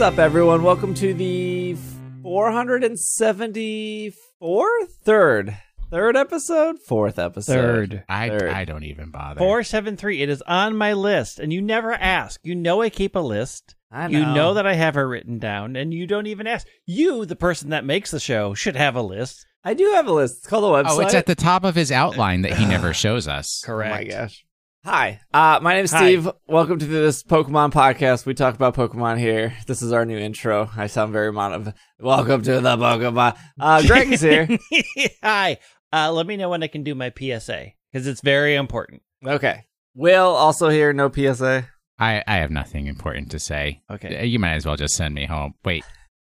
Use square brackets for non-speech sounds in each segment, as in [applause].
What's up, everyone? Welcome to the 474th, third, third episode, fourth episode, Third. I Third. I don't even bother. Four seven three. It is on my list, and you never ask. You know I keep a list. I know. You know that I have it written down, and you don't even ask. You, the person that makes the show, should have a list. I do have a list. It's called a website. Oh, it's at the top of his outline that he never [sighs] shows us. Oh my gosh. Hi, uh, my name is Hi. Steve. Welcome to this Pokemon podcast. We talk about Pokemon here. This is our new intro. I sound very mono. Welcome to the Pokemon. Uh, Greg is here. [laughs] Hi. Uh, let me know when I can do my PSA because it's very important. Okay. Will also here. No PSA. I, I have nothing important to say. Okay. You might as well just send me home. Wait,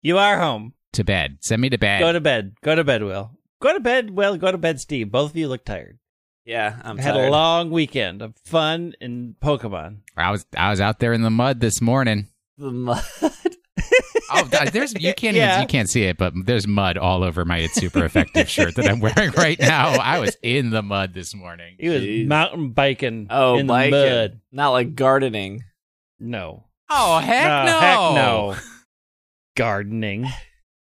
You are home. to bed. Send me to bed. Go to bed. Go to bed, Will. Go to bed, Will. Go to bed, Steve. Both of you look tired. Yeah, I'm I had tired. a long weekend of fun in Pokemon. I was I was out there in the mud this morning. The mud. [laughs] Oh, th- there's you can't Yeah. even, you can't see it, but there's mud all over my It's Super Effective shirt that I'm wearing right now. I was in the mud this morning. He was Jeez. mountain biking Oh, in biking. the mud. Not like gardening. No. Oh heck Uh, no! Heck no. Gardening.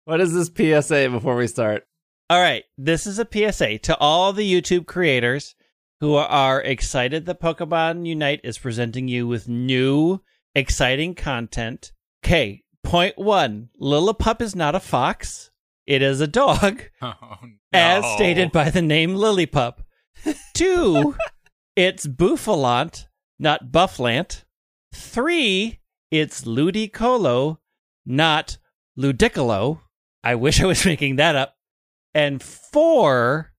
What is this PSA before we start? All right. This is a PSA to all the YouTube creators who are excited that Pokemon Unite is presenting you with new, exciting content. Okay. Point one Lillipup is not a fox, it is a dog, [laughs] Oh, as stated by the name Lillipup. [laughs] Two, it's Bouffalant, not Bufflant. Three, it's Ludicolo, not Ludicolo. I wish I was [laughs] making that up. And four,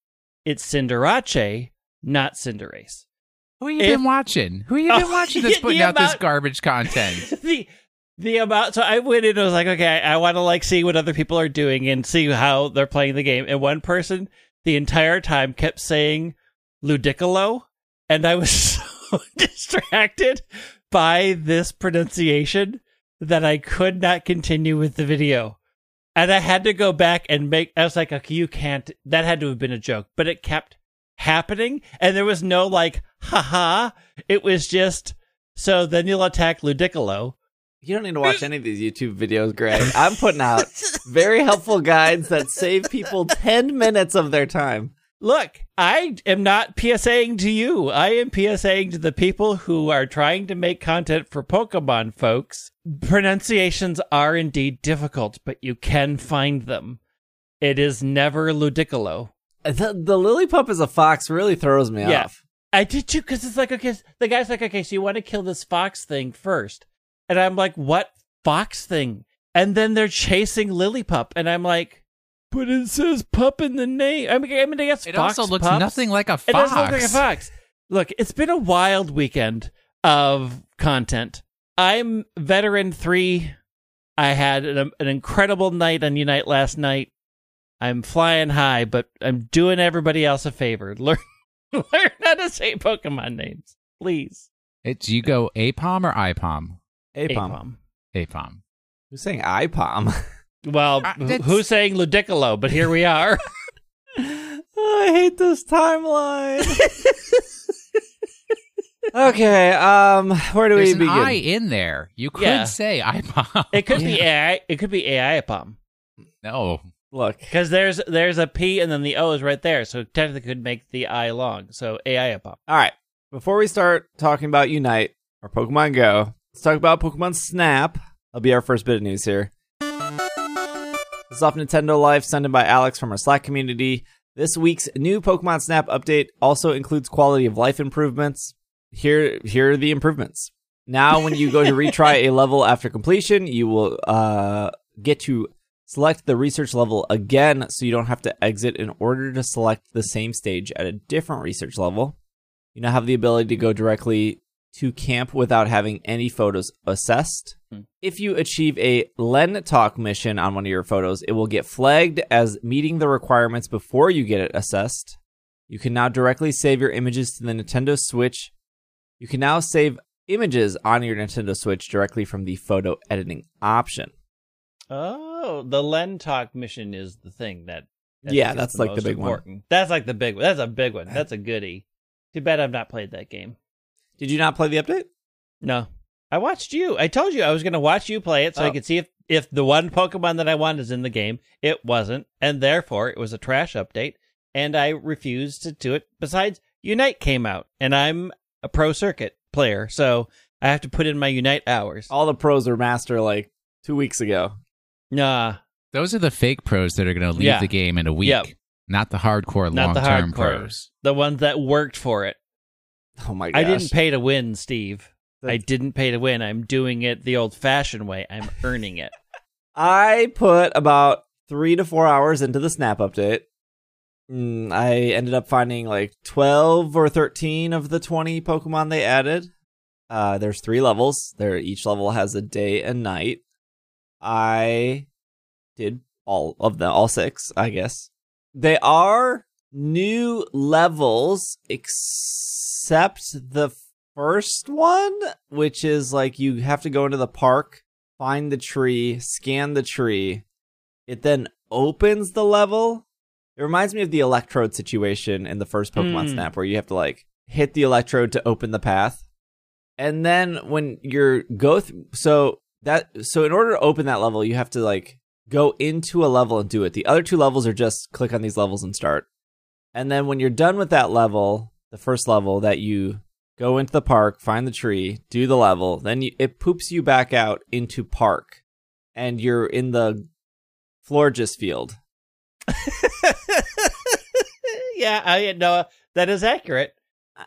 it's Cinderace, not Cinderace. Who you if- been watching? Who you been Oh, watching [laughs] that's putting out this garbage content? [laughs] the the amount so I went in and was like, okay, I, I want to like see what other people are doing and see how they're playing the game. And one person the entire time kept saying Ludicolo, and I was [laughs] so distracted by this pronunciation that I could not continue with the video. And I had to go back and make I was like, okay, you can't that had to have been a joke, but it kept happening and there was no like haha. It was just so then you'll attack Ludicolo. You don't need to watch any of these YouTube videos, Greg. I'm putting out [laughs] very helpful guides that save people 10 minutes of their time. Look, I am not PSAing to you. I am PSAing to the people who are trying to make content for Pokemon folks. Pronunciations are indeed difficult, but you can find them. It is never Ludicolo. The, the Lillipup as a fox really throws me Yeah. off. I did too, because it's like, okay, the guy's like, okay, so you want to kill this fox thing first. And I'm like, what fox thing? And then they're chasing Lillipup, and I'm like, but it says pup in the name. I mean, I mean, I guess It fox also looks pups. nothing like a fox. It doesn't look like a fox. Look, it's been a wild weekend of content. I'm veteran three. I had an, an incredible night on Unite last night. I'm flying high, but I'm doing everybody else a favor. [laughs] Learn, learn how to say Pokemon names, please. It's you go APOM or IPOM? Apom. Apom. APOM. Who's saying IPOM? [laughs] Well, Uh, who's saying Ludicolo? But here we are. [laughs] I hate this timeline. [laughs] okay, um, where do There's we an begin? I in there. You could Yeah. say IPOM. It could be [laughs] AI. It could be AI Apom. no. Look, Because there's there's a P and then the O is right there, so technically could make the I long. So AI Apom. all right. Before we start talking about Unite or Pokemon Go, let's talk about Pokemon Snap. That'll be our first bit of news here. This is off Nintendo Life, sent in by Alex from our Slack community. This week's new Pokemon Snap update also includes quality of life improvements. Here, here are the improvements. Now, when you go to retry a level after completion, you will uh, get to select the research level again, so you don't have to exit in order to select the same stage at a different research level. You now have the ability to go directly to camp without having any photos assessed. Hmm. If you achieve a Len Talk mission on one of your photos, it will get flagged as meeting the requirements before you get it assessed. You can now directly save your images to the Nintendo Switch. You can now save images on your Nintendo Switch directly from the photo editing option. Oh, the Len Talk mission is the thing that. I Yeah, that's like the big one. important. That's like the big one. That's a big one. That's a goodie. Too bad I've not played that game. Did you not play the update? No, I watched you. I told you I was going to watch you play it so I Oh. could see if if the one Pokemon that I wanted is in the game. It wasn't, and therefore it was a trash update, and I refused to do it. Besides, Unite came out, and I'm a pro circuit player, so I have to put in my Unite hours. All the pros were master like two weeks ago. Nah, Those are the fake pros that are going to leave Yeah. the game in a week, Yep. not the hardcore Not long the term hardcore. pros. the ones that worked for it. [laughs] Oh my gosh. I didn't pay to win, Steve. I didn't pay to win. I'm doing it the old-fashioned way. I'm earning it. [laughs] I put about three to four hours into the Snap update. Mm, I ended up finding like 12 or 13 of the 20 Pokemon they added. Uh, there's three levels. There, each level has a day and night. I did all of them, all six, I guess. They are new levels, except the first one, which is like you have to go into the park find the tree, scan the tree. It then opens the level. It reminds me of the electrode situation in the first Pokemon Hmm. Snap, where you have to like hit the electrode to open the path. And then when you're go th- so that so in order to open that level, you have to like go into a level and do it. The other two levels are just click on these levels and start. And then when you're done with that level, the first level that you go into the park, find the tree, do the level, then you, it poops you back out into park, and you're in the Florges field. [laughs] yeah, I know that is accurate.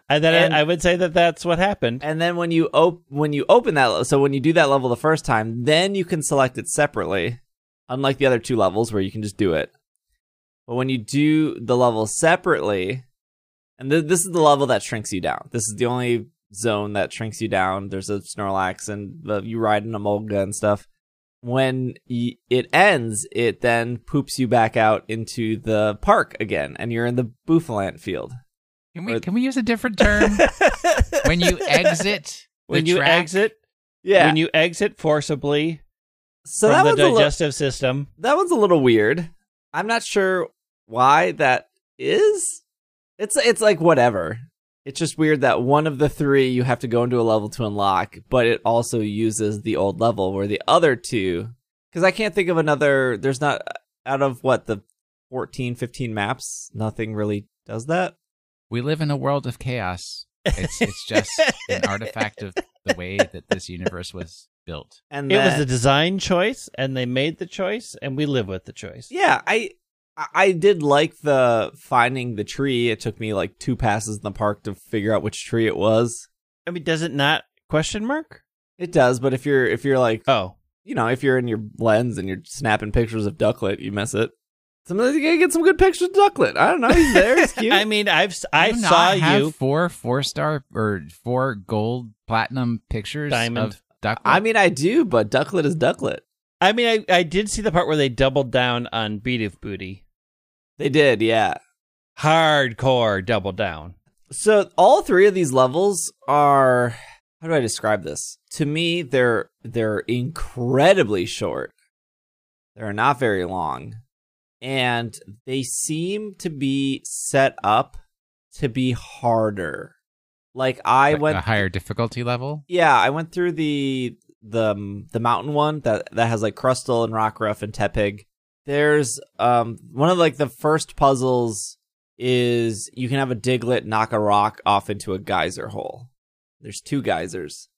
And then And- I, I would say that that's what happened. And then when you op- when you open that, so when you do that level the first time, then you can select it separately, unlike the other two levels where you can just do it. But when you do the level separately, and th- this is the level that shrinks you down. This is the only zone that shrinks you down. There's a Snorlax and the, you ride in a Emolga and stuff. When y- it ends, it then poops you back out into the park again, and you're in the Bouffalant field. Can we Or- can we use a different term? [laughs] when you exit the when you track, exit, Yeah. when you exit forcibly so from that the one's a li- digestive system, that one's a little weird. I'm not sure why that is. It's it's like whatever. It's just weird that one of the three you have to go into a level to unlock, but it also uses the old level where the other two cuz I can't think of another there's not out of what the 14 15 maps, nothing really does that. we live in a world of chaos. It's it's just an [laughs] artifact of the way that this universe was built. And it was a design choice, and they made the choice, and we live with the choice. Yeah, I I- I did like the finding the tree. It took me like two passes in the park to figure out which tree it was. I mean, does it not question mark? It does, but if you're if you're like Oh, you know if you're in your lens and you're snapping pictures of Ducklett, you miss it. Sometimes you gotta get some good pictures of Ducklett. I don't know, he's there, he's [laughs] cute. I mean, I've s- I Do you saw not have you. four four star or four gold platinum pictures Diamond. of Ducklett. I mean, I do, but Ducklett is Ducklett. I mean, I, I did see the part where they doubled down on Bidoof Booty. They did, yeah. Hardcore double down. So all three of these levels are how do I describe this? To me, they're they're incredibly short. They're not very long. And they seem to be set up to be harder. Like I Like went a higher difficulty level. Yeah, I went through the the the mountain one that that has like Crustle and rock Rockruff and Tepig. There's um one of like the first puzzles is you can have a Diglett knock a rock off into a geyser hole. There's two geysers.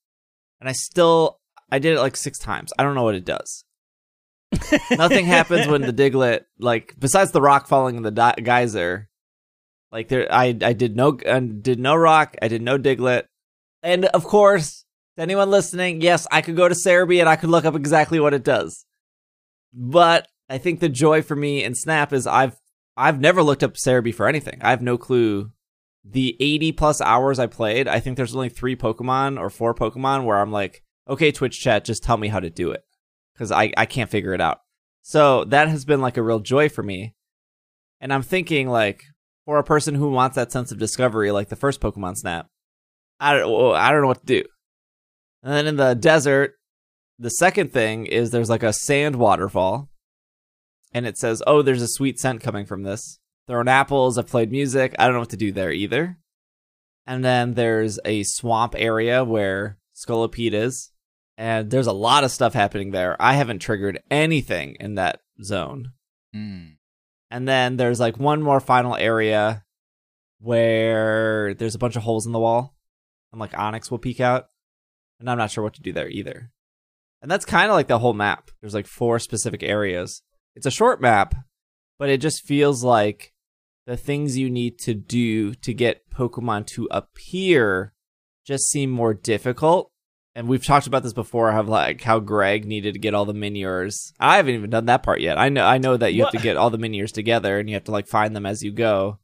And I still I did it like 6 times. I don't know what it does. [laughs] Nothing happens when the Diglett like besides the rock falling in the di- geyser. Like there I I did no uh, did no rock, I did no Diglett. And of course, to anyone listening, yes, I could go to Serebii and I could look up exactly what it does. But I think the joy for me in Snap is I've I've never looked up Serebii for anything. I have no clue. The 80 plus hours I played, I think there's only three Pokemon or four Pokemon where I'm like, okay, Twitch chat, just tell me how to do it. Because I, I can't figure it out. So that has been like a real joy for me. And I'm thinking like, for a person who wants that sense of discovery, like the first Pokemon Snap, I don't, I don't know what to do. And then in the desert, the second thing is there's like a sand waterfall, and it says, "Oh, there's a sweet scent coming from this." Throwing apples. I've played music. I don't know what to do there either. And then there's a swamp area where Scolipede is, and there's a lot of stuff happening there. I haven't triggered anything in that zone. Mm. And then there's like one more final area where there's a bunch of holes in the wall and like Onix will peek out. And I'm not sure what to do there either. And that's kind of like the whole map. There's like four specific areas. It's a short map, but it just feels like the things you need to do to get Pokemon to appear just seem more difficult. And we've talked about this before, how like how Greg needed to get all the Miniors. I haven't even done that part yet. I know I know that you have to get all the Miniors together and you have to like find them as you go.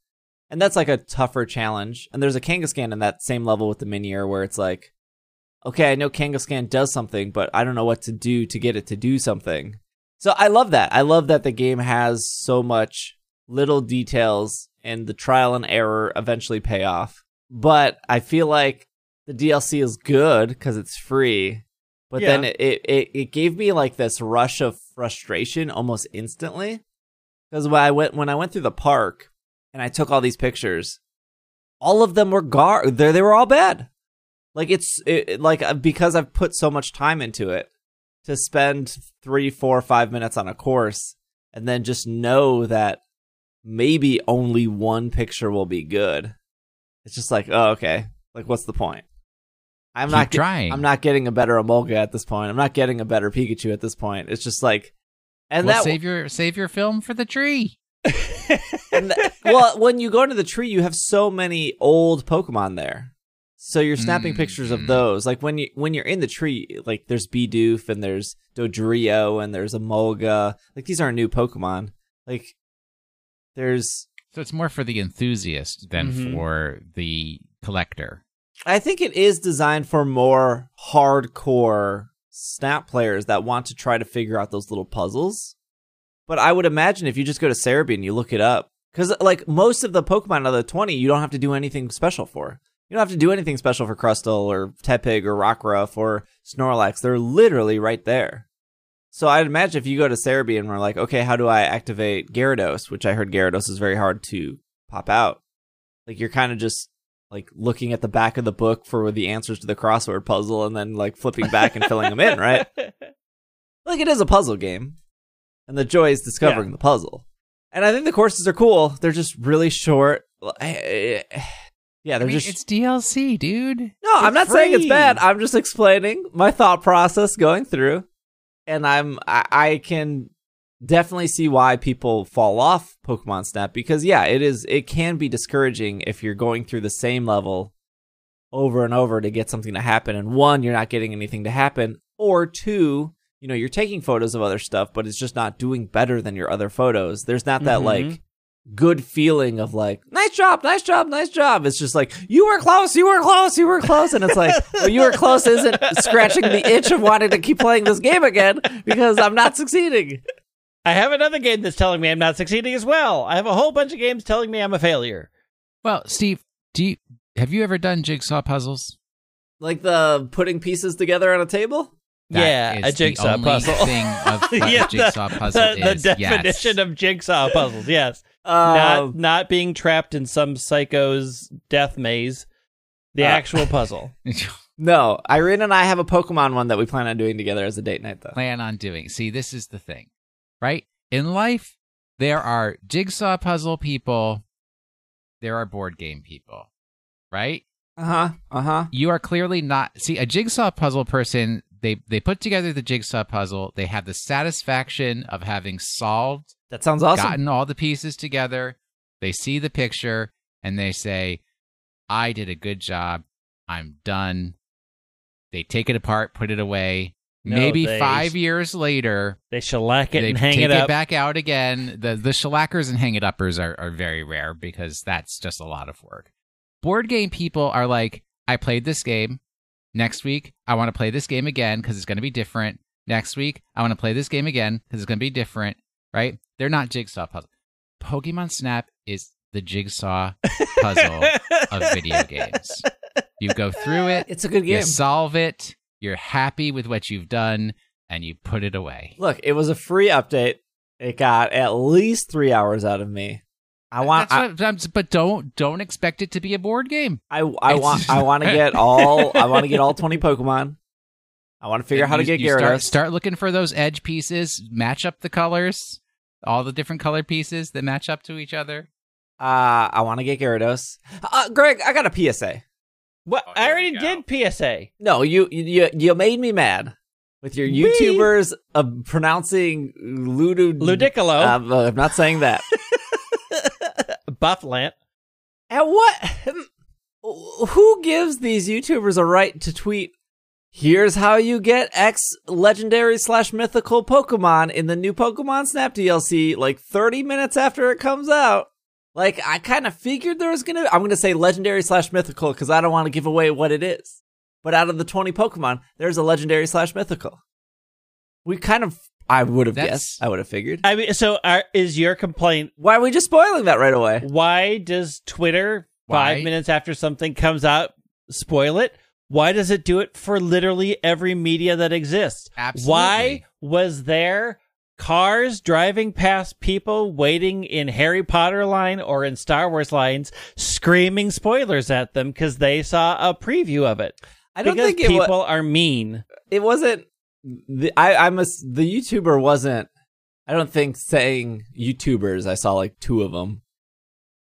And that's like a tougher challenge. And there's a Kangaskhan in that same level with the Minior where it's like, okay, I know Kangaskhan does something, but I don't know what to do to get it to do something. So I love that. I love that the game has so much little details and the trial and error eventually pay off. But I feel like the DLC is good because it's free. But then Yeah. it, it, it, it gave me like this rush of frustration almost instantly. Because when I went when I went through the park and I took all these pictures, all of them were gar they they were all bad. Like it's it, it- like uh, because I've put so much time into it to spend three, four, five minutes on a course and then just know that maybe only one picture will be good. It's just like, oh, okay. Like, what's the point? I'm Keep not get- trying. I'm not getting a better Emolga at this point. I'm not getting a better Pikachu at this point. It's just like, and well, that save your save your film for the tree. [laughs] and well, when you go into the tree, you have so many old Pokemon there. So you're snapping pictures of Mm. those. Like when you when you're in the tree, like there's Bidoof and there's Dodrio and there's Emolga. Like these aren't new Pokemon. Like there's So it's more for the enthusiast than Mhm. for the collector. I think it is designed for more hardcore snap players that want to try to figure out those little puzzles. But I would imagine if you just go to Serebii and you look it up, because like most of the Pokemon out of the 20, you don't have to do anything special for. You don't have to do anything special for Crustle or Tepig or Rockruff or Snorlax. They're literally right there. So I'd imagine if you go to Serebii and we're like, okay, how do I activate Gyarados? Which I heard Gyarados is very hard to pop out. Like you're kind of just like looking at the back of the book for the answers to the crossword puzzle and then like flipping back and filling them in, right? [laughs] Like it is a puzzle game. And the joy is discovering Yeah. the puzzle. And I think the courses are cool. They're just really short. Eh, eh, eh, Yeah, I they're mean, just it's DLC, dude. No, I'm not It's saying it's bad. I'm just explaining my thought process going through. And I'm I, I can definitely see why people fall off Pokemon Snap because yeah, it is it can be discouraging if you're going through the same level over and over to get something to happen and one you're not getting anything to happen or two, you know, you're taking photos of other stuff but it's just not doing better than your other photos. There's not that Mhm. like good feeling of like nice job nice job nice job it's just like you were close you were close you were close and it's like well you were close isn't scratching the itch of wanting to keep playing this game again because i'm not succeeding I have another game that's telling me I'm not succeeding as well. I have a whole bunch of games telling me I'm a failure. Well, Steve, do you have you ever done jigsaw puzzles? like the putting pieces together on a table That yeah, is a the jigsaw only puzzle. thing of [laughs] Yeah, a jigsaw the, puzzle the, is. The yes. definition of jigsaw puzzles, yes. Um, not not being trapped in some psycho's death maze. The Uh, actual puzzle. [laughs] no irene and i have a pokemon one that we plan on doing together as a date night though plan on doing. See, this is the thing, right? In life, there are jigsaw puzzle people, there are board game people, right? uh-huh uh-huh You are clearly not. See, a jigsaw puzzle person, they they put together the jigsaw puzzle. They have the satisfaction of having solved, that sounds awesome gotten all the pieces together. They see the picture and they say, "I did a good job. I'm done." They take it apart, put it away. No, Maybe they- five years later, They shellac it they and hang take it up. back out again. The the shellackers and hang it uppers are, are very rare because that's just a lot of work. Board game people are like, I played this game. Next week, I want to play this game again because it's going to be different. Next week, I want to play this game again because it's going to be different. Right? They're not jigsaw puzzles. Pokemon Snap is the jigsaw puzzle of video [laughs] games. You go through it, it's a good game. you solve it, you're happy with what you've done, and you put it away. look it was a free update it got at least three hours out of me i want That's I, but don't don't expect it to be a board game. I I It's want I [laughs] want to get all I want to get all 20 Pokemon. I want to figure out how to get you start, Gyarados. start looking for those edge pieces, match up the colors, all the different color pieces that match up to each other. Uh, I want to get Gyarados. Uh, Greg, I got a PSA. What? Oh, I already did PSA. No, you you you made me mad with your Me? YouTubers uh, pronouncing Ludo. Ludicolo, Um, uh, I'm not saying that. [laughs] Bufflant. And what? [laughs] Who gives these YouTubers a right to tweet? Here's how you get X legendary slash mythical Pokemon in the new Pokemon Snap DLC, like 30 minutes after it comes out. Like, I kind of figured there was gonna, I'm gonna say legendary slash mythical because I don't want to give away what it is. But out of the 20 Pokemon, there's a legendary slash mythical. We kind of, I would have guessed, I would have figured. I mean, so are, is your complaint? Why are we just spoiling that right away? Why does Twitter five minutes after something comes out spoil it? Why does it do it for literally every media that exists? Absolutely. Why was there cars driving past people waiting in Harry Potter line or in Star Wars lines screaming spoilers at them because they saw a preview of it? I don't because think it people was. are mean. it wasn't the I I'm a, the YouTuber wasn't I don't think saying YouTubers I saw like two of them.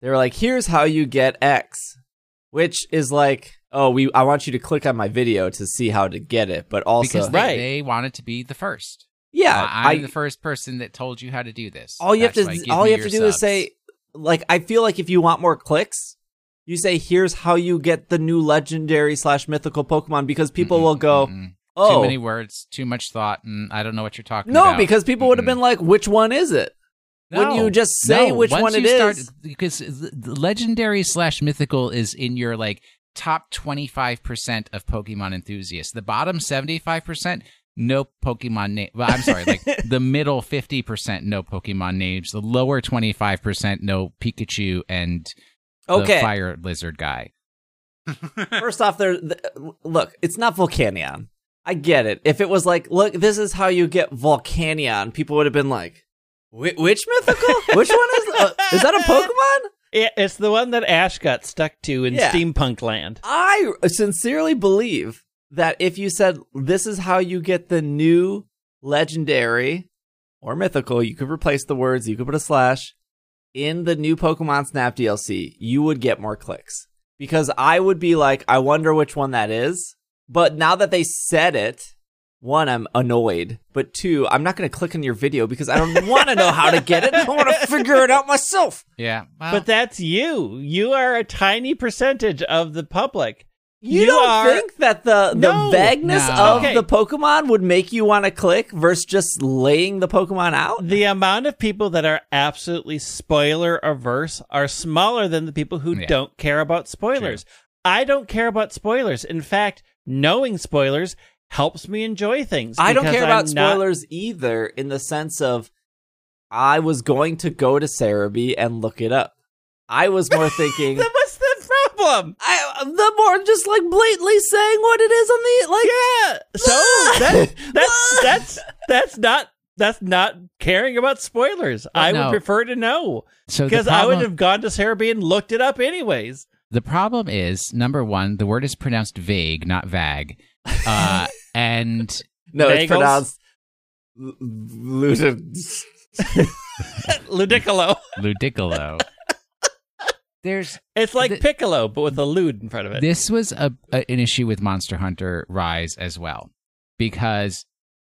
They were like here's how you get X which is like oh we I want you to click on my video to see how to get it but also because they, Right. they wanted to be the first. yeah I, I'm I the first person that told you how to do this. all you have to why all you have to your do is say like I feel like if you want more clicks you say here's how you get the new legendary slash mythical Pokemon because people Mm-mm, will go mm-mm. Oh Too many words, too much thought, and I don't know what you're talking no about. No, because people would have been like which one is it When you just say no. which one you it start, is- because the- the legendary slash mythical is in your like top 25% of Pokemon enthusiasts. The bottom 75%, no Pokemon name. Well, I'm sorry, like [laughs] the middle 50%, no Pokemon names. The lower 25%, no Pikachu and the okay fire lizard guy. [laughs] First off, there. th- Look, it's not Volcanion. I get it. If it was like, look, this is how you get Volcanion, people would have been like, which mythical? [laughs] which one is? Uh, is that a [laughs] Pokemon? It, it's the one that Ash got stuck to in Yeah. steampunk land. I sincerely believe that if you said this is how you get the new legendary or mythical, you could replace the words, you could put a slash in the new Pokemon Snap DLC, you would get more clicks. Because I would be like, I wonder which one that is. But now that they said it, one, I'm annoyed. But two, I'm not going to click on your video because I don't [laughs] want to know how to get it. I want to figure it out myself. Yeah. Well, But that's you. You are a tiny percentage of the public. You, You don't are- think that the the No. vagueness No. of Okay. the Pokemon would make you want to click versus just laying the Pokemon out? The amount of people that are absolutely spoiler averse are smaller than the people who Yeah. don't care about spoilers. I don't care about spoilers. In fact, knowing spoilers helps me enjoy things. I don't care I'm about not- spoilers either in the sense of I was going to go to Serebii and look it up. I was [laughs] more thinking Then what's the problem? I the more just like blatantly saying what it is on the like Yeah. So [laughs] that, that's that's that's not that's not caring about spoilers. Uh, I no. would prefer to know so the because I would have gone to Serebii and looked it up anyways. The problem is number one, the word is pronounced vague, not vag, uh, [laughs] and No, it's Bagels? pronounced L- Luda- Ludicolo. ludicolo. There's It's like The- Piccolo, but with a lude in front of it. this was a, a an issue with Monster Hunter Rise as well because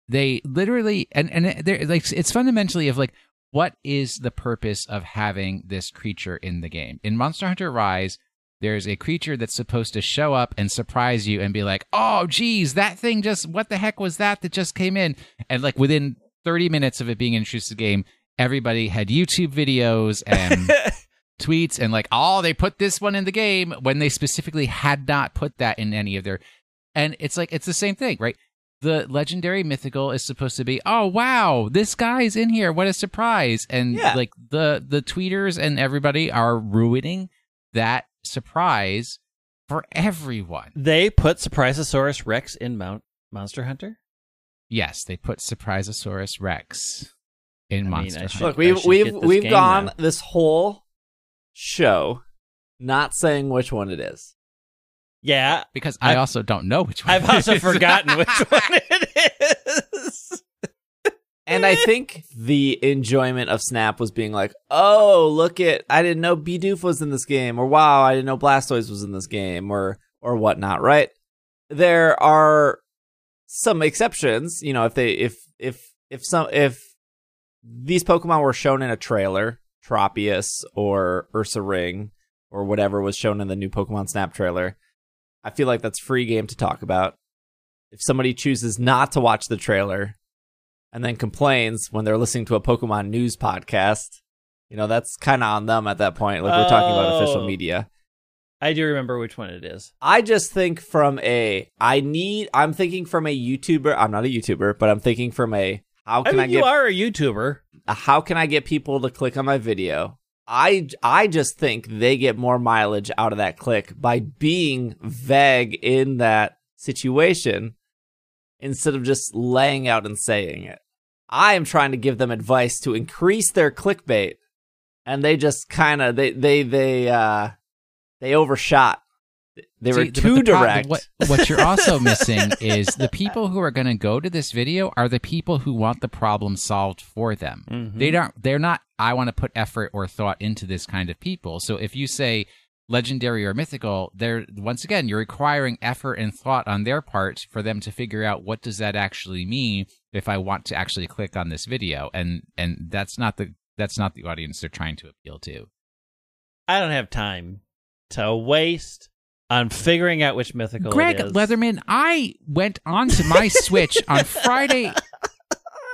they literally and and they're like it's fundamentally of like what is the purpose of having this creature in the game in Monster Hunter Rise. There's a creature that's supposed to show up and surprise you and be like, "Oh, geez, that thing just what the heck was that that just came in?" And like within 30 minutes of it being introduced to the game, everybody had YouTube videos and [laughs] tweets and like, oh, they put this one in the game when they specifically had not put that in any of their. And it's like it's the same thing, right? The legendary mythical is supposed to be, oh wow, this guy's in here, what a surprise! And Yeah. like the the tweeters and everybody are ruining that surprise for everyone. they put Surprisosaurus Rex in Mount Monster Hunter. Yes, they put Surprisosaurus Rex in I Monster I Hunter. should- Look, we've we've we've game gone now. this whole show not saying which one it is. Yeah, because I I've- also don't know which one. I've it also forgotten which [laughs] one it And I think the enjoyment of Snap was being like, "Oh, look at I didn't know Bidoof was in this game," or "Wow, I didn't know Blastoise was in this game," or or whatnot. Right? There are some exceptions. You know, if they if if if some if these Pokemon were shown in a trailer, Tropius or Ursaring or whatever was shown in the new Pokemon Snap trailer, I feel like that's free game to talk about. If somebody chooses not to watch the trailer and then complains when they're listening to a Pokemon news podcast, you know, that's kind of on them at that point. Like we're talking about official Oh. media. I do remember which one it is. I just think from a I need I'm thinking from a YouTuber. I'm not a YouTuber, but I'm thinking from a how I can mean, I, get you are a YouTuber. how can I get people to click on my video? I I just think they get more mileage out of that click by being vague in that situation instead of just laying out and saying it. I am trying to give them advice to increase their clickbait and they just kind of they they they uh they overshot. They were See, too the problem- direct. What, what [laughs] you're also missing is the people who are going to go to this video are the people who want the problem solved for them. Mhm. They don't. They're not. I want to put effort or thought into this kind of people. So if you say legendary or mythical, they're once again you're requiring effort and thought on their part for them to figure out what does that actually mean if I want to actually click on this video, and and that's not the that's not the audience they're trying to appeal to. I don't have time to waste on figuring out which mythical Greg it is. Leatherman, I went onto my [laughs] Switch on Friday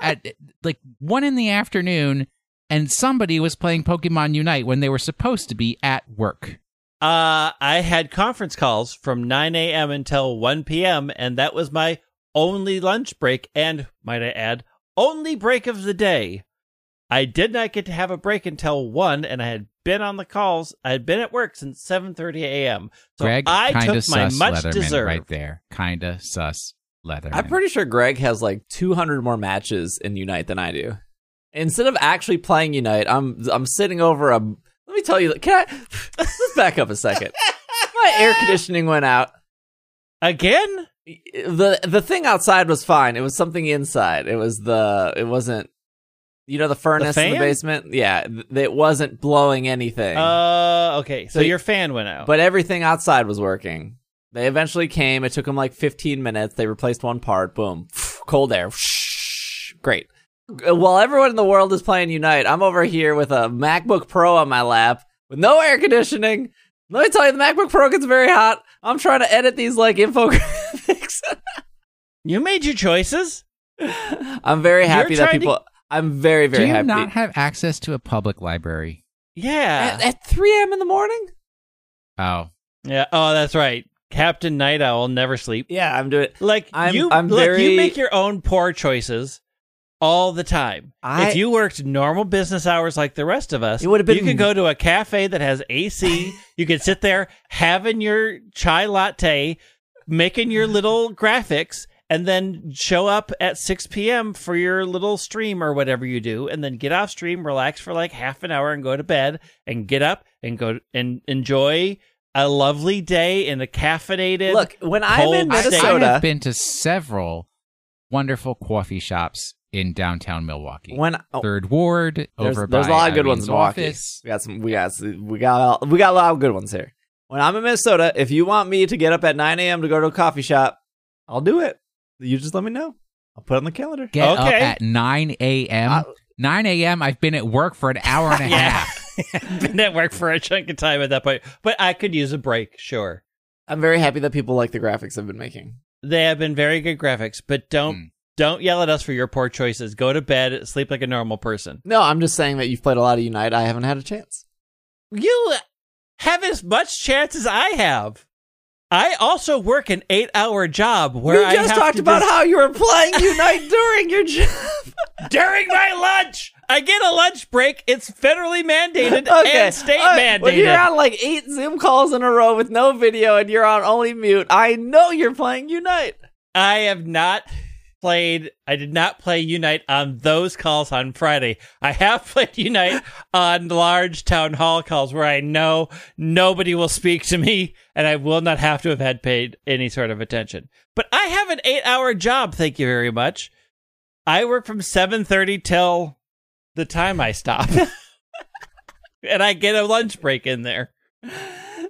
at like one in the afternoon, and somebody was playing Pokemon Unite when they were supposed to be at work. Uh, I had conference calls from 9 a.m. until 1 p.m., and that was my only lunch break, and, might I add, only break of the day. I did not get to have a break until 1, and I had been on the calls. I had been at work since 7.30 a.m. So Greg, I kinda took my much Leatherman deserved. right there. Kinda sus leather. I'm pretty sure Greg has like 200 more matches in Unite than I do. Instead of actually playing Unite, I'm I'm sitting over a. Me tell you. Can I? Let's back up a second. My air conditioning went out. Again? the The thing outside was fine. It was something inside. It was the. It wasn't. You know the furnace in the basement. Yeah, th- it wasn't blowing anything. Uh, okay. So, So- your fan went out. But everything outside was working. They eventually came. It took them like 15 minutes. They replaced one part. Boom. Cold air. Great. While everyone in the world is playing Unite, I'm over here with a MacBook Pro on my lap with no air conditioning. Let me tell you, the MacBook Pro gets very hot. I'm trying to edit these like infographics. [laughs] you made your choices. I'm very happy that trying to- people. I'm very, very Do you happy. not have access to a public library? Yeah. at, at 3 a.m. in the morning? Oh, yeah. Oh, that's right. Captain Night Owl never sleep. Yeah, I'm doing. Like I'm- you, I'm look, very- you make your own poor choices all the time. I- if you worked normal business hours like the rest of us, It would've been- You could go to a cafe that has AC. [laughs] you could sit there having your chai latte, making your little graphics, and then show up at 6 p.m. for your little stream or whatever you do, and then get off stream, relax for like half an hour, and go to bed, and get up and go and enjoy a lovely day in a caffeinated. Look, when I'm in Minnesota. I have been to several wonderful coffee shops in downtown Milwaukee. when oh, Third Ward There's, over there's by a lot of good ones Irene's in Milwaukee. office. We got some. We got. We got. We got a lot of good ones here. When I'm in Minnesota, if you want me to get up at 9 a.m. to go to a coffee shop, I'll do it. You just let me know. I'll put it on the calendar. Get up at 9 a.m. I- 9 a.m. I've been at work for an hour and a [laughs] Yeah. half. [laughs] been at work for a chunk of time at that point, but I could use a break, sure. I'm very happy that people like the graphics I've been making. They have been very good graphics, but don't Hmm. Don't yell at us for your poor choices. Go to bed, sleep like a normal person. No, I'm just saying that you've played a lot of Unite. I haven't had a chance. You have as much chance as I have. I also work an eight hour job where we just talked about just- how you were playing Unite during your job. [laughs] during my lunch. I get a lunch break. It's federally mandated [laughs] and state right. mandated. When you're on like eight Zoom calls in a row with no video and you're on only mute, I know you're playing Unite. I have not played. I did not play Unite on those calls on Friday. I have [laughs] played Unite on large town hall calls where I know nobody will speak to me and I will not have to have had paid any sort of attention. But I have an eight hour job. Thank you very much. I work from seven thirty till the time I stop, [laughs] and I get a lunch break in there.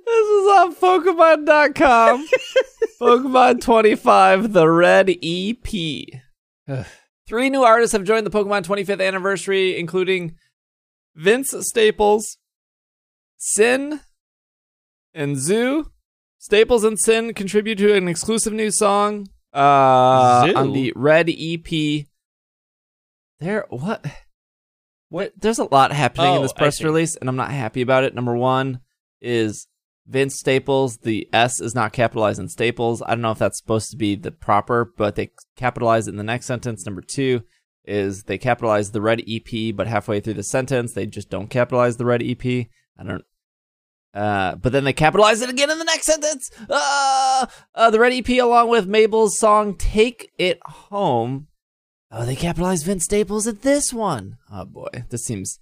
This is on Pokemon.com. [laughs] Pokemon 25, the Red EP. [sighs] Three new artists have joined the Pokemon 25th anniversary, including Vince Staples, Cyn, and ZHU. Staples and Cyn contribute to an exclusive new song uh, on the Red EP. There, what? What? There's a lot happening in Oh, this press release, and I'm not happy about it. Number one is Vince Staples. The S is not capitalized in Staples. I don't know if that's supposed to be the proper, but they capitalize it in the next sentence. Number two is they capitalize the red EP, but halfway through the sentence they just don't capitalize the red EP. I don't. Uh, but then they capitalize it again in the next sentence. Uh, uh, the red EP along with Mabel's song "Take It Home." Oh, they capitalize Vince Staples at this one. Oh boy, this seems.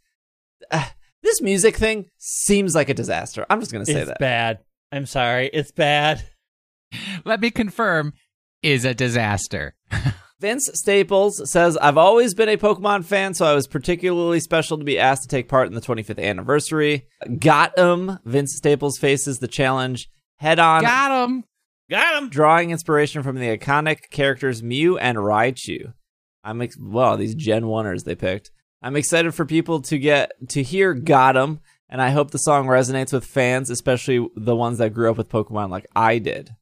Uh, this music thing seems like a disaster. I'm just gonna say that. it's that. bad. I'm sorry. It's bad. [laughs] Let me confirm, is a disaster. [laughs] Vince Staples says, I've always been a Pokemon fan, so I was particularly special to be asked to take part in the 25th anniversary. Got him. Vince Staples faces the challenge head on, Got him. Got him. drawing inspiration from the iconic characters Mew and Raichu. I'm ex- well, these Gen 1ers they picked. I'm excited for people to get to hear Got 'em, and I hope the song resonates with fans, especially the ones that grew up with Pokemon like I did.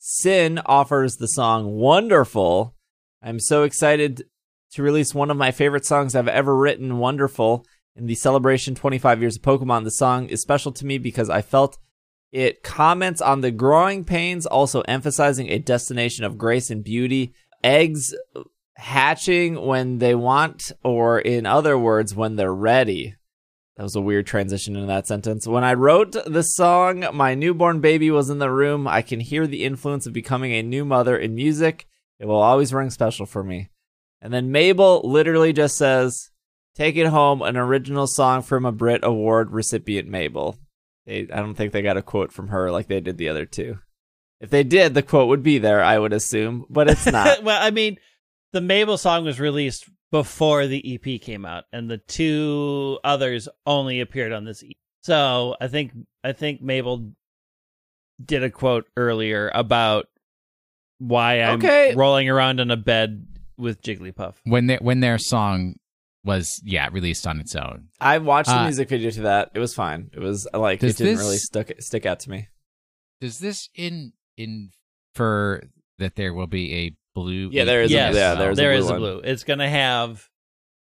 Cyn offers the song Wonderful. I'm so excited to release one of my favorite songs I've ever written, Wonderful, in the celebration 25 years of Pokemon. The song is special to me because I felt it comments on the growing pains, also emphasizing a destination of grace and beauty. Eggs hatching when they want, or in other words, when they're ready. That was a weird transition into that sentence. When I wrote the song, my newborn baby was in the room. I can hear the influence of becoming a new mother in music. It will always ring special for me. And then Mabel literally just says, Take it home, an original song from a Brit Award recipient, Mabel. They, I don't think they got a quote from her like they did the other two. If they did, the quote would be there, I would assume, but it's [laughs] not. well, I mean, the Mabel song was released before the EP came out, and the two others only appeared on this. EP. So I think I think Mabel did a quote earlier about why I'm Okay. rolling around on a bed with Jigglypuff. When their when their song was yeah released on its own. I watched the Uh, music video to that. It was fine. It was like it didn't this- really stuck stick out to me. Does this in infer that there will be a blue? Yeah, there is a- yeah, there's a there blue is a one. blue. It's gonna have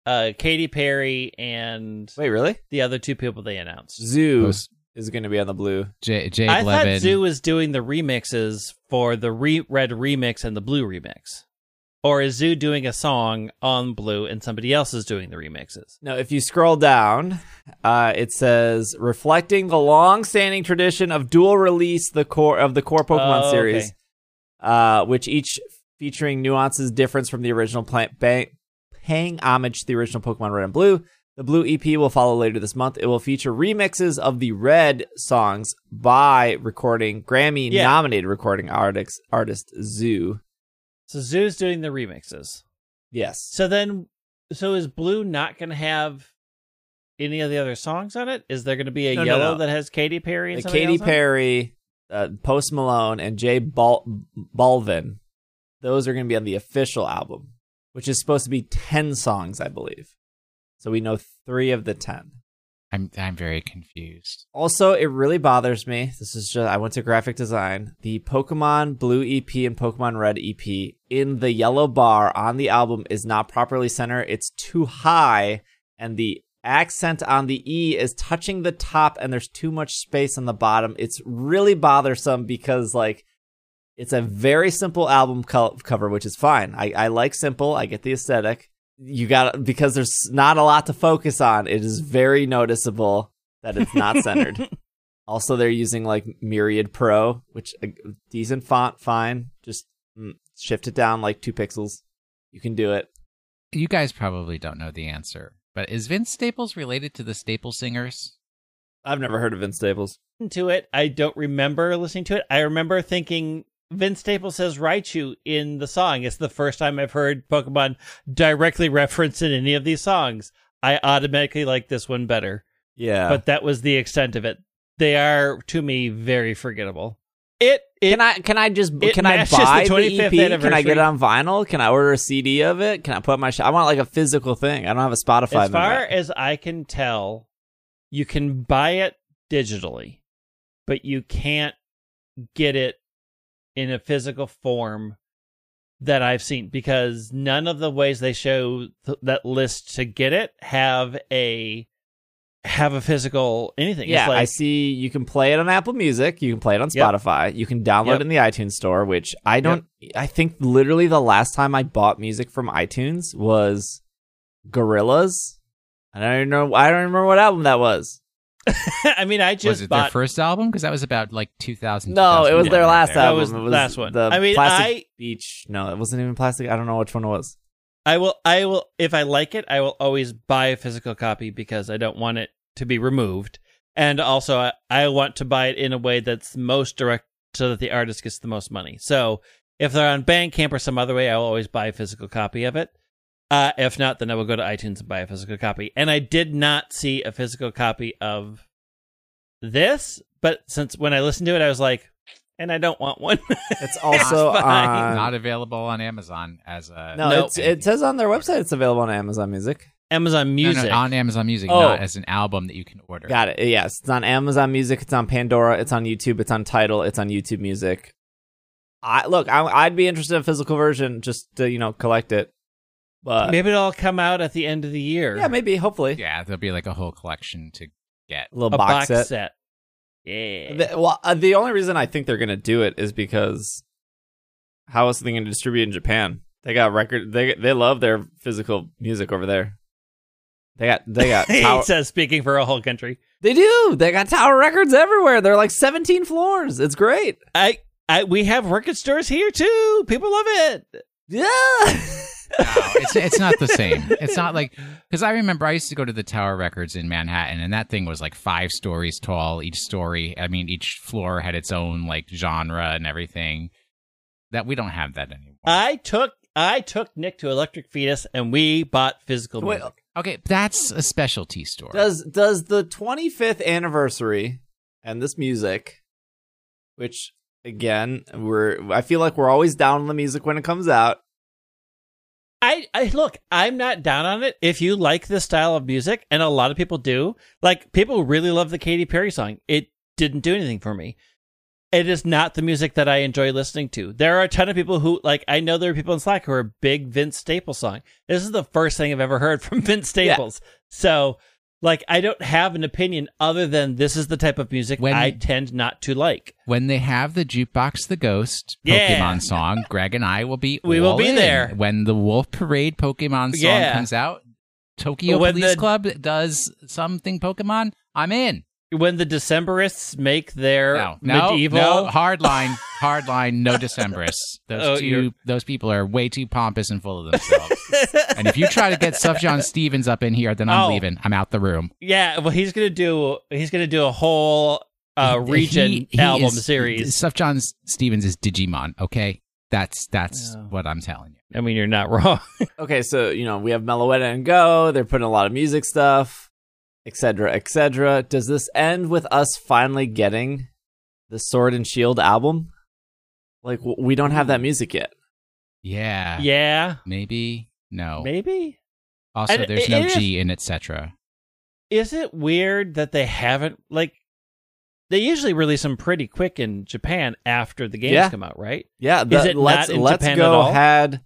uh Katy Perry and Wait, really? the other two people they announced. ZHU Post- is going to be on the blue. J- Jade I Levin. thought ZHU was doing the remixes for the re- red remix and the blue remix. Or is ZHU doing a song on blue and somebody else is doing the remixes? No, if you scroll down, uh, it says reflecting the long-standing tradition of dual release the core of the core Pokemon Oh, okay. series, uh, which each featuring nuances difference from the original plant bang, paying homage to the original Pokemon Red and Blue. The Blue EP will follow later this month. It will feature remixes of the Red songs by recording Grammy Yeah. nominated recording artist artist ZHU. So ZHU's doing the remixes. Yes. So then, so is Blue not going to have any of the other songs on it? Is there going to be a No, no, yellow no. that has Katy Perry and Uh, Katy else on it? Perry, uh, Post Malone, and Jay Bal- Balvin. Those are going to be on the official album, which is supposed to be 10 songs, I believe. So we know three of the 10. I'm I'm very confused. Also, it really bothers me. This is just, I went to graphic design. The Pokemon Blue EP and Pokemon Red EP in the yellow bar on the album is not properly centered. It's too high, and the accent on the E is touching the top, and there's too much space on the bottom. It's really bothersome because, like, it's a very simple album co- cover, which is fine. I, I like simple, I get the aesthetic. You got because there's not a lot to focus on. It is very noticeable that it's not centered. [laughs] also, they're using like Myriad Pro, which a decent font, fine. Just mm, shift it down like two pixels. You can do it. You guys probably don't know the answer, but is Vince Staples related to the Staple Singers? I've never heard of Vince Staples. to it. I don't remember listening to it. I remember thinking Vince Staples says Raichu in the song. It's the first time I've heard Pokemon directly referenced in any of these songs. I automatically like this one better. Yeah. But that was the extent of it. They are to me very forgettable. It it can I can I just it can I buy the the, 25th EP? Can I get it on vinyl? Can I order a CD of it? Can I put my? Sh- I want like a physical thing. I don't have a Spotify. as far member. as I can tell, you can buy it digitally, but you can't get it in a physical form that I've seen because none of the ways they show th- that list to get it have a have a physical anything. yeah, it's like, I see. You can play it on Apple Music. You can play it on Yep. Spotify. You can download Yep. it in the iTunes store. Which I don't. I think literally the last time I bought music from iTunes was Gorillaz. I don't even know. I don't remember what album that was. [laughs] I mean, I just was it bought their first album? Because that was about like 2000. No, it was their last there. That album. was it the was last one. The I mean, Plastic I- Beach. No, it wasn't even plastic. I don't know which one it was. I will I will if I like it, I will always buy a physical copy because I don't want it to be removed. And also I, I want to buy it in a way that's most direct so that the artist gets the most money. So if they're on Bandcamp or some other way, I will always buy a physical copy of it. Uh, if not, then I will go to iTunes and buy a physical copy. And I did not see a physical copy of this, but since when I listened to it, I was like, and I don't want one. [laughs] It's also It's fine. on. Not available on Amazon as a no, Nope. it's, it says on their website it's available on Amazon Music. Amazon Music. no, on Amazon Music, Oh. not as an album that you can order. Got it. Yes, it's on Amazon Music. It's on Pandora. It's on YouTube. It's on Tidal. It's on YouTube Music. I look. I, I'd be interested in a physical version just to you know collect it. But Maybe it'll come out at the end of the year. yeah, maybe hopefully Yeah, there'll be like a whole collection to get. a little a box, box, set. Yeah. The, well, uh, the only reason I think they're gonna do it is because how else are they gonna distribute in Japan? They got record. They they love their physical music over there. They got they got [laughs] he tower, says speaking for a whole country. they do. They got Tower Records everywhere. They're like 17 floors. It's great. I, I, we have record stores here too. People love it. Yeah. [laughs] No, it's it's not the same. It's not like because I remember I used to go to the Tower Records in Manhattan, and that thing was like five stories tall. Each story, I mean, each floor had its own like genre and everything. That we don't have that anymore. I took, I took Nick to Electric Fetus, and we bought physical Wait, okay, that's a specialty store. Does does the 25th anniversary and this music, which again we're I feel like we're always down on the music when it comes out. I, I look, I'm not down on it. If you like this style of music, and a lot of people do, like people really love the Katy Perry song. It didn't do anything for me. It is not the music that I enjoy listening to. There are a ton of people who like. I know there are people in Slack who are big Vince Staples song. This is the first thing I've ever heard from [laughs] Vince Yeah. Staples. So, like, I don't have an opinion other than this is the type of music When- I tend not to like. when they have the jukebox the ghost Yeah. Pokemon song, Greg and I will be We will be in. there. when the Wolf Parade Pokemon song Yeah. comes out. Tokyo When Police the- Club does something Pokemon. I'm in. When the Decemberists make their No, no, medieval, no, hard line, hard line, no Decemberists. [laughs] Those Oh, 2 you're- those people are way too pompous and full of themselves. [laughs] and if you try to get Sufjan Stevens up in here, then I'm Oh. leaving. I'm out the room. Yeah, well, he's gonna do he's gonna do a whole uh, region He- he album is- series. Sufjan Stevens is Digimon. Okay, that's that's Yeah. what I'm telling you. I mean, you're not wrong. [laughs] Okay, so you know we have Meloetta and Go. They're putting a lot of music stuff, etc., etc. Does this end with us finally getting the Sword and Shield album? Like we don't have that hmm. music yet. Yeah, yeah, maybe no. maybe. Also, And there's it- no it is- G in etc. Is it weird that they haven't like? They usually release them pretty quick in Japan after the games Yeah. come out, right? Yeah, Is it Let's not in Let's Japan Go at all? had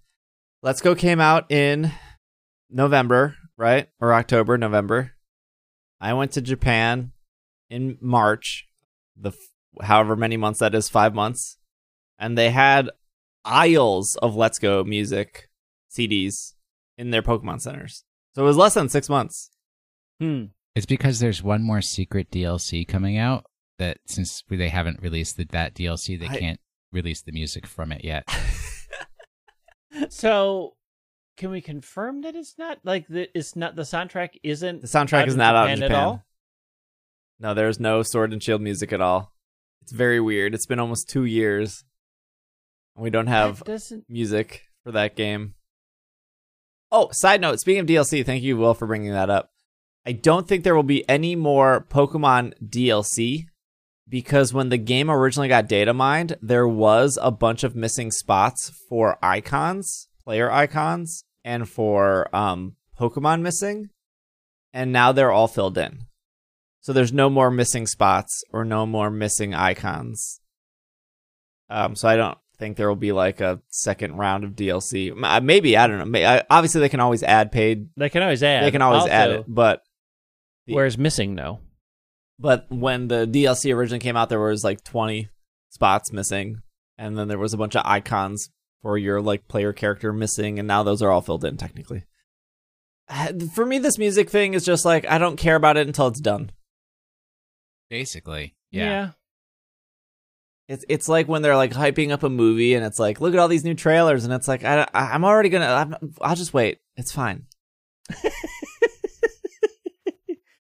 Let's Go came out in November, right? Or October, November. I went to Japan in March, the f- however many months that is, 5 months. And they had aisles of Let's Go music CDs in their Pokemon centers. So it was less than 6 months. Hmm. It's because there's one more secret DLC coming out that since they haven't released the, that DLC, they I- can't release the music from it yet. [laughs] So, can we confirm that it's not like the it's not the soundtrack isn't The soundtrack out is in not out in Japan Japan. at all? No, there's no Sword and Shield music at all. It's very weird. It's been almost 2 years. We don't have music for that game. Oh, side note, speaking of DLC, thank you, Will, for bringing that up. I don't think there will be any more Pokemon DLC because when the game originally got data mined, there was a bunch of missing spots for icons, player icons, and for um, Pokemon missing. And now they're all filled in. So there's no more missing spots or no more missing icons. Um, so I don't think there will be like a second round of DLC. Uh, Maybe I don't know. May- Obviously, they can always add paid. They can always add. They can always add it, but the- Whereas missing, no. but when the DLC originally came out, there was like 20 spots missing, and then there was a bunch of icons for your like player character missing, and now those are all filled in technically. Uh, For me, this music thing is just like I don't care about it until it's done. Basically, yeah. It's it's like when they're like hyping up a movie, and it's like, look at all these new trailers, and it's like I, I I'm already gonna I'm, I'll just wait. It's fine. [laughs]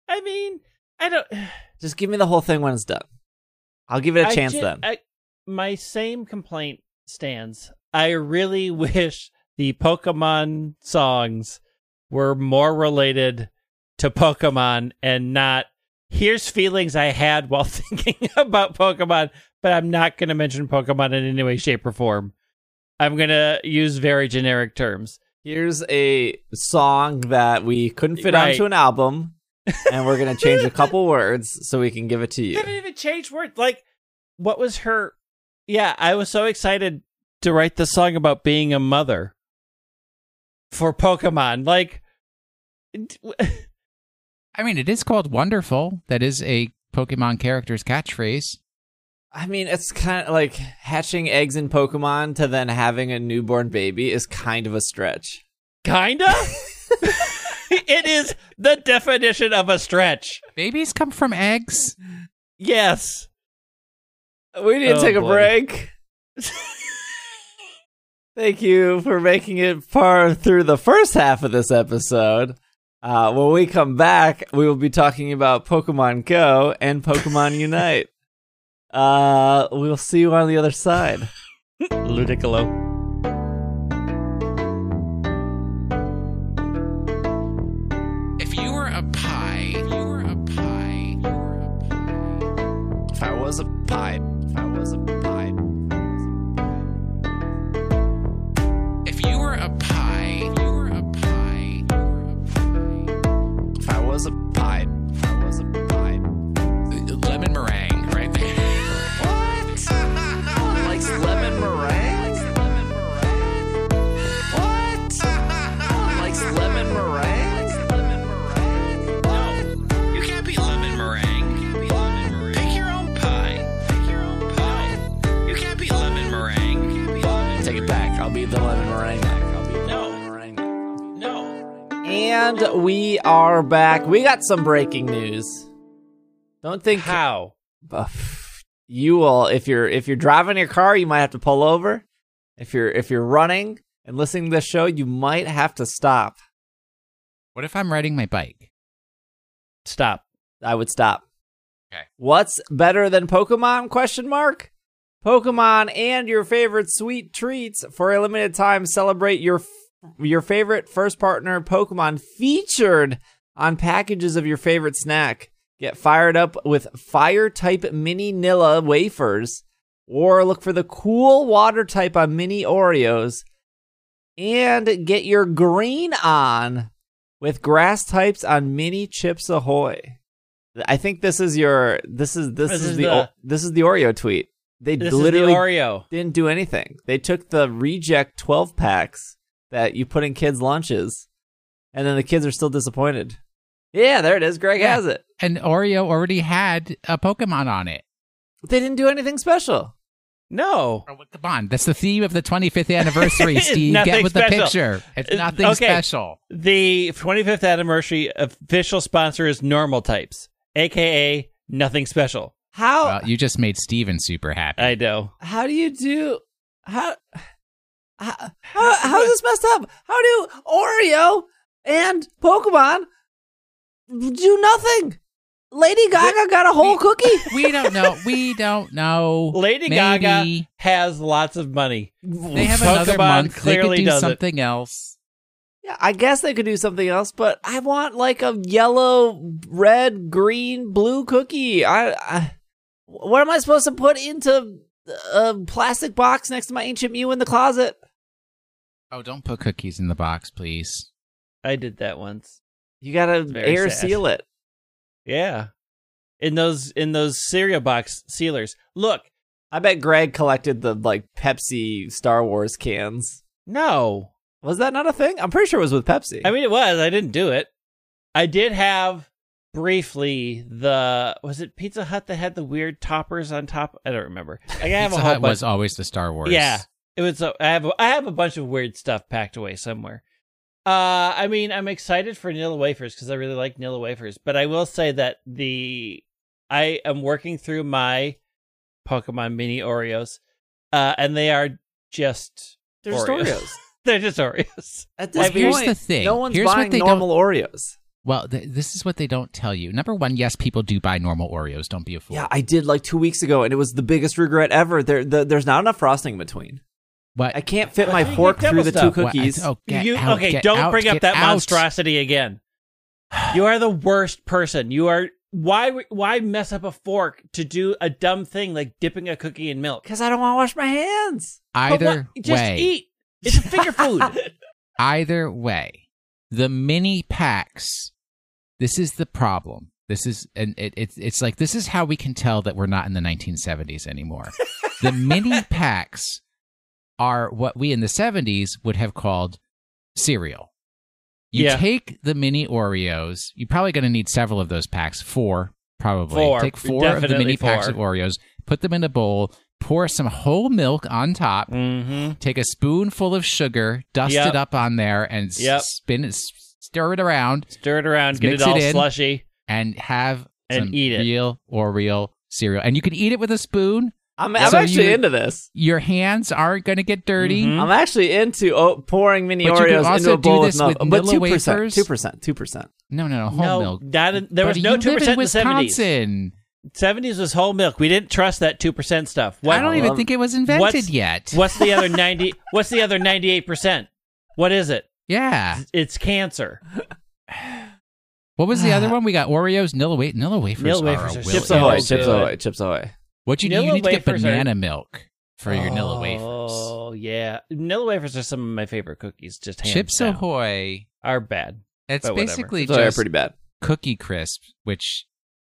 I mean, I don't. [sighs] Just give me the whole thing when it's done. I'll give it a I chance ju- then. I, my same complaint stands. I really [laughs] wish the Pokemon songs were more related to Pokemon and not here's feelings I had while [laughs] thinking about Pokemon, but I'm not going to mention Pokemon in any way, shape, or form. I'm going to use very generic terms. Here's a song that we couldn't fit Right. onto an album, [laughs] and we're gonna change a couple words so we can give it to you. didn't even change words. Like, what was her? Yeah, I was so excited to write the song about being a mother for Pokemon. Like, [laughs] I mean, it is called Wonderful. That is a Pokemon character's catchphrase. I mean, it's kind of like hatching eggs in Pokemon to then having a newborn baby is kind of a stretch. kinda. [laughs] it is the definition of a stretch. Babies come from eggs. Yes. We need to Oh, take a boy. break. Thank you for making it far through the first half of this episode. Uh, when we come back, we will be talking about Pokemon Go and Pokemon Unite. Uh, we'll see you on the other side. [laughs] Ludicolo. If you were a pie, if you were a pie, you were a pie. If I was a pie, And we are back. We got some breaking news. Don't think How? you will if you're if you're driving your car, you might have to pull over. If you're if you're running and listening to this show, you might have to stop. What if I'm riding my bike? Stop. I would stop. Okay. What's better than Pokemon? Question mark. Pokemon and your favorite sweet treats for a limited time. Celebrate your your favorite first partner Pokemon featured on packages of your favorite snack. Get fired up with fire type mini Nilla wafers, or look for the cool water type on mini Oreos, and get your green on with grass types on mini Chips Ahoy. I think this is your this is this, This is, is the, the- this is the Oreo tweet. They literally the Oreo. didn't do anything. They took the reject 12 packs that you put in kids' lunches, and then the kids are still disappointed. Yeah, there it is. Greg Yeah. has it. And Oreo already had a Pokemon on it. They didn't do anything special. No. Oh, Come on, that's the theme of the 25th anniversary, [laughs] Steve. Nothing Get with special. the picture. It's nothing okay. special. The 25th anniversary official sponsor is Normal Types, aka nothing special. How Well, you just made Steven super happy. I know. how do you do how how, how how is this messed up? How do Oreo and Pokemon do nothing? Lady Gaga got a whole cookie. [laughs] We don't know. We don't know. Lady Maybe. Gaga has lots of money. They have Pokemon another month. They could clearly do does it. something else. Yeah, I guess they could do something else, but I want like a yellow, red, green, blue cookie. I, I what am I supposed to put into a plastic box next to my ancient Mew in the closet? Oh, don't put cookies in the box, please. I did that once. You gotta air sad. seal it. Yeah. In those in those cereal box sealers. Look, I bet Greg collected the like Pepsi Star Wars cans. no. Was that not a thing? I'm pretty sure it was with Pepsi. I mean it was. I didn't do it. I did have briefly the was it Pizza Hut that had the weird toppers on top? I don't remember. Like, I [laughs] have Pizza a whole Hut bunch. was always the Star Wars. Yeah, it was. A, I have. A, I have a bunch of weird stuff packed away somewhere. Uh, I mean, I'm excited for Nilla wafers because I really like Nilla wafers. But I will say that the I am working through my Pokemon mini Oreos, uh, and they are just They're just Oreos. Oreos. [laughs] They're just Oreos. At Well, point, here's point, the thing. no one's Here's what buying they normal Oreos. Well, th- this is what they don't tell you. Number one, yes, people do buy normal Oreos. Don't be a fool. Yeah, I did like two weeks ago, and it was the biggest regret ever. There, the, there's not enough frosting in between. What? I can't fit my fork through the two stuff. what- I- cookies. oh, get you out, okay? get don't out, bring up that out. monstrosity again. You are the worst person. You are. Why? Why mess up a fork to do a dumb thing like dipping a cookie in milk? Because I don't want to wash my hands. But Either what- just way, eat. It's a finger food. [laughs] either way, the mini packs. This is the problem. This is and it, it's it's like this is how we can tell that we're not in the 1970s anymore. [laughs] the mini packs are what we in the 70s would have called cereal. You Yeah. take the mini Oreos. You're probably going to need several of those packs. Four, probably. Four. Take four of the Definitely mini packs of Oreos. Put them in a bowl. Pour some whole milk on top. mm-hmm. Take a spoonful of sugar, dust Yep. it up on there, and Yep. spin it, stir it around, Stir it around, get it all it in. slushy. and have And some eat it. real Oreo cereal. And you can eat it with a spoon. I'm, I'm So actually you- into this. Your hands aren't going to get dirty. Mhm. I'm actually into oh, pouring mini But you Oreos also into a bowl do with this milk. with but two percent, two percent, two percent. No, no, no, whole no, milk. that there was no two percent in in the seventies. Wisconsin. Seventies was whole milk. We didn't trust that two percent stuff. What, I don't even love- think it was invented what's- yet. What's the other [laughs] ninety? What's the other ninety eight percent? What is it? Yeah. It's cancer. What was the other [sighs] one? We got Oreos, Nilla, wa- Nilla wafers. Nilla wafers a are will- Chips Ahoy. Chips Ahoy, Chips Ahoy. What you do? You need to get wafers are- banana milk for your Nilla oh, wafers. Oh yeah, Nilla wafers are some of my favorite cookies. Just hands Chips down. Ahoy. are bad. It's But whatever. basically Chips Ahoy are just pretty bad. Cookie Crisp, which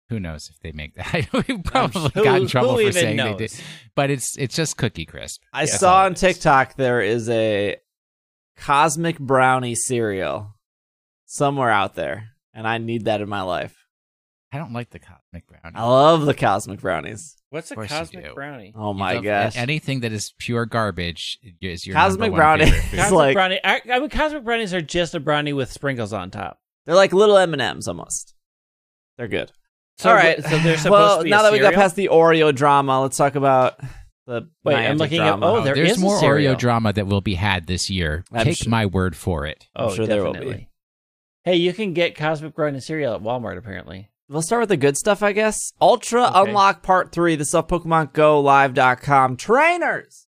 who knows if they make that? [laughs] We've probably Who- got in trouble for saying knows? they did, but it's it's just Cookie Crisp. I Yes, saw on. TikTok there is a cosmic brownie cereal somewhere out there, and I need that in my life. I don't like the cosmic brownie. I love the cosmic brownies. What's a course you do. cosmic brownie? Oh You my don't- gosh. Anything that is pure garbage is your Cosmic number one brownie. favorite [laughs] food. Cosmic like- brownie. I, I mean, cosmic brownies are just a brownie with sprinkles on top. They're like little M and M's almost. They're good. So, All right. So they're supposed well, to be. now a that we got cereal? past the Oreo drama, let's talk about the Wait, I'm Niantic looking at- drama. oh, there There's is a more cereal. Oreo drama that will be had this year. I'm Take sure. my word for it. Oh, sure there will be. definitely. Hey, you can get cosmic brownie cereal at Walmart. Apparently, We'll start with the good stuff, I guess. Ultra Okay. Unlock Part 3. This is off Pokemon Go Live.com. Trainers!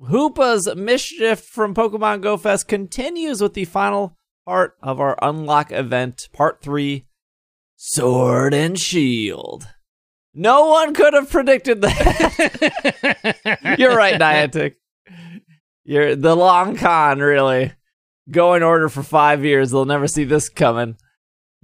Hoopa's mischief from Pokemon Go Fest continues with the final part of our Unlock event, Part 3 Sword and Shield. No one could have predicted that. [laughs] You're right, Niantic. You're the long con, really. Go in order for five years. They'll never see this coming.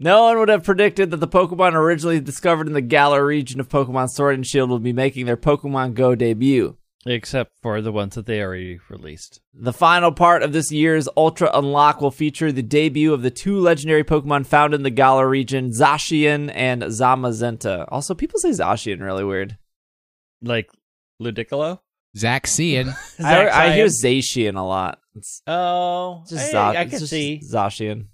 No one would have predicted that the Pokemon originally discovered in the Galar region of Pokemon Sword and Shield would be making their Pokemon Go debut. except for the ones that they already released. The final part of this year's Ultra Unlock will feature the debut of the two legendary Pokemon found in the Galar region, Zacian and Zamazenta. Also, people say Zacian really weird. Like Ludicolo. Zaxian. [laughs] I, I hear Zacian. Zacian a lot. It's Oh, just I, Za- I it's just see. Zacian.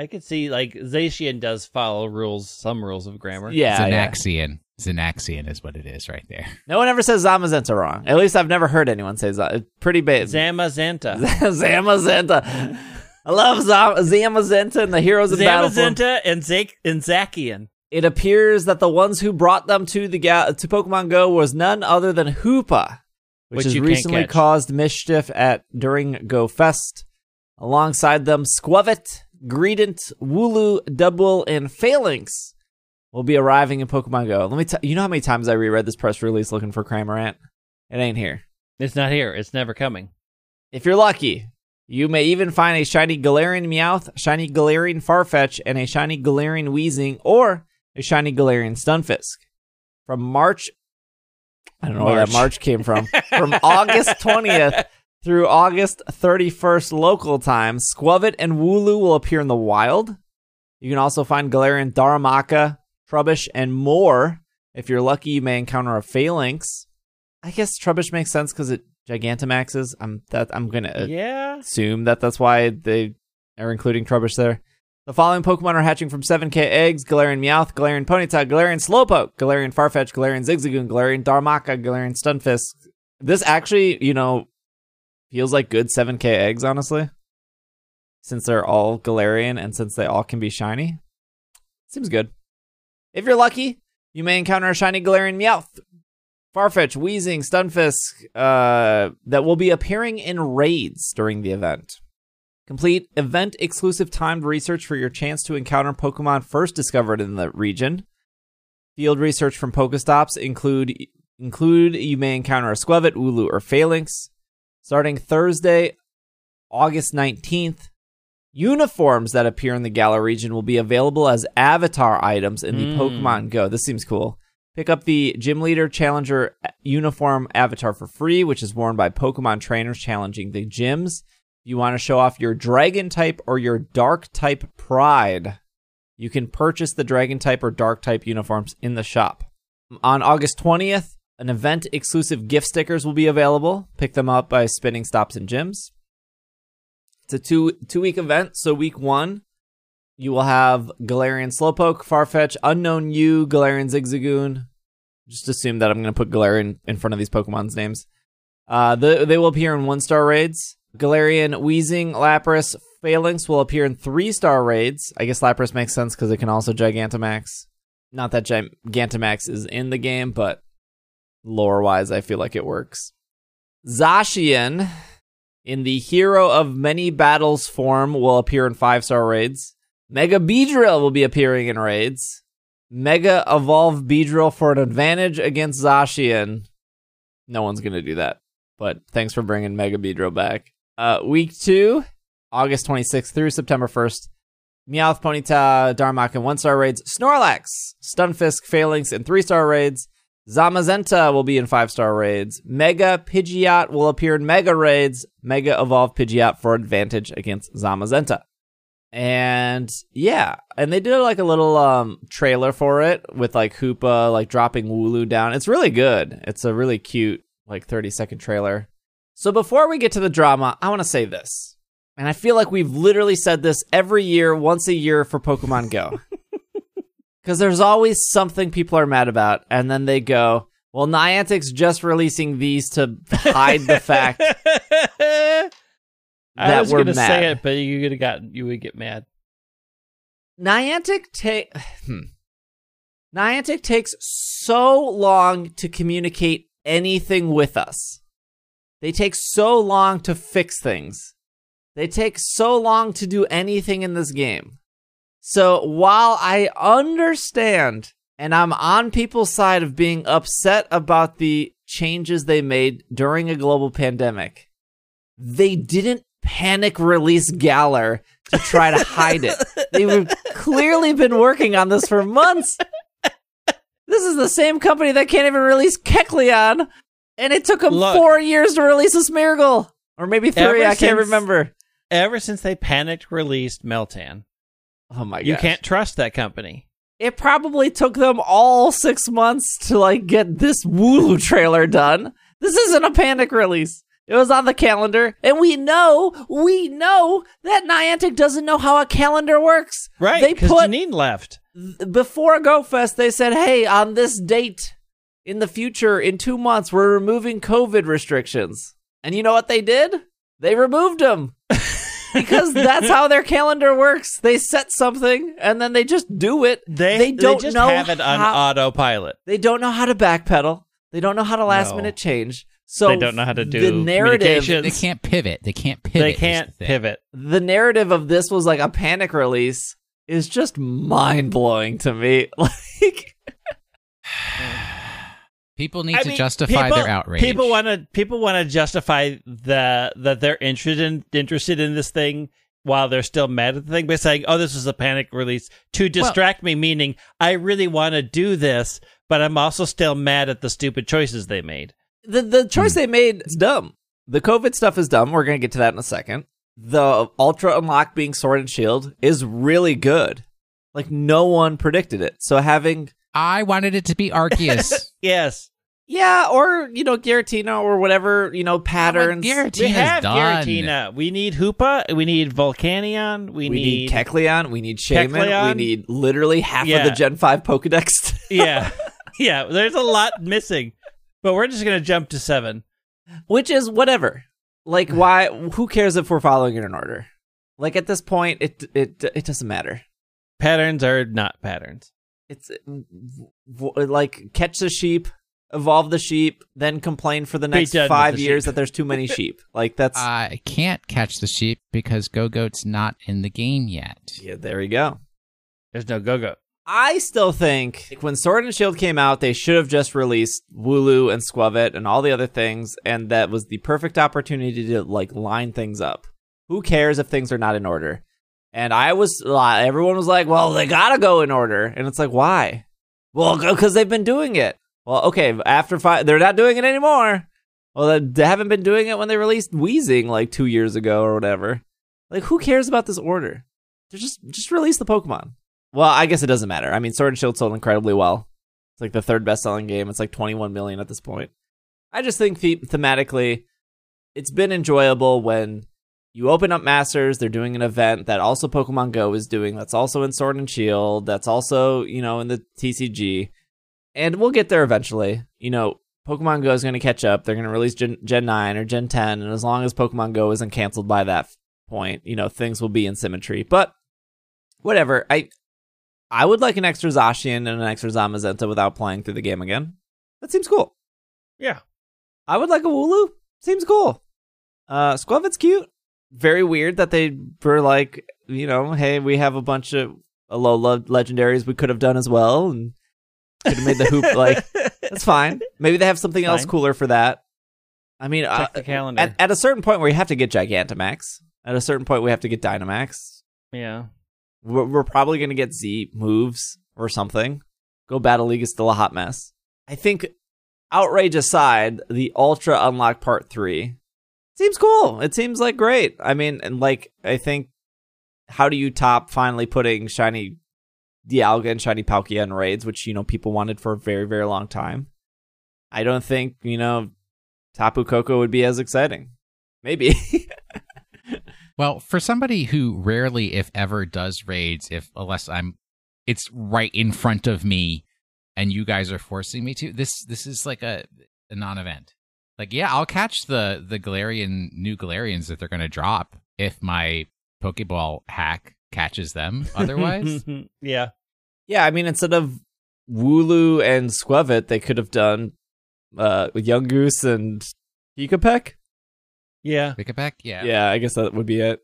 I could see like Zacian does follow rules, some rules of grammar. Yeah, yeah. Zanaxian. Zanaxian is what it is right there. [laughs] No one ever says Zamazenta wrong. At least I've never heard anyone say that. Pretty bad. Zamazenta. [laughs] Zamazenta. I love Zam- Zamazenta and the Heroes of Battle. Zamazenta and Zak and Zacian. It appears that the ones who brought them to the ga- to Pokemon Go was none other than Hoopa, which, Which has recently caused mischief at during Go Fest. Alongside them, Skwovet, Greedent, Wooloo, Dubwool, and Falinks will be arriving in Pokemon Go. Let me tell you know how many times I reread this press release looking for Cramorant? It ain't here. It's not here. It's never coming. If you're lucky, you may even find a shiny Galarian Meowth, shiny Galarian Farfetch, and a shiny Galarian Weezing, or a shiny Galarian Stunfisk. From March, I don't know where that March. March came from. [laughs] From August 20th through August 31st local time, Skwovet and Wooloo will appear in the wild. You can also find Galarian Darumaka, Trubbish, and more. If you're lucky, you may encounter a Falinks. I guess Trubbish makes sense because it Gigantamaxes. I'm that I'm gonna yeah. assume that that's why they are including Trubbish there. The following Pokemon are hatching from 7K eggs: Galarian Meowth, Galarian Ponyta, Galarian Slowpoke, Galarian Farfetch, Galarian Zigzagoon, Galarian Darumaka, Galarian Stunfisk. This actually, you know, feels like good 7K eggs, honestly. Since they're all Galarian and since they all can be shiny. Seems good. If you're lucky, you may encounter a shiny Galarian Meowth, Farfetch, Weezing, Stunfisk, uh, that will be appearing in raids during the event. Complete event exclusive timed research for your chance to encounter Pokemon first discovered in the region. Field research from Pokestops include include you may encounter a Skwovet, Wooloo, or Falinks. Starting Thursday, August 19th, uniforms that appear in the Galar region will be available as avatar items in the Mm. Pokemon Go. This seems cool. Pick up the Gym Leader Challenger uniform avatar for free, which is worn by Pokemon trainers challenging the gyms. If you want to show off your Dragon type or your Dark type pride, you can purchase the Dragon type or Dark type uniforms in the shop. On August 20th, an event exclusive gift stickers will be available. Pick them up by spinning stops and gyms. It's a two two week event. So week one, you will have Galarian Slowpoke, Farfetch, Unknown You, Galarian Zigzagoon. Just assume that I'm going to put Galarian in front of these Pokemon's names. Uh, the, they will appear in one star raids. Galarian, Weezing, Lapras, Falinks will appear in three star raids. I guess Lapras makes sense because it can also Gigantamax. Not that Gigantamax is in the game, but lore wise, I feel like it works. Zacian, in the Hero of Many Battles form, will appear in five star raids. Mega Beedrill will be appearing in raids. Mega Evolve Beedrill for an advantage against Zacian. No one's going to do that, but thanks for bringing Mega Beedrill back. Uh, week two, August 26th through September 1st. Meowth, Ponyta, Darmok in one star raids. Snorlax, Stunfisk, Falinks in three star raids. Zamazenta will be in five star raids. Mega Pidgeot will appear in mega raids. Mega Evolve Pidgeot for advantage against Zamazenta. And yeah, and they did like a little um trailer for it with like Hoopa like dropping Wooloo down. It's really good. It's a really cute like 30 second trailer. So before we get to the drama, I want to say this. And I feel like we've literally said this every year, once a year for Pokemon Go. [laughs] Because there's always something people are mad about, and then they go, well, Niantic's just releasing these to hide the fact [laughs] I that was we're gonna mad. say it, but you would have gotten you would get mad. Niantic take hmm. Niantic takes so long to communicate anything with us. They take so long to fix things. They take so long to do anything in this game. So while I understand and I'm on people's side of being upset about the changes they made during a global pandemic, they didn't panic release Galar to try to hide it. [laughs] They've clearly been working on this for months. This is the same company that can't even release Kecleon, and it took them Look. four years to release this Smeargle. Or maybe three, I can't since- remember. Ever since they panicked released Meltan, Oh my god. you can't trust that company. It probably took them all six months to like get this Wooloo trailer done. This isn't a panic release. It was on the calendar, and we know, we know that Niantic doesn't know how a calendar works. Right, They put Janine left. before GoFest, they said, "Hey, on this date in the future, in two months, we're removing COVID restrictions." And you know what they did? They removed them. [laughs] because that's how their calendar works. They set something and then they just do it. They They don't just know have it on how- autopilot. They don't know how to backpedal. They don't know how to last No. minute change. So They don't know how to do the narrative. They can't pivot. They can't pivot. They can't the pivot. The narrative of this was like a panic release is just mind blowing to me. [laughs] Like [sighs] [sighs] [sighs] People need I to mean, justify people- their outrage. People want to people want to justify the that they're interested in interested in this thing while they're still mad at the thing by saying, "Oh, this was a panic release to distract me," meaning I really want to do this, but I'm also still mad at the stupid choices they made. the the choice hmm. they made is dumb. The COVID stuff is dumb. We're gonna get to that in a second. The Ultra Unlock being Sword and Shield is really good. Like no one predicted it. So having I wanted it to be Arceus. [laughs] Yes, yeah, or you know Giratina or whatever you know patterns. Giratina- we have done. Giratina. We need Hoopa. We need Volcanion. We, we need Kecleon. We need Shaymin. We need literally half of the Gen Five Pokedex. [laughs] yeah, yeah. There's a lot missing, but we're just gonna jump to seven. which is whatever. Like, why? Who cares if we're following it in order? Like at this point, it it it doesn't matter. Patterns are not patterns. It's mm, v- like catch the sheep, evolve the sheep, then complain for the next five the years sheep. that there's too many [laughs] sheep. Like that's I can't catch the sheep because Gogoat's not in the game yet. yeah. There you go. There's no go go. I still think like, when Sword and Shield came out, they should have just released Wooloo and Skwovet and all the other things, and that was the perfect opportunity to like line things up. Who cares if things are not in order? And I was, everyone was like, "Well, they gotta go in order," and it's like, why? Well, because they've been doing it. Well, okay, after five, they're not doing it anymore. Well, they- haven't been doing it when they released Weezing like two years ago or whatever. Like, who cares about this order? Just, just release the Pokemon. Well, I guess it doesn't matter. I mean, Sword and Shield sold incredibly well. It's like the third best-selling game. It's like 21 million at this point. I just think the- thematically, it's been enjoyable when you open up Masters. They're doing an event that also Pokemon Go is doing. That's also in Sword and Shield. That's also you know in the TCG, and we'll get there eventually. You know, Pokemon Go is going to catch up. They're going to release Gen, Gen 9 or Gen 10, and as long as Pokemon Go isn't canceled by that point, you know things will be in symmetry. But whatever. I I would like an extra Zacian and an extra Zamazenta without playing through the game again. That seems cool. Yeah. I would like a Wooloo. Seems cool. Uh, Skwovet's cute. Very weird that they were like, you know, hey, we have a bunch of Alola legendaries we could have done as well, and could have made the hoop like [laughs] that's fine. Maybe they have something else cooler for that. I mean, uh, at at a certain point where you have to get Gigantamax. At a certain point, we have to get Dynamax. yeah. We're, we're probably going to get Z moves or something. Go Battle League is still a hot mess. I think, outrage aside, the Ultra Unlock Part 3 seems cool. It seems like great. I mean, and like, I think, how do you top finally putting Shiny Dialga and Shiny Palkia and raids, which, you know, people wanted for a very, very long time? I don't think, you know, Tapu Koko would be as exciting. Maybe. [laughs] Well, for somebody who rarely, if ever, does raids, if unless I'm, it's right in front of me, and you guys are forcing me to. This this is like a, a non-event. Like, yeah, I'll catch the the Galarian new Galarians that they're going to drop if my Pokeball hack catches them. Otherwise, [laughs] yeah. Yeah, I mean, instead of Wooloo and Skwovet, they could have done uh, Yungoos and Pikipek. Yeah. pick it back. Yeah, Yeah. I guess that would be it.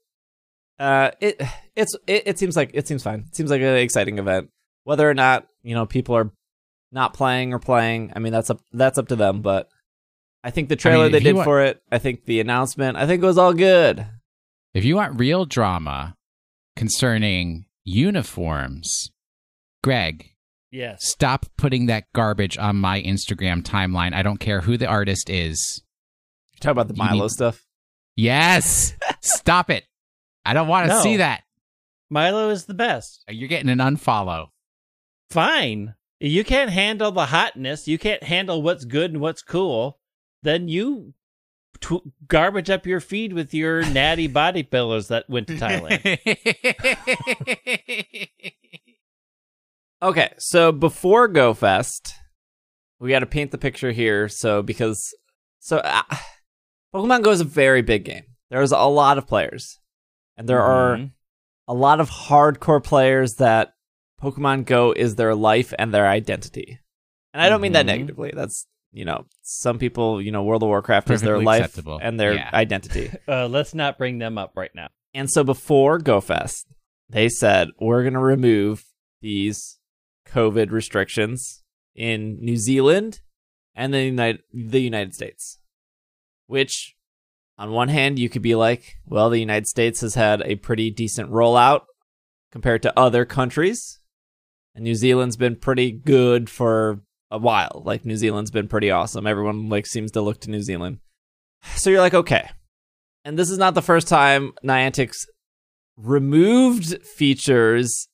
Uh, it it's it, it seems like it seems fine. It seems like an exciting event. Whether or not you know people are not playing or playing, I mean that's up that's up to them. But I think the trailer if they did want- for it, I think the announcement, I think it was all good. If you want real drama concerning uniforms, Greg, Yes. stop putting that garbage on my Instagram timeline. I don't care who the artist is. You talk about the You Milo need- stuff. Yes, [laughs] stop it. I don't want to No. see that. Milo is the best. You're getting an unfollow. Fine. You can't handle the hotness. You can't handle what's good and what's cool. Then you tw- garbage up your feed with your [laughs] natty body pillows that went to Thailand. [laughs] Okay, so before GoFest, we got to paint the picture here. So because so uh, Pokemon Go is a very big game. There's a lot of players. And there are Mhm. a lot of hardcore players that Pokemon Go is their life and their identity. And I don't mean that Mhm. negatively. That's, you know, some people, you know, World of Warcraft is their life acceptable. and their Yeah. identity. [laughs] Uh, let's not bring them up right now. And so before GoFest, they said, we're going to remove these COVID restrictions in New Zealand and the United, the United States. Which, on one hand, you could be like, well, the United States has had a pretty decent rollout compared to other countries. And New Zealand's been pretty good for a while. Like, New Zealand's been pretty awesome. Everyone, like, seems to look to New Zealand. So you're like, okay, and this is not the first time Niantic's removed features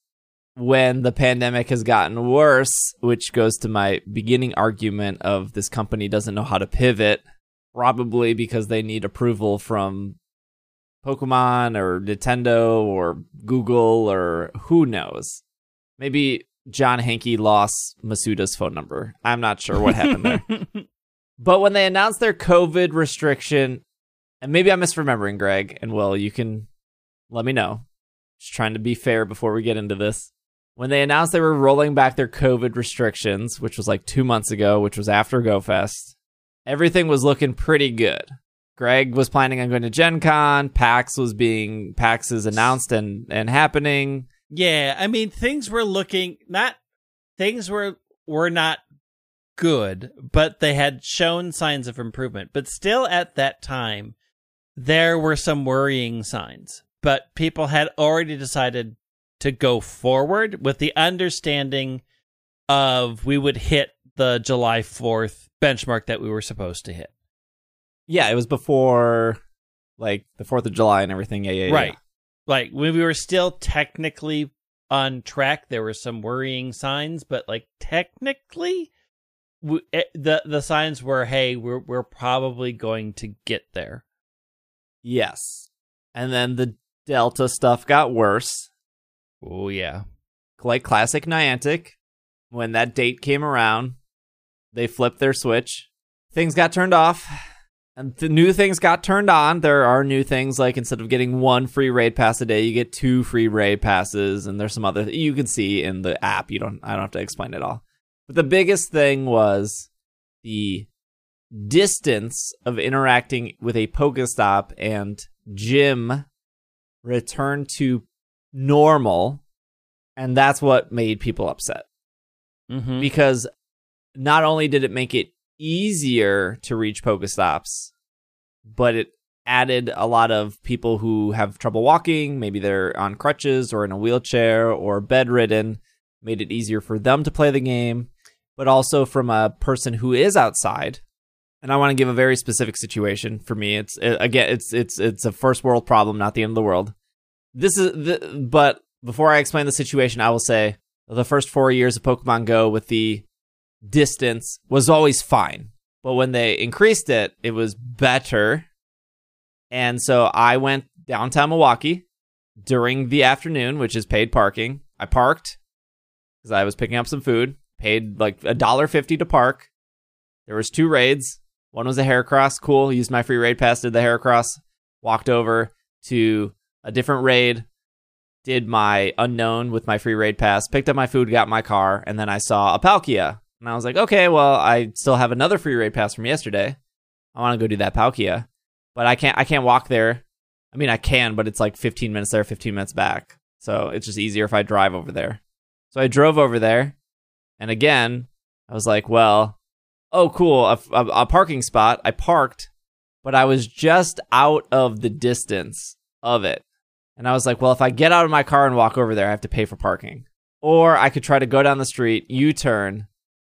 when the pandemic has gotten worse, which goes to my beginning argument of this company doesn't know how to pivot, probably because they need approval from Pokemon or Nintendo or Google or who knows. Maybe John Hanke lost Masuda's phone number. I'm not sure what happened there. [laughs] But when they announced their COVID restriction, and maybe I'm misremembering, Greg, and Will, you can let me know. Just trying to be fair before we get into this. When they announced they were rolling back their COVID restrictions, which was like two months ago, which was after GoFest, everything was looking pretty good. Greg was planning on going to Gen Con. PAX was being PAX is announced and, and happening. Yeah, I mean things were looking not things were were not good, but they had shown signs of improvement. But still at that time there were some worrying signs. But people had already decided to go forward with the understanding of we would hit the July 4th benchmark that we were supposed to hit. Yeah, it was before like the 4th of July and everything. Yeah, yeah, yeah. Right. Like when we were still technically on track, there were some worrying signs, but like technically, we, eh, the the signs were, hey, we're we're probably going to get there. Yes. And then the Delta stuff got worse. Oh yeah, Like classic Niantic, when that date came around, they flipped their switch. Things got turned off. And the new things got turned on. There are new things like instead of getting one free raid pass a day, you get two free raid passes, and there's some other you can see in the app. You don't I don't have to explain it all. But the biggest thing was the distance of interacting with a Pokestop and gym returned to normal, and that's what made people upset mm-hmm. because not only did it make it easier to reach Pokestops, but it added a lot of people who have trouble walking, maybe they're on crutches or in a wheelchair or bedridden, made it easier for them to play the game, but also from a person who is outside. And I want to give a very specific situation for me. It's uh, again, it's it's it's a first world problem, not the end of the world. This is the, but before I explain the situation, I will say the first 4 years of Pokemon Go with the distance was always fine. But when they increased it, it was better. And so I went downtown Milwaukee during the afternoon, which is paid parking. I parked because I was picking up some food. Paid like a dollar fifty to park. There was two raids. One was a Heracross. Cool. Used my free raid pass. Did the Heracross. Walked over to a different raid. Did my unknown with my free raid pass. Picked up my food. Got my car. And then I saw a Palkia. And I was like, okay, well, I still have another free raid pass from yesterday. I want to go do that Palkia, but I can't. I can't walk there. I mean, I can, but it's like 15 minutes there, 15 minutes back. So it's just easier if I drive over there. So I drove over there, and again, I was like, well, oh, cool, a, a, a parking spot. I parked, but I was just out of the distance of it, and I was like, well, if I get out of my car and walk over there, I have to pay for parking, or I could try to go down the street, U-turn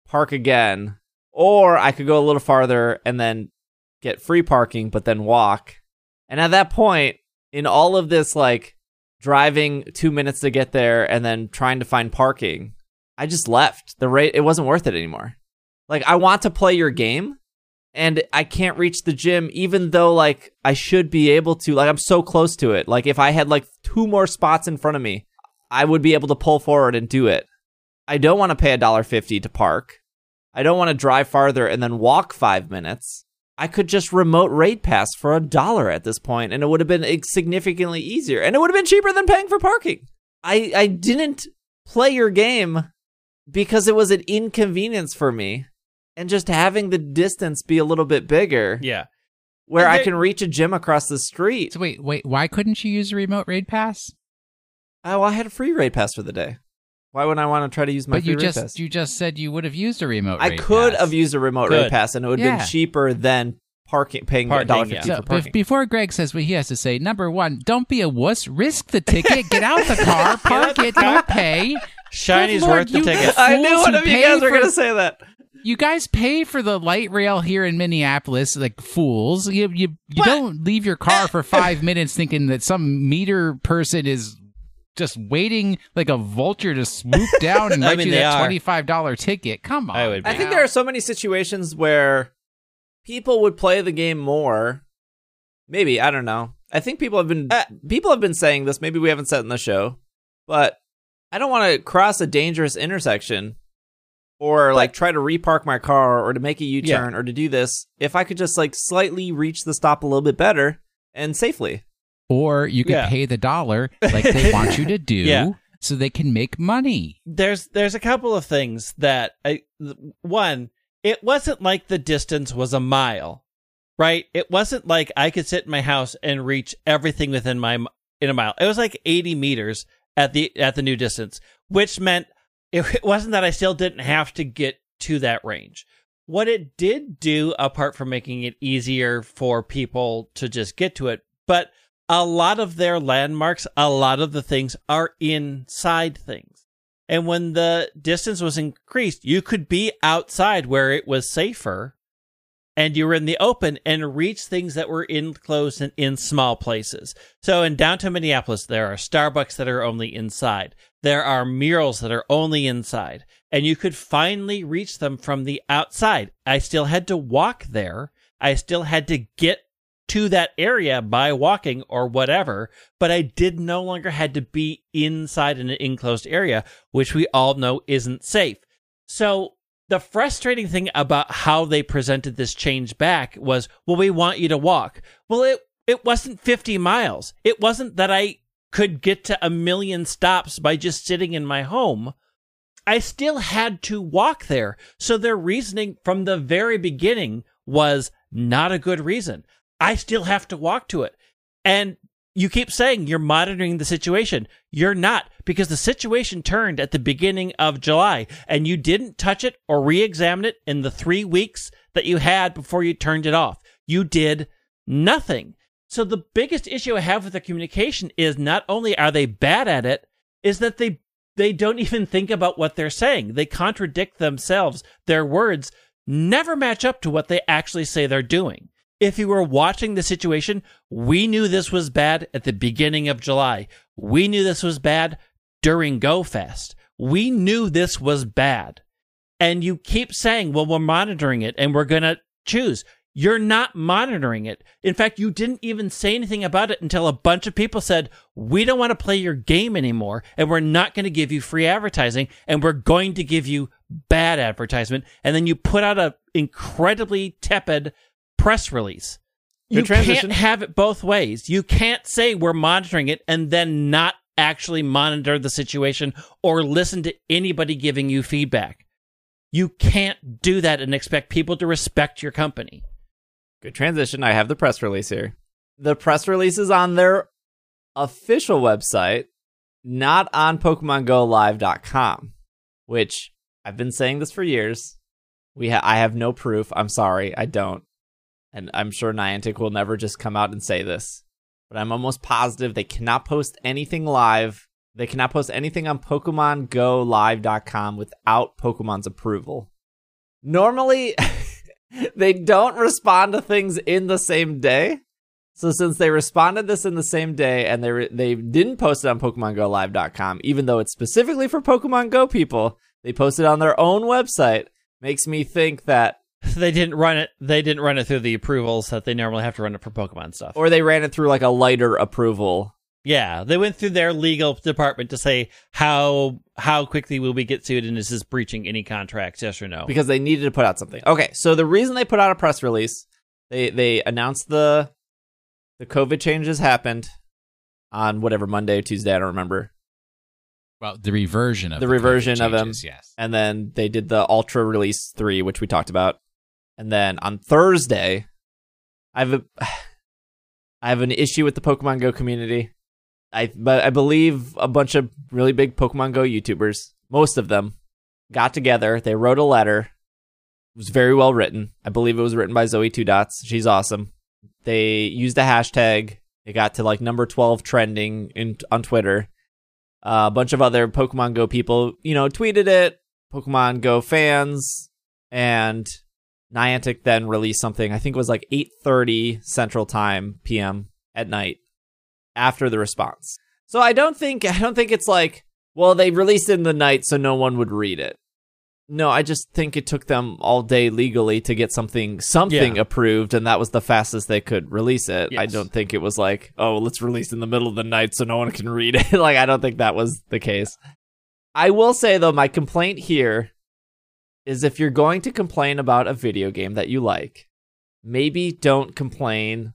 park again, or I could go a little farther and then get free parking, but then walk. And at that point, in all of this, like driving two minutes to get there and then trying to find parking, I just left. The rate, it wasn't worth it anymore. Like, I want to play your game and I can't reach the gym, even though, like, I should be able to. Like, I'm so close to it. Like, if I had like two more spots in front of me, I would be able to pull forward and do it. I don't want to pay a dollar fifty to park. I don't want to drive farther and then walk five minutes. I could just remote raid pass for a dollar at this point, and it would have been significantly easier, and it would have been cheaper than paying for parking. I I didn't play your game because it was an inconvenience for me, and just having the distance be a little bit bigger, Yeah. where I can reach a gym across the street. So wait, wait, why couldn't you use a remote raid pass? Oh, I had a free raid pass for the day. Why would I want to try to use my but free you just pass? you just said you would have used a remote I raid could pass. have used a remote raid Could. pass, and it would have Yeah. been cheaper than parking, paying a Parking, dollar yeah. fifty So for bef- parking. before Greg says what he has to say, number one, don't be a wuss. Risk the ticket. Get out the [laughs] car. Park it. Don't pay. Shiny's Lord, worth the ticket. I knew one of you pay guys were going to say that. You guys pay for the light rail here in Minneapolis like fools. You you, you don't leave your car for five minutes thinking that some meter person is just waiting like a vulture to swoop [laughs] down and I write mean, you that twenty five dollar ticket. Come on. I would be. I think there are so many situations where people would play the game more. Maybe I don't know. I think people have been Uh, people have been saying this. Maybe we haven't said it in the show, but I don't want to cross a dangerous intersection or like try to repark my car or to make a U-turn or to do this if I could just like slightly reach the stop a little bit better and safely. Or you could Yeah. pay the dollar like they want you to [laughs] do Yeah. so they can make money. there's there's a couple of things that I one it wasn't like the distance was a mile right it wasn't like i could sit in my house and reach everything within my in a mile it was like 80 meters at the at the new distance which meant it, [laughs] it wasn't that i still didn't have to get to that range what it did do apart from making it easier for people to just get to it but a lot of their landmarks a lot of the things are inside things and when the distance was increased, you could be outside where it was safer and you were in the open and reach things that were enclosed and in small places. So in downtown Minneapolis, there are Starbucks that are only inside. There are murals that are only inside. And you could finally reach them from the outside. I still had to walk there. I still had to get to that area by walking or whatever, but I did no longer had to be inside an enclosed area, which we all know isn't safe. So the frustrating thing about how they presented this change back was, well, we want you to walk. Well, it it wasn't 50 miles. It wasn't that I could get to a million stops by just sitting in my home. I still had to walk there. So their reasoning from the very beginning was not a good reason. I still have to walk to it. And you keep saying you're monitoring the situation. You're not because the situation turned at the beginning of July and you didn't touch it or re examine it in the three weeks that you had before you turned it off. You did nothing. So the biggest issue I have with the communication is not only are they bad at it, is that they they don't even think about what they're saying. They contradict themselves. Their words never match up to what they actually say they're doing. If you were watching the situation, we knew this was bad at the beginning of July. We knew this was bad during GoFest. We knew this was bad. And you keep saying, well, we're monitoring it and we're going to choose. You're not monitoring it. In fact, you didn't even say anything about it until a bunch of people said, we don't want to play your game anymore and we're not going to give you free advertising and we're going to give you bad advertisement. And then you put out an incredibly tepid press release. Good You transition. can't have it both ways. You can't say we're monitoring it and then not actually monitor the situation or listen to anybody giving you feedback. You can't do that and expect people to respect your company. Good transition. I have the press release here. The press release is on their official website, not on PokemonGoLive.com, which I've been saying this for years. We ha- I have no proof. I'm sorry, I don't, and I'm sure Niantic will never just come out and say this. But I'm almost positive they cannot post anything live. They cannot post anything on PokemonGoLive.com without Pokemon's approval. Normally, [laughs] they don't respond to things in the same day. So since they responded this in the same day and they re- they didn't post it on PokemonGoLive.com, even though it's specifically for Pokemon Go people, they posted on their own website. Makes me think that, They didn't run it. They didn't run it through the approvals that they normally have to run it for Pokemon stuff. or they ran it through like a lighter approval. yeah, they went through their legal department to say how how quickly will we get sued and is this breaching any contracts? Yes or no? because they needed to put out something. Okay, so the reason they put out a press release, They they announced the the COVID changes happened on whatever Monday, or Tuesday, I don't remember. Well, the reversion of The the, reversion COVID of them. Yes. And then they did the Ultra Release 3, which we talked about. And then on Thursday, I have a [sighs] I have an issue with the Pokemon Go community. I but I believe a bunch of really big Pokemon Go YouTubers, most of them, got together. They wrote a letter. It was very well written. I believe it was written by Zoe Two Dots. She's awesome. They used a hashtag. It got to like number twelve trending in on Twitter. Uh, a bunch of other Pokemon Go people, you know, tweeted it. Pokemon Go fans and Niantic then released something. I think it was like 8:30 Central Time PM at night after the response. So I don't think I don't think it's like, well, they released it in the night so no one would read it. No, I just think it took them all day legally to get something something Yeah. approved and that was the fastest they could release it. I don't think it was like, oh, let's release in the middle of the night so no one can read it. [laughs] like I don't think that was the case. I will say though my complaint here is if you're going to complain about a video game that you like, maybe don't complain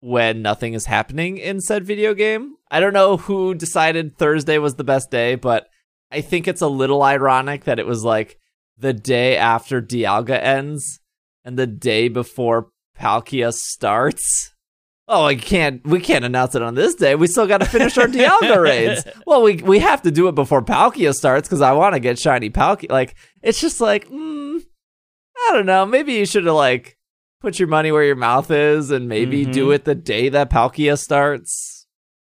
when nothing is happening in said video game. I don't know who decided Thursday was the best day, but I think it's a little ironic that it was like the day after Dialga ends and the day before Palkia starts. Oh, I can't. We can't announce it on this day. We still got to finish our Dialga [laughs] raids. Well, we we have to do it before Palkia starts because I want to get shiny Palkia. Like it's just like, mm, I don't know. Maybe you should have like put your money where your mouth is and maybe Mhm. do it the day that Palkia starts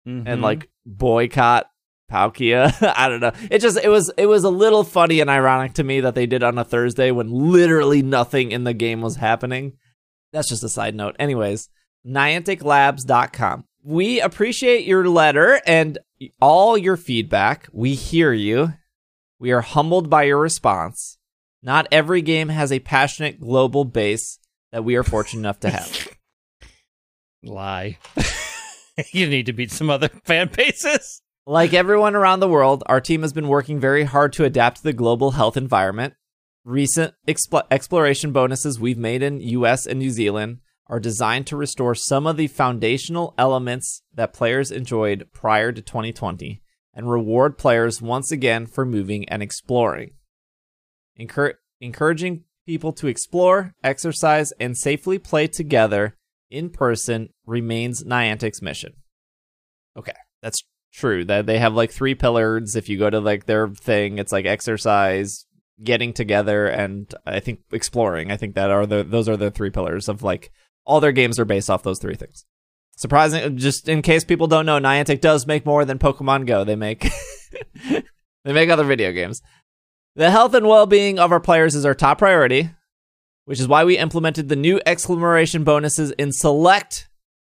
and Mhm. like boycott Palkia. [laughs] I don't know. It just it was it was a little funny and ironic to me that they did on a Thursday when literally nothing in the game was happening. That's just a side note. Anyways, nianticlabs.com. We appreciate your letter and all your feedback. We hear you. We are humbled by your response. Not every game has a passionate global base that we are fortunate enough to have. [laughs] lie. [laughs] you need to beat some other [laughs] fan bases. Like everyone around the world, our team has been working very hard to adapt to the global health environment. Recent expl- exploration bonuses we've made in US and New Zealand are designed to restore some of the foundational elements that players enjoyed prior to 2020 and reward players once again for moving and exploring. Encour- encouraging people to explore, exercise, and safely play together in person remains Niantic's mission. Okay, that's true. That they have like three pillars. If you go to like their thing, it's like exercise, getting together, and I think exploring. I think that are the those are the three pillars of like all their games are based off those three things. Surprising, just in case people don't know, Niantic does make more than Pokemon Go. They make [laughs] they make other video games. The health and well-being of our players is our top priority, which is why we implemented the new exclamation bonuses in select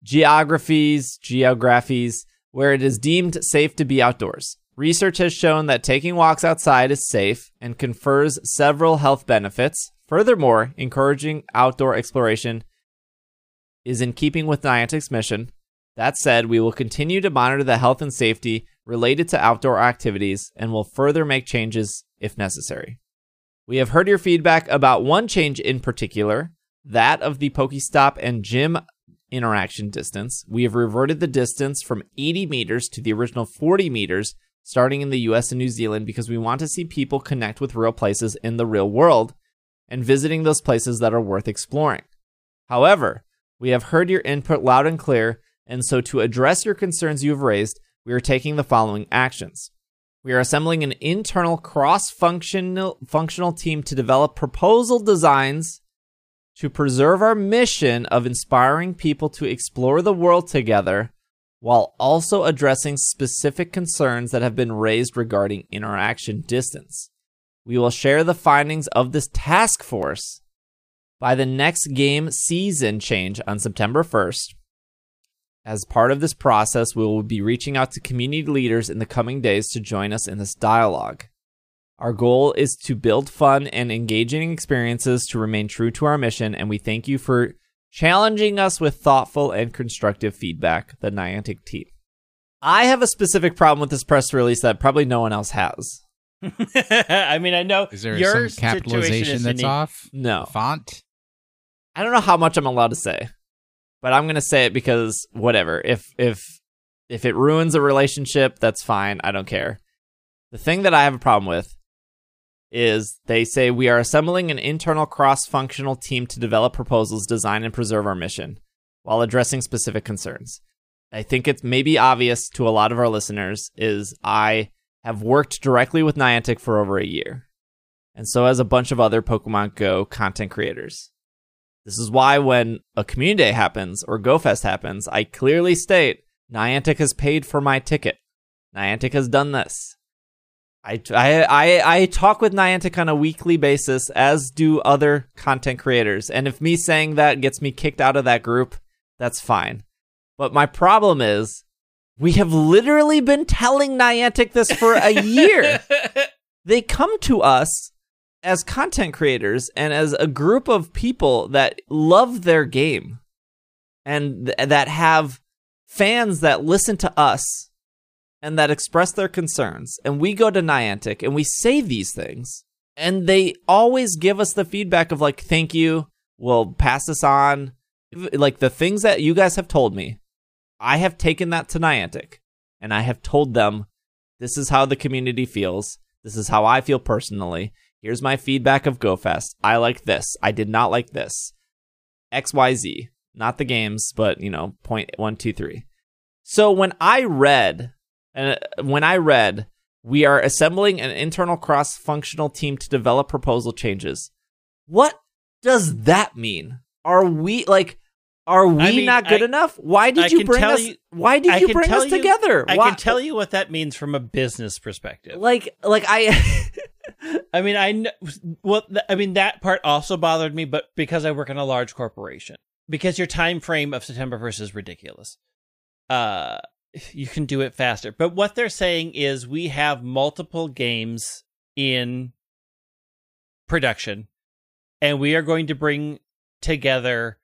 geographies, geographies where it is deemed safe to be outdoors. Research has shown that taking walks outside is safe and confers several health benefits. Furthermore, encouraging outdoor exploration is in keeping with Niantic's mission. That said, we will continue to monitor the health and safety related to outdoor activities and will further make changes if necessary. We have heard your feedback about one change in particular, that of the Pokestop and gym interaction distance. We have reverted the distance from 80 meters to the original 40 meters starting in the US and New Zealand because we want to see people connect with real places in the real world and visiting those places that are worth exploring. However, we have heard your input loud and clear, and so to address your concerns you have raised, we are taking the following actions. We are assembling an internal cross-functional functional team to develop proposal designs to preserve our mission of inspiring people to explore the world together while also addressing specific concerns that have been raised regarding interaction distance. We will share the findings of this task force by the next game season change on September 1st. As part of this process, we will be reaching out to community leaders in the coming days to join us in this dialogue. Our goal is to build fun and engaging experiences to remain true to our mission, and we thank you for challenging us with thoughtful and constructive feedback, the Niantic team. I have a specific problem with this press release that probably no one else has. [laughs] I mean, I know Is there your some capitalization situation is that's unique. off? No. Font? I don't know how much I'm allowed to say, but I'm gonna say it because whatever. If if if it ruins a relationship, that's fine. I don't care. The thing that I have a problem with is they say we are assembling an internal cross-functional team to develop proposals, design, and preserve our mission while addressing specific concerns. I think it's maybe obvious to a lot of our listeners is I have worked directly with Niantic for over a year. And so has a bunch of other Pokemon Go content creators. This is why when a community day happens or GoFest happens, I clearly state Niantic has paid for my ticket. Niantic has done this. I, I, I, I talk with Niantic on a weekly basis, as do other content creators. And if me saying that gets me kicked out of that group, that's fine. But my problem is, we have literally been telling Niantic this for a year. [laughs] they come to us as content creators and as a group of people that love their game and th- that have fans that listen to us and that express their concerns. And we go to Niantic and we say these things. And they always give us the feedback of like, thank you. We'll pass this on. Like the things that you guys have told me, I have taken that to Niantic and I have told them this is how the community feels. This is how I feel personally. Here's my feedback of GoFest. I like this. I did not like this. XYZ. Not the games, but you know, point one, two, three. So when I read, uh, when I read, we are assembling an internal cross-functional team to develop proposal changes. What does that mean? Are we like? Are we I mean, not good I- enough? Why did I you bring us? you- why did you bring us you- together? I Why- can tell you what that means from a business perspective. Like, like I. [laughs] I mean, I know. Well, I mean that part also bothered me, but because I work in a large corporation, because your time frame of September first is ridiculous. Uh, you can do it faster. But what they're saying is we have multiple games in production, and we are going to bring together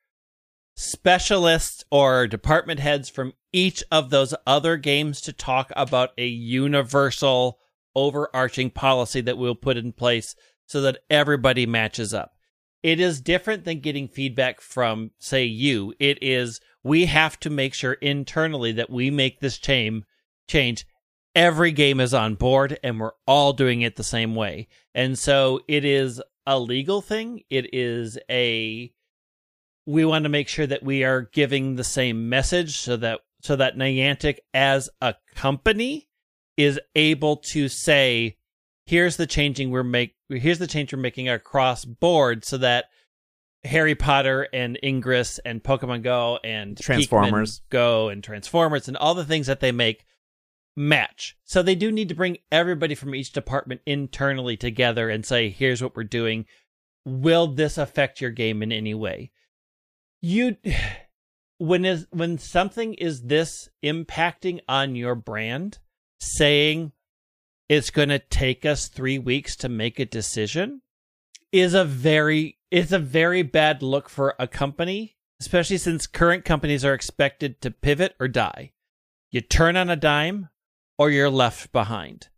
specialists or department heads from each of those other games to talk about a universal overarching policy that we'll put in place so that everybody matches up. It is different than getting feedback from, say, you. It is, we have to make sure internally that we make this change, change. Every game is on board and we're all doing it the same way. And so it is a legal thing. It is a, we want to make sure that we are giving the same message so that, so that Niantic as a company is able to say, here's the changing we're make here's the change we're making across board so that Harry Potter and Ingress and Pokemon Go and Transformers. Go and Transformers and all the things that they make match. So they do need to bring everybody from each department internally together and say, here's what we're doing. Will this affect your game in any way? You [sighs] when is when something is this impacting on your brand, saying it's going to take us 3 weeks to make a decision is a very it's a very bad look for a company, especially since current companies are expected to pivot or die. You turn on a dime or you're left behind.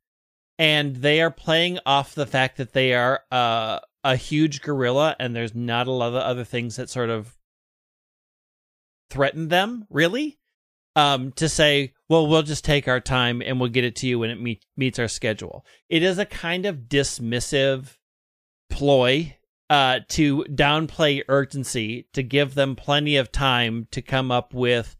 And they are playing off the fact that they are uh, a huge gorilla and there's not a lot of other things that sort of threaten them, really. Um, to say, well, we'll just take our time and we'll get it to you when it meet, meets our schedule. It is a kind of dismissive ploy uh, to downplay urgency, to give them plenty of time to come up with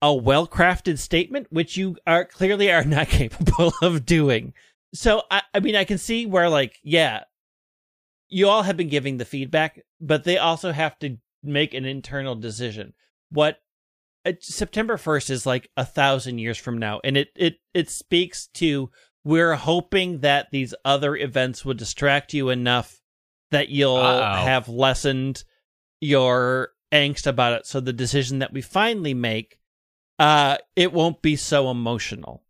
a well crafted statement, which you are clearly are not [laughs] capable of doing. So, I, I mean, I can see where, like, yeah, you all have been giving the feedback, but they also have to make an internal decision. What uh, September 1st is like a thousand years from now, and it, it, it speaks to we're hoping that these other events will distract you enough that you'll Uh-oh. have lessened your angst about it. So the decision that we finally make, uh, it won't be so emotional.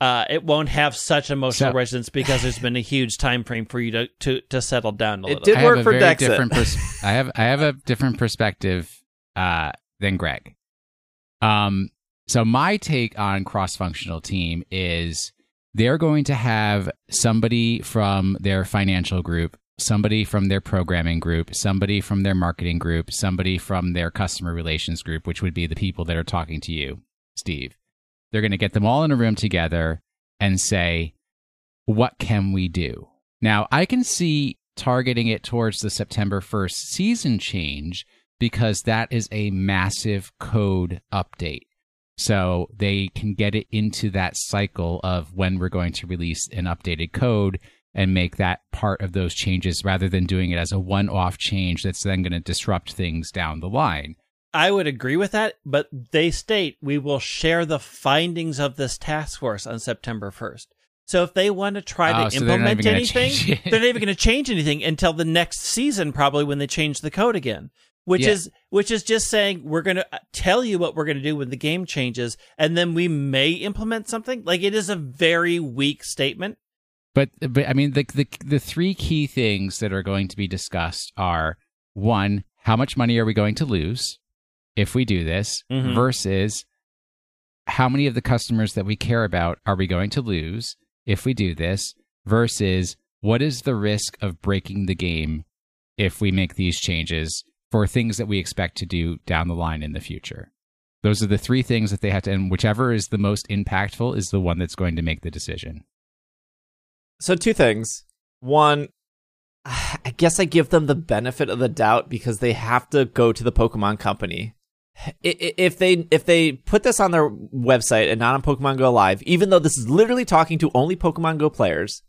Uh, it won't have such emotional So- resonance because there's been a huge time frame for you to to, to settle down a little. It did I work for very Dexit. different pers- [laughs] I have I have a different perspective uh, than Greg. Um, so my take on cross-functional team is they're going to have somebody from their financial group somebody from their programming group, somebody from their marketing group, somebody from their customer relations group, which would be the people that are talking to you, Steve. They're going to get them all in a room together and say, what can we do? Now, I can see targeting it towards the September 1st season change because that is a massive code update. So they can get it into that cycle of when we're going to release an updated code and make that part of those changes rather than doing it as a one off change that's then going to disrupt things down the line. I would agree with that, but they state we will share the findings of this task force on September 1st. So if they want to try Oh, to so they're implement anything, they're not even going to change anything until the next season, probably when they change the code again. Which Yeah. is which is just saying we're going to uh, tell you what we're going to do when the game changes, and then we may implement something. Like it is a very weak statement. But but I mean the the the three key things that are going to be discussed are one, how much money are we going to lose if we do this Mhm. versus how many of the customers that we care about are we going to lose if we do this versus what is the risk of breaking the game if we make these changes for things that we expect to do down the line in the future. Those are the three things that they have to and whichever is the most impactful is the one that's going to make the decision. So two things. One, [sighs] I guess I give them the benefit of the doubt because they have to go to the Pokemon Company. If they if they put this on their website and not on Pokemon Go Live, even though this is literally talking to only Pokemon Go players,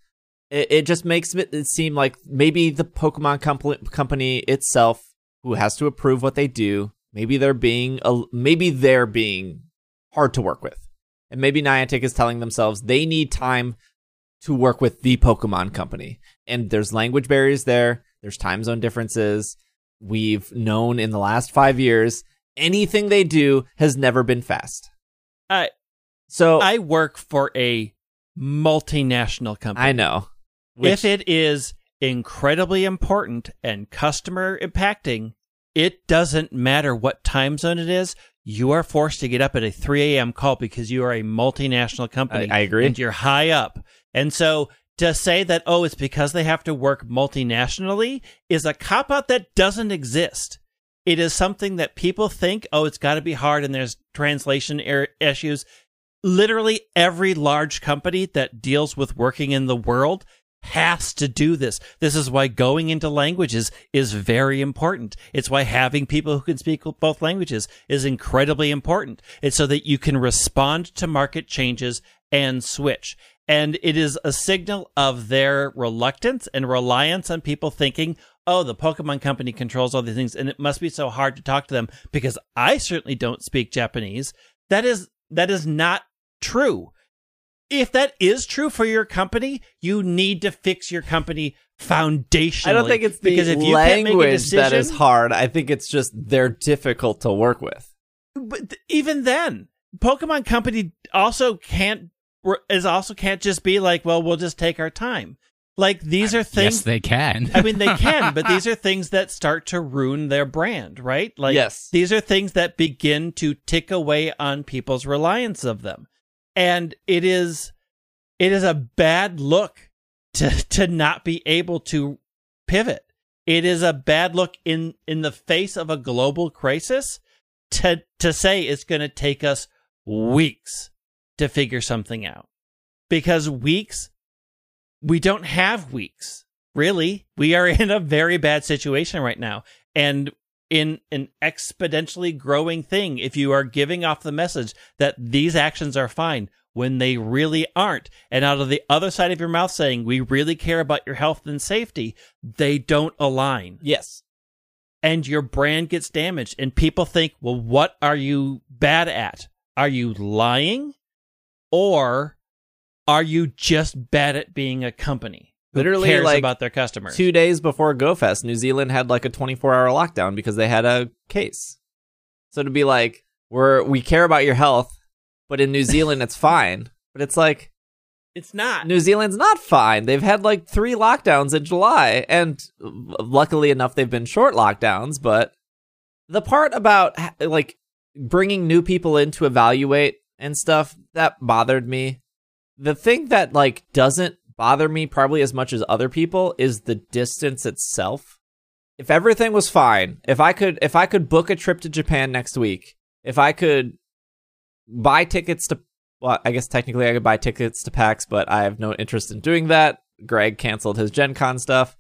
it, it just makes it seem like maybe the Pokemon compl- company itself, who has to approve what they do, maybe they're being a, maybe they're being hard to work with, and maybe Niantic is telling themselves they need time to work with the Pokemon company. And there's language barriers there, there's time zone differences. We've known in the last five years, anything they do has never been fast. I So I work for a multinational company. I know. if it is incredibly important and customer impacting, it doesn't matter what time zone it is. You are forced to get up at a 3 a.m. call because you are a multinational company. I- I agree. And you're high up. And so to say that, oh, it's because they have to work multinationally is a cop out that doesn't exist. It is something that people think, oh, it's got to be hard and there's translation er- issues. Literally every large company that deals with working in the world has to do this. This is why going into languages is very important. It's why having people who can speak both languages is incredibly important. It's so that you can respond to market changes and switch. And it is a signal of their reluctance and reliance on people thinking, oh, the Pokemon Company controls all these things, and it must be so hard to talk to them because I certainly don't speak Japanese. That is that is not true. If that is true for your company, you need to fix your company foundationally. I don't think it's the because if you can't make a language that is hard. I think it's just they're difficult to work with. but even then, Pokemon Company also can't is also can't just be like, well, we'll just take our time. Like these are things. yes, they can. I mean, they [laughs] can, but these are things that start to ruin their brand, right? Like, Yes. these are things that begin to tick away on people's reliance of them, and it is, it is a bad look to to not be able to pivot. It is a bad look in in the face of a global crisis to to say it's going to take us weeks to figure something out because weeks we don't have weeks. Really we are in a very bad situation right now. And in an exponentially growing thing if you are giving off the message that these actions are fine when they really aren't and out of the other side of your mouth saying we really care about your health and safety they don't align. Yes. and your brand gets damaged and people think well what are you bad at? Are you lying? Or are you just bad at being a company Literally, cares like, about their customers Two days before GoFest, New Zealand had like a 24 hour lockdown because they had a case. So to be like, we're we care about your health, but in New Zealand it's [laughs] fine. But it's like it's not New Zealand's not fine. They've had like three lockdowns in July, and luckily enough, they've been short lockdowns. But the part about like bringing new people in to evaluate and stuff that bothered me. The thing that like doesn't bother me probably as much as other people is the distance itself. If everything was fine, if I could if I could book a trip to Japan next week, if I could buy tickets to well, I guess technically I could buy tickets to PAX, but I have no interest in doing that. Greg canceled his Gen Con stuff.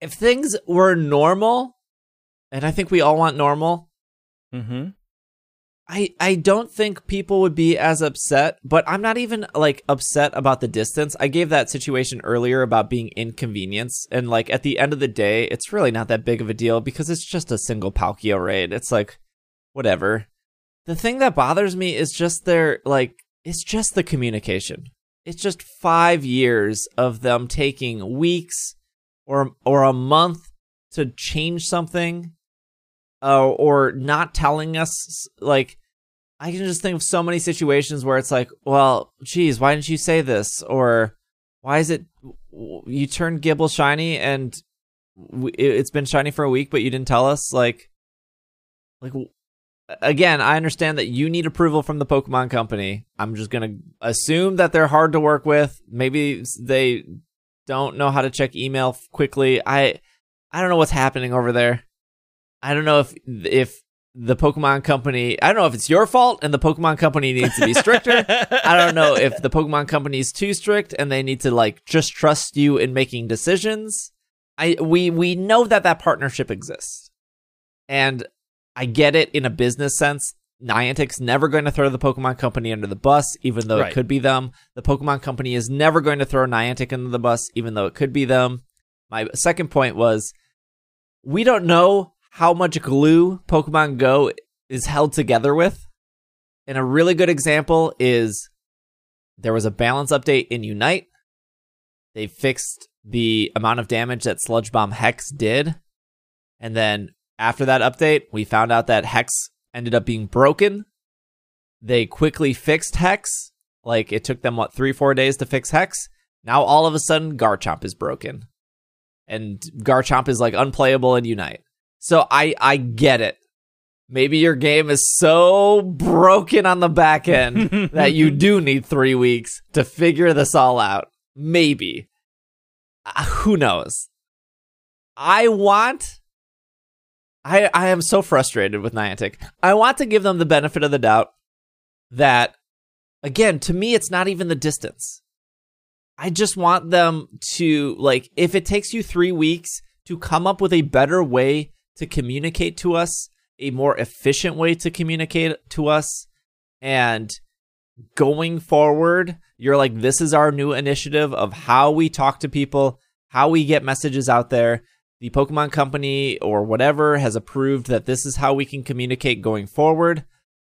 If things were normal, and I think we all want normal, Mm-hmm. I I don't think people would be as upset, but I'm not even like upset about the distance. I gave that situation earlier about being inconvenience, and like at the end of the day, it's really not that big of a deal because it's just a single Palkia raid. It's like whatever. The thing that bothers me is just their like it's just the communication. It's just 5 years of them taking weeks or or a month to change something uh, or not telling us like I can just think of so many situations where it's like, well, geez, why didn't you say this? Or why is it you turned Gible shiny and it- it's been shiny for a week, but you didn't tell us? Like, like again, I understand that you need approval from the Pokemon Company. I'm just gonna assume that they're hard to work with. Maybe they don't know how to check email quickly. I I don't know what's happening over there. I don't know if if the Pokemon Company. I don't know if it's your fault and the Pokemon Company needs to be stricter. I don't know if the Pokemon Company is too strict and they need to like just trust you in making decisions. I we we know that that partnership exists, and I get it in a business sense. Niantic's never going to throw the Pokemon Company under the bus, even though Right. it could be them. The Pokemon Company is never going to throw Niantic under the bus, even though it could be them. My second point was we don't know how much glue Pokemon Go is held together with. And a really good example is there was a balance update in Unite. They fixed the amount of damage that Sludge Bomb Hex did. And then after that update, we found out that Hex ended up being broken. They quickly fixed Hex. Like it took them, what, three, four days to fix Hex? Now all of a sudden, Garchomp is broken. And Garchomp is like unplayable in Unite. So I I get it. Maybe your game is so broken on the back end [laughs] that you do need 3 weeks to figure this all out. Maybe. Uh, who knows? I want I I am so frustrated with Niantic. I want to give them the benefit of the doubt that again, to me it's not even the distance. I just want them to like if it takes you 3 weeks to come up with a better way to communicate to us, a more efficient way to communicate to us and going forward, you're like this is our new initiative of how we talk to people, how we get messages out there. The Pokemon Company or whatever has approved that this is how we can communicate going forward.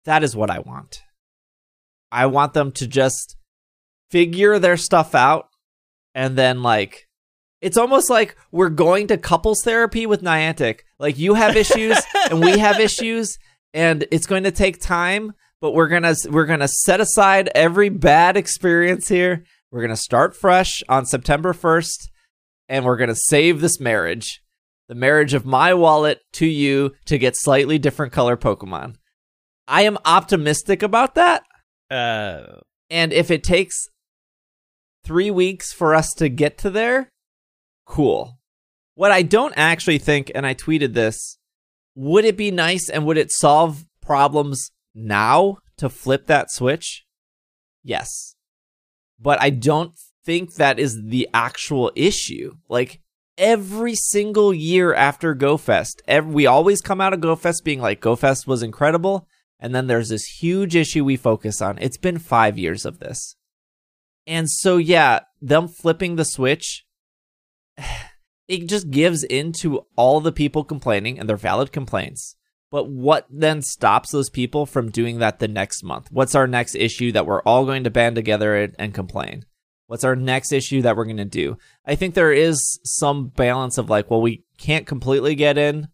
That is what I want. I want them to just figure their stuff out and then like it's almost like we're going to couples therapy with Niantic. Like you have issues [laughs] and we have issues and it's going to take time, but we're going to we're to set aside every bad experience here. We're going to start fresh on September 1st and we're going to save this marriage. The marriage of my wallet to you to get slightly different color Pokemon. I am optimistic about that. uh, And if it takes three weeks for us to get to there, cool. What I don't actually think, and I tweeted this, would it be nice and would it solve problems now to flip that switch? Yes. But I don't think that is the actual issue. Like every single year after GoFest, ev we always come out of GoFest being like, GoFest was incredible. And then there's this huge issue we focus on. It's been five years of this. And so, yeah, them flipping the switch, [sighs] it just gives into all the people complaining and their valid complaints. But what then stops those people from doing that the next month? What's our next issue that we're all going to band together and, and complain? What's our next issue that we're going to do? I think there is some balance of like, well, we can't completely get in,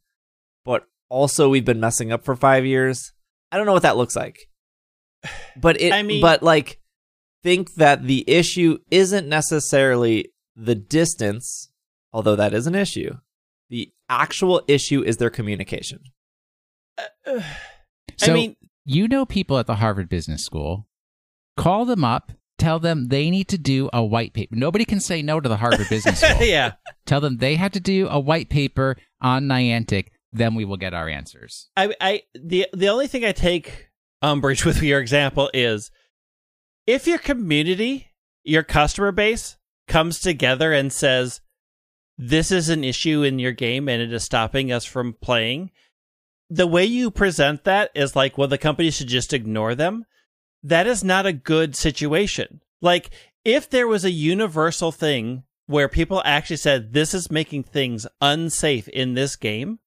but also we've been messing up for five years. I don't know what that looks like. [sighs] But it, I mean- but like, think that the issue isn't necessarily the distance, although that is an issue. The actual issue is their communication. [sighs] So I mean, you know people at the Harvard Business School. Call them up, tell them they need to do a white paper. Nobody can say no to the Harvard Business [laughs] School. yeah. Tell them they have to do a white paper on Niantic. Then we will get our answers. I, I the the only thing I take umbrage with your example is if your community, your customer base comes together and says this is an issue in your game and it is stopping us from playing, the way you present that is like, well, the company should just ignore them. That is not a good situation. Like, if there was a universal thing where people actually said, this is making things unsafe in this game,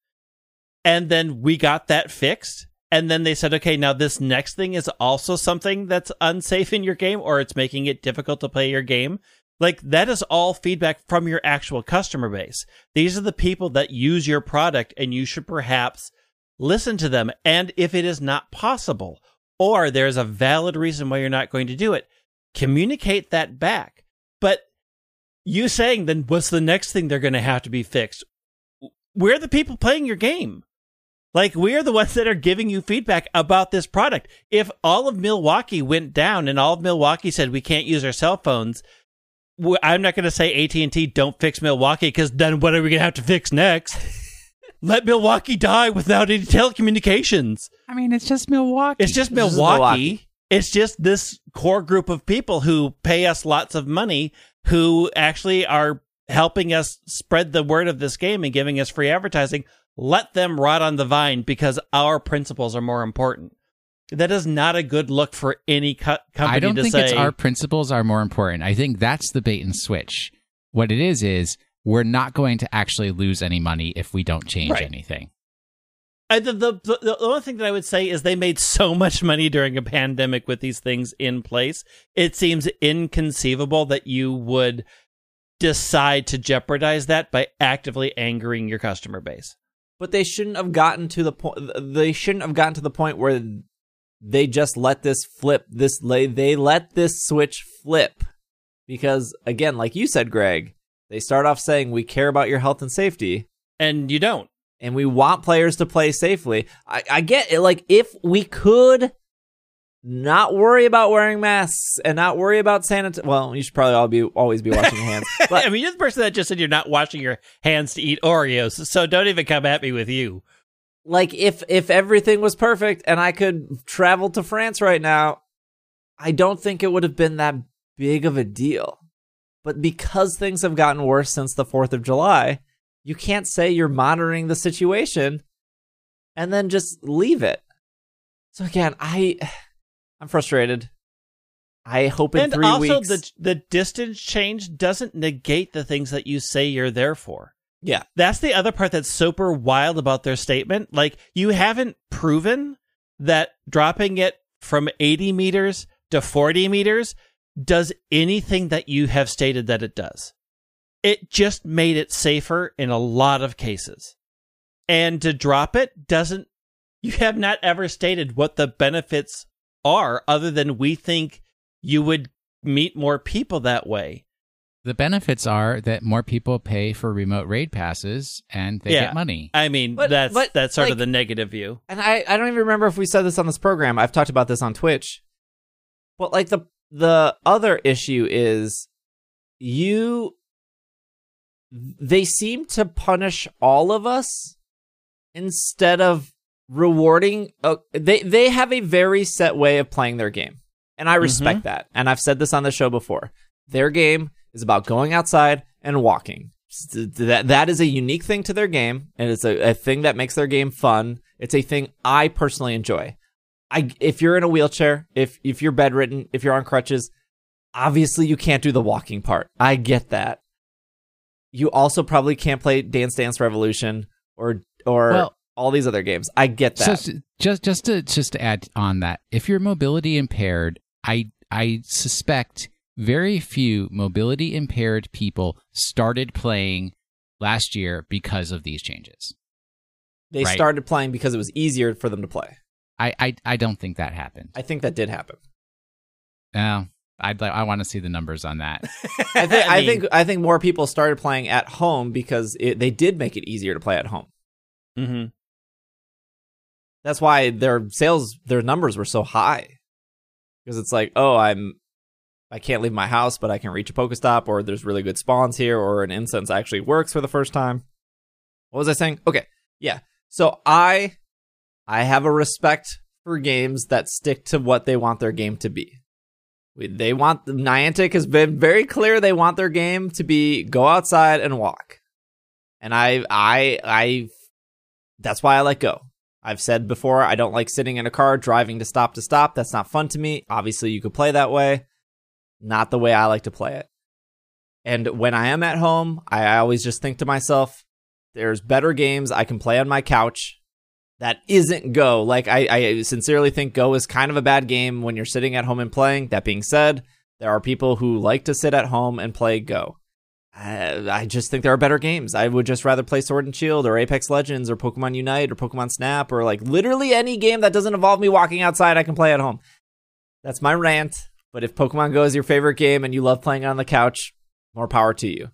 and then we got that fixed, and then they said, okay, now this next thing is also something that's unsafe in your game, or it's making it difficult to play your game. Like, that is all feedback from your actual customer base. These are the people that use your product, and you should perhaps listen to them. And if it is not possible, or there's a valid reason why you're not going to do it, communicate that back. But you saying then what's the next thing they're going to have to be fixed? We're the people playing your game. Like we're the ones that are giving you feedback about this product. If all of Milwaukee went down and all of Milwaukee said we can't use our cell phones, I'm not going to say AT&T don't fix Milwaukee because then what are we going to have to fix next? [laughs] Let Milwaukee die without any telecommunications. I mean, it's just Milwaukee. It's just It's just Milwaukee. Milwaukee. It's just this core group of people who pay us lots of money who actually are helping us spread the word of this game and giving us free advertising. Let them rot on the vine because our principles are more important. That is not a good look for any co- company I don't to think say. it's our principles are more important. I think that's the bait and switch. What it is is we're not going to actually lose any money if we don't change Right. anything. I, the, the, the, the only thing that I would say is they made so much money during a pandemic with these things in place. It seems inconceivable that you would decide to jeopardize that by actively angering your customer base. But they shouldn't have gotten to the point. They shouldn't have gotten to the point where they just let this flip. This they they let this switch flip because again, like you said, Greg, they start off saying we care about your health and safety, And you don't. and we want players to play safely. I, I get it. Like if we could not worry about wearing masks and not worry about sanit. Well, you should probably all be always be washing your hands. [laughs] But I mean, you're the person that just said you're not washing your hands to eat Oreos, so don't even come at me with you. Like if if everything was perfect and I could travel to France right now, I don't think it would have been that big of a deal. But because things have gotten worse since the 4th of July, you can't say you're monitoring the situation and then just leave it. So again, I I'm frustrated. I hope in and 3 also, weeks the the distance change doesn't negate the things that you say you're there for. Yeah. That's the other part that's super wild about their statement. Like, you haven't proven that dropping it from 80 meters to 40 meters does anything that you have stated that it does. It just made it safer in a lot of cases. And to drop it doesn't, you have not ever stated what the benefits are other than we think you would meet more people that way. The benefits are that more people pay for remote raid passes and they Yeah. get money. I mean, But- that's but, that's sort like- of the negative view. and I, I don't even remember if we said this on this program. I've talked about this on Twitch. But like the the other issue is you they seem to punish all of us instead of rewarding uh, they they have a very set way of playing their game. And I respect that. And I've said this on the show before. Their game is about going outside and walking. That that is a unique thing to their game, and it's a, a thing that makes their game fun. It's a thing I personally enjoy. I if you're in a wheelchair, if if you're bedridden, if you're on crutches, obviously you can't do the walking part. I get that. You also probably can't play Dance Dance Revolution or or Well- all these other games. I get that. So just just to just to add on that, if you're mobility impaired, I I suspect very few mobility impaired people started playing last year because of these changes. they right. started playing because it was easier for them to play. I I, I don't think that happened. I think that did happen. No, I'd like I want to see the numbers on that. [laughs] I think [laughs] I, mean, think I think more people started playing at home because it, they did make it easier to play at home. mhm. That's why their sales their numbers were so high. Because it's like, oh, I'm I can't leave my house, but I can reach a Pokestop, or there's really good spawns here, or an incense actually works for the first time. What was I saying? Okay, yeah. So I I have a respect for games that stick to what they want their game to be. They want Niantic has been very clear they want their game to be go outside and walk. And I I I that's why I let go. I've said before I don't like sitting in a car driving to stop to stop. That's not fun to me. Obviously you could play that way. Not the way I like to play it. And when I am at home, I always just think to myself, there's better games I can play on my couch that isn't Go. Like I, I sincerely think Go is kind of a bad game when you're sitting at home and playing. That being said, there are people who like to sit at home and play Go. I, I just think there are better games. I would just rather play Sword and Shield or Apex Legends or Pokemon Unite or Pokemon Snap or like literally any game that doesn't involve me walking outside. I can play at home. That's my rant. But if Pokemon Go is your favorite game and you love playing on the couch, more power to you.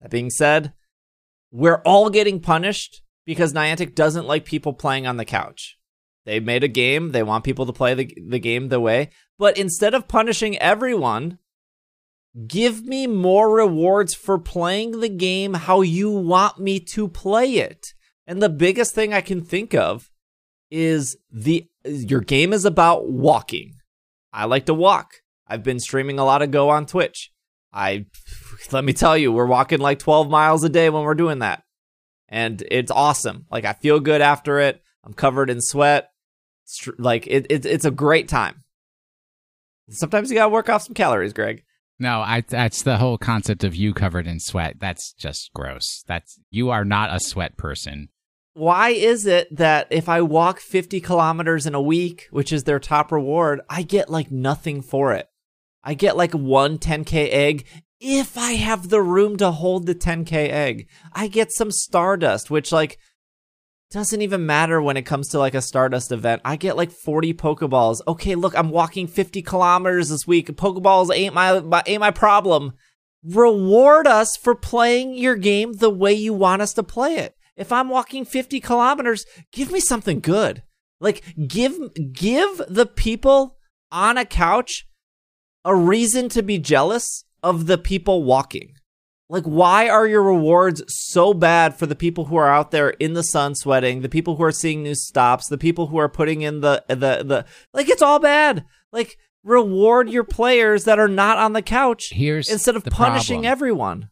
That being said, we're all getting punished because Niantic doesn't like people playing on the couch. They made a game, they want people to play the, the game the way, but instead of punishing everyone, give me more rewards for playing the game how you want me to play it. And the biggest thing I can think of is the your game is about walking. I like to walk. I've been streaming a lot of Go on Twitch. I [laughs] let me tell you, we're walking like 12 miles a day when we're doing that and it's awesome. Like I feel good after it. I'm covered in sweat. It's like it, it it's a great time. Sometimes you gotta work off some calories, Greg. No, I, that's the whole concept of you covered in sweat. That's just gross. That's you are not a sweat person. Why is it that if I walk 50 kilometers in a week, which is their top reward, I get like nothing for it? I get like one 10k egg if I have the room to hold the 10k egg. I get some Stardust, which like doesn't even matter when it comes to like a Stardust event. I get like 40 Pokeballs. Okay, look, I'm walking 50 kilometers this week. Pokeballs ain't my, my ain't my problem. Reward us for playing your game the way you want us to play it. If I'm walking 50 kilometers, give me something good. Like give give the people on a couch a reason to be jealous of the people walking. Like, why are your rewards so bad for the people who are out there in the sun sweating, the people who are seeing new stops, the people who are putting in the, the, the, like, it's all bad. Like, reward your players that are not on the couch Here's instead of punishing problem. everyone.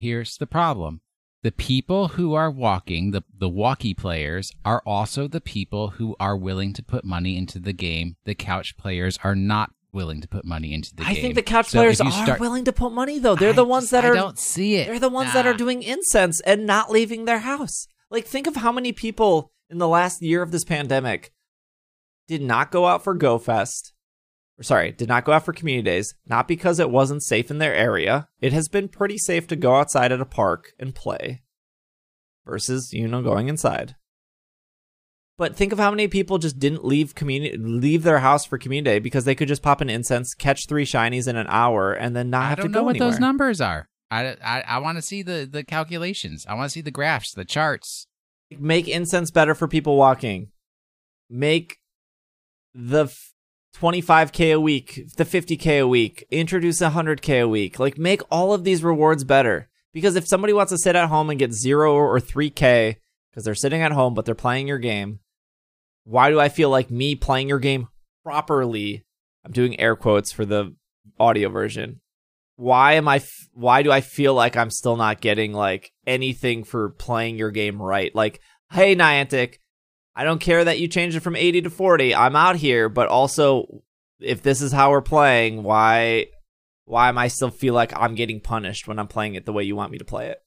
Here's the problem. The people who are walking, the, the walkie players, are also the people who are willing to put money into the game. The couch players are not willing to put money into the I game. think the couch So players are start- willing to put money though. They're I the ones just- that I don't see it. They're the ones that are doing incense and not leaving their house. Like, think of how many people in the last year of this pandemic did not go out for GoFest. Or sorry, did not go out for community days, not because it wasn't safe in their area. It has been pretty safe to go outside at a park and play versus, you know, going inside. But think of how many people just didn't leave community leave their house for community day because they could just pop an incense, catch three shinies in an hour, and then not I have don't to know go what anywhere. those numbers are. I, I, I want to see the, the calculations. I want to see the graphs, the charts. make incense better for people walking make the f- 25k a week the 50k a week introduce 100k a week like make all of these rewards better because if somebody wants to sit at home and get 0 or 3k because they're sitting at home but they're playing your game why do i feel like me playing your game properly i'm doing air quotes for the audio version why am I? F- why do I feel like I'm still not getting like anything for playing your game right? Like, hey Niantic, I don't care that you changed it from 80 to 40. I'm out here, but also, if this is how we're playing, why? Why am I still feel like I'm getting punished when I'm playing it the way you want me to play it?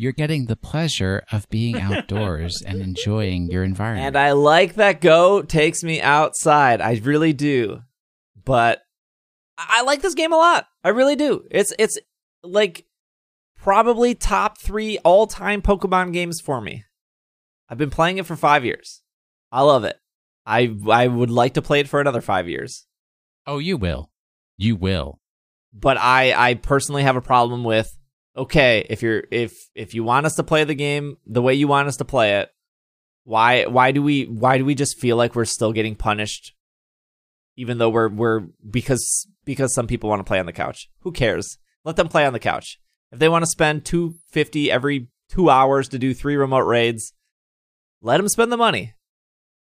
You're getting the pleasure of being outdoors [laughs] and enjoying your environment. And I like that Go takes me outside. I really do. But I like this game a lot. I really do. It's it's like probably top 3 all-time Pokemon games for me. I've been playing it for 5 years. I love it. I I would like to play it for another 5 years. oh, you will. You will. But I I personally have a problem with okay, if you're if if you want us to play the game the way you want us to play it, why why do we why do we just feel like we're still getting punished even though we're we're because because some people want to play on the couch. Who cares? Let them play on the couch. If they want to spend 250 every 2 hours to do 3 remote raids, let them spend the money.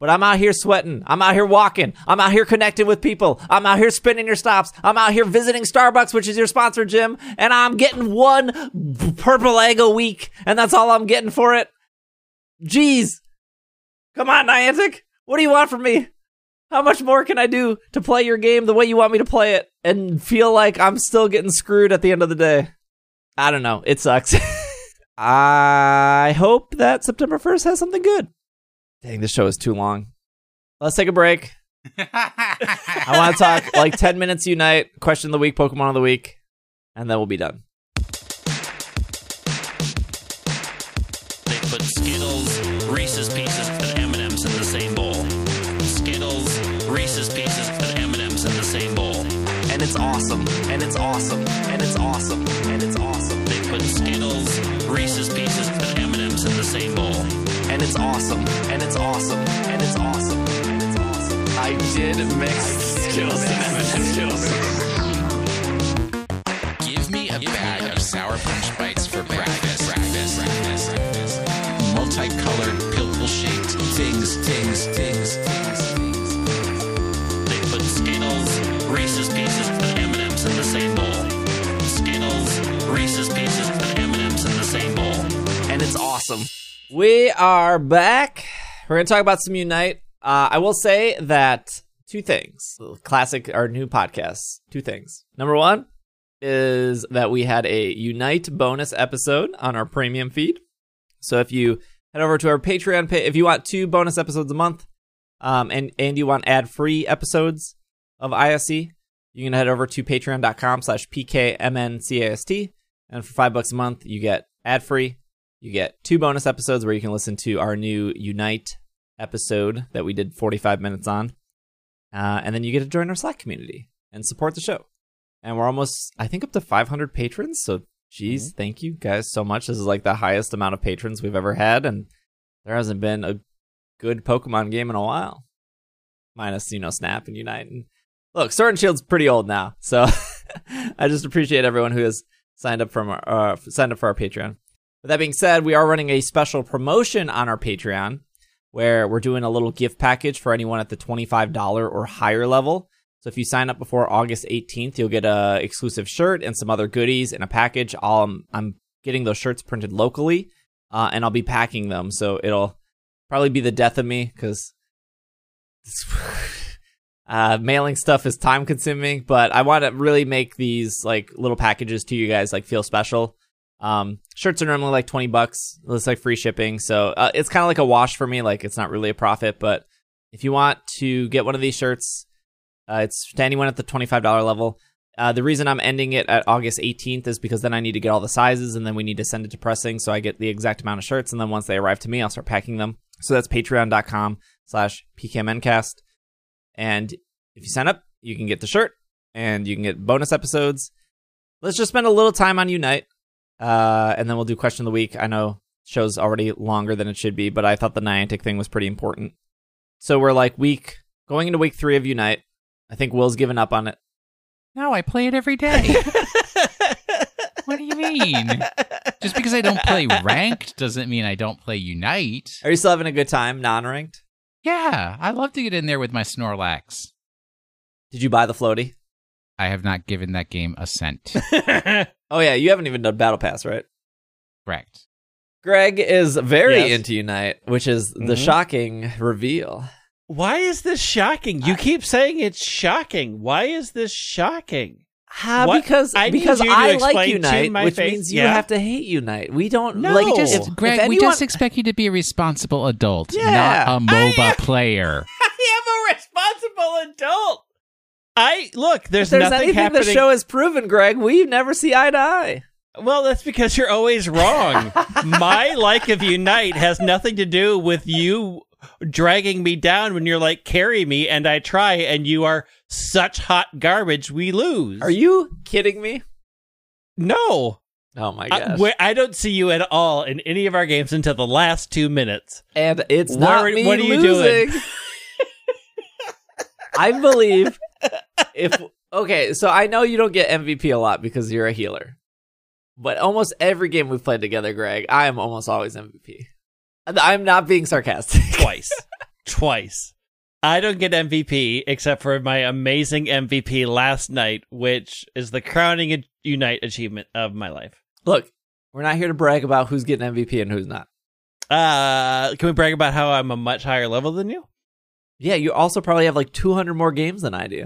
But I'm out here sweating. I'm out here walking. I'm out here connecting with people. I'm out here spinning your stops. I'm out here visiting Starbucks, which is your sponsor, Jim. And I'm getting one purple egg a week. And that's all I'm getting for it. Jeez. Come on, Niantic. What do you want from me? How much more can I do to play your game the way you want me to play it and feel like I'm still getting screwed at the end of the day? I don't know. It sucks. [laughs] I hope that September 1st has something good. Dang, this show is too long. Let's take a break. I want to talk like 10 minutes Unite, question of the week, Pokemon of the week, and then we'll be done. They put Skittles, Reese's Pieces, and M&M's in the same bowl. Skittles, Reese's Pieces, and M&M's in the same bowl. and it's awesome, and it's awesome, and it's awesome, it's awesome, and it's awesome, and it's awesome, and it's awesome. I did mix Skittles and M&M's. Give me a bag of Sour Punch Bites for breakfast. breakfast. breakfast. Multicolored, pimple-shaped things, things, things, things. They put Skittles, Reese's Pieces, and M&M's in the same bowl. Skittles, Reese's Pieces, and M&M's in the same bowl. And it's awesome. We are back. We're going to talk about some Unite. Uh, I will say that two things. Classic, our new podcast. Two things. Number one is that we had a Unite bonus episode on our premium feed. So if you head over to our Patreon page, if you want two bonus episodes a month, um, and and you want ad free episodes of ISC, you can head over to patreon.com slash pkmncast. And for five bucks a month, you get ad free. You get two bonus episodes where you can listen to our new Unite episode that we did 45 minutes on. Uh, and then you get to join our Slack community and support the show. And we're almost, I think, up to 500 patrons. So, geez, thank you guys so much. This is like the highest amount of patrons we've ever had. And there hasn't been a good Pokemon game in a while, minus, you know, Snap and Unite. And look, Sword and Shield's pretty old now. So, [laughs] I just appreciate everyone who has signed up from our, uh, signed up for our Patreon. With that being said, we are running a special promotion on our Patreon where we're doing a little gift package for anyone at the $25 or higher level. So if you sign up before August 18th, you'll get a exclusive shirt and some other goodies in a package. I'll, um, I'm getting those shirts printed locally, uh, and I'll be packing them. So it'll probably be the death of me because [laughs] uh, mailing stuff is time consuming. But I want to really make these like little packages to you guys like feel special. Um, shirts are normally like 20 bucks. It's like free shipping. So uh, it's kind of like a wash for me. Like it's not really a profit, but if you want to get one of these shirts, uh, it's to anyone at the $25 level. Uh, the reason I'm ending it at August 18th is because then I need to get all the sizes and then we need to send it to pressing so I get the exact amount of shirts. And then once they arrive to me, I'll start packing them. So that's patreon.com slash pkmncast. And if you sign up, you can get the shirt and you can get bonus episodes. Let's just spend a little time on Unite. Uh, and then we'll do question of the week. I know show's already longer than it should be, but I thought the Niantic thing was pretty important. So we're like week going into week three of Unite. I think Will's given up on it. No, I play it every day. [laughs] what do you mean? Just because I don't play ranked doesn't mean I don't play Unite. Are you still having a good time, non-ranked? Yeah, I love to get in there with my Snorlax. Did you buy the floaty? I have not given that game a cent. [laughs] Oh yeah, you haven't even done Battle Pass, right? Correct. Greg is very Yes. into Unite, which is the Mhm. shocking reveal. Why is this shocking? You keep saying it's shocking. Why is this shocking? What? because I because I like Unite, my which face- means you yeah. have to hate Unite. We don't No. like Just- if, Greg, if we just expect you to be a responsible adult, Yeah. not a MOBA [laughs] player. I am a responsible adult. I look. There's, there's nothing anything happening. the show has proven, Greg, we never see eye to eye. Well, that's because you're always wrong. My [laughs] like of Unite has nothing to do with you dragging me down when you're like, carry me, and I try, and you are such hot garbage, we lose. Are you kidding me? No. Oh my I, gosh! wh- I don't see you at all in any of our games until the last two minutes. and it's What not me what are you losing. doing? [laughs] I believe if Okay, so I know you don't get MVP a lot because you're a healer. But almost every game we've played together, Greg, I am almost always MVP. I'm not being sarcastic. [laughs] twice. twice. I don't get MVP except for my amazing MVP last night, which is the crowning Unite achievement of my life. Look, we're not here to brag about who's getting MVP and who's not. Uh, can we brag about how I'm a much higher level than you? Yeah, you also probably have like 200 more games than I do.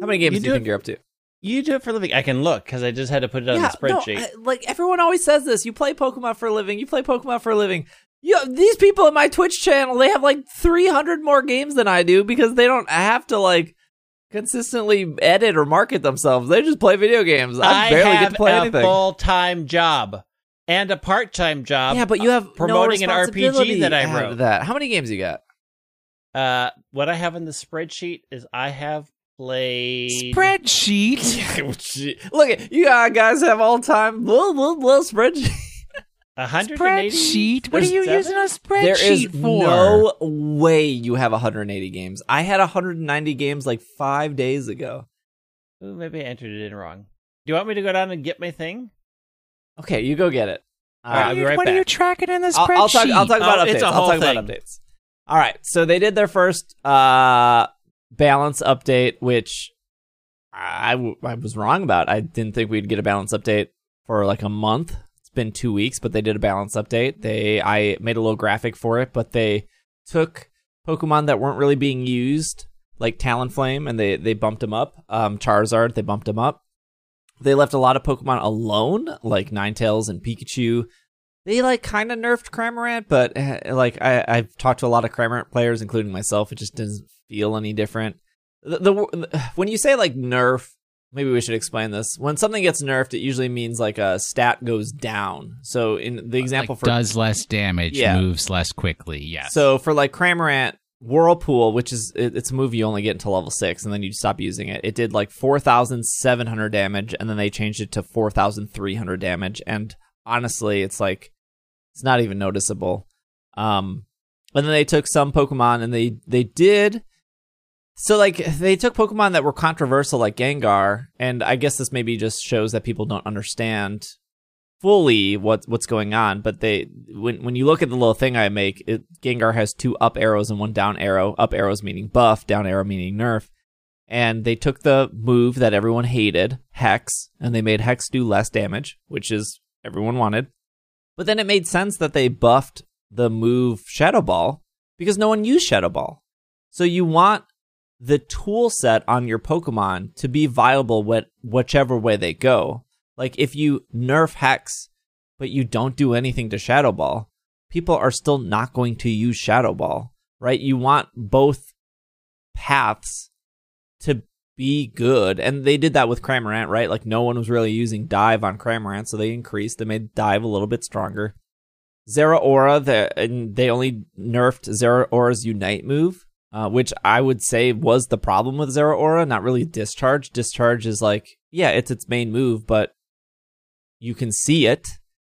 How many games You do do you it- think you're up to? You do it for a living. I can look because I just had to put it on the no, spreadsheet. I- like everyone always says this. You play Pokemon for a living. You play Pokemon for a living. You, these people in my Twitch channel, they have like 300 more games than I do because they don't have to like consistently edit or market themselves. They just play video games. I, barely get to play a anything. full time job and a part time job. yeah, but you have promoting no an RPG that I wrote. That. How many games do you got? Uh, what I have in the spreadsheet is I have played. Spreadsheet. [laughs] Look, at you guys have all time blah blah blah spreadsheet. 180? Spreadsheet. What are you Seven? using a spreadsheet There is for? no way you have 180 games. I had 190 games like five days ago. Ooh, maybe I entered it in wrong. Do you want me to go down and get my thing? Okay, you go get it. Uh, All right, I'll be right what are you tracking in the I'll, spreadsheet? I'll talk. I'll talk about Oh, updates. it's a I'll whole talk about updates. All right. So they did their first uh, balance update, which I, w- I was wrong about. I didn't think we'd get a balance update for like a month. It's been two weeks, but they did a balance update. They I made a little graphic for it, but they took Pokemon that weren't really being used, like Talonflame, and they they bumped them up. Um, Charizard, they bumped them up. They left a lot of Pokemon alone, like Ninetales and Pikachu they like kind of nerfed Cramorant, but uh, like I, I've talked to a lot of Cramorant players, including myself. It just doesn't feel any different. The, the when you say like nerf, maybe we should explain this. When something gets nerfed, it usually means like a stat goes down. So in the example Like, for does less damage, Yeah. moves less quickly. Yes. so for like Cramorant, Whirlpool, which is it, it's a move you only get until level six, and then you stop using it. It did like four thousand seven hundred damage, and then they changed it to four thousand three hundred damage. And honestly, it's like it's not even noticeable. Um, and then they took some Pokemon, and they they did. So like they took Pokemon that were controversial, like Gengar, and I guess this maybe just shows that people don't understand fully what what's going on. But they when when you look at the little thing I make, it, Gengar has two up arrows and one down arrow. Up arrows meaning buff, down arrow meaning nerf. And they took the move that everyone hated, Hex, and they made Hex do less damage, which is everyone wanted. But then it made sense that they buffed the move Shadow Ball because no one used Shadow Ball. So you want the tool set on your Pokemon to be viable what whichever way they go. Like if you nerf Hex, but you don't do anything to Shadow Ball, people are still not going to use Shadow Ball, right? You want both paths to be good, and they did that with Cramorant, right? Like no one was really using Dive on Cramorant, so they increased. They made Dive a little bit stronger. Zeraora, the, and they only nerfed Zeraora's Unite move, uh, which I would say was the problem with Zeraora, not really Discharge. Discharge is like, yeah, it's its main move, but you can see it.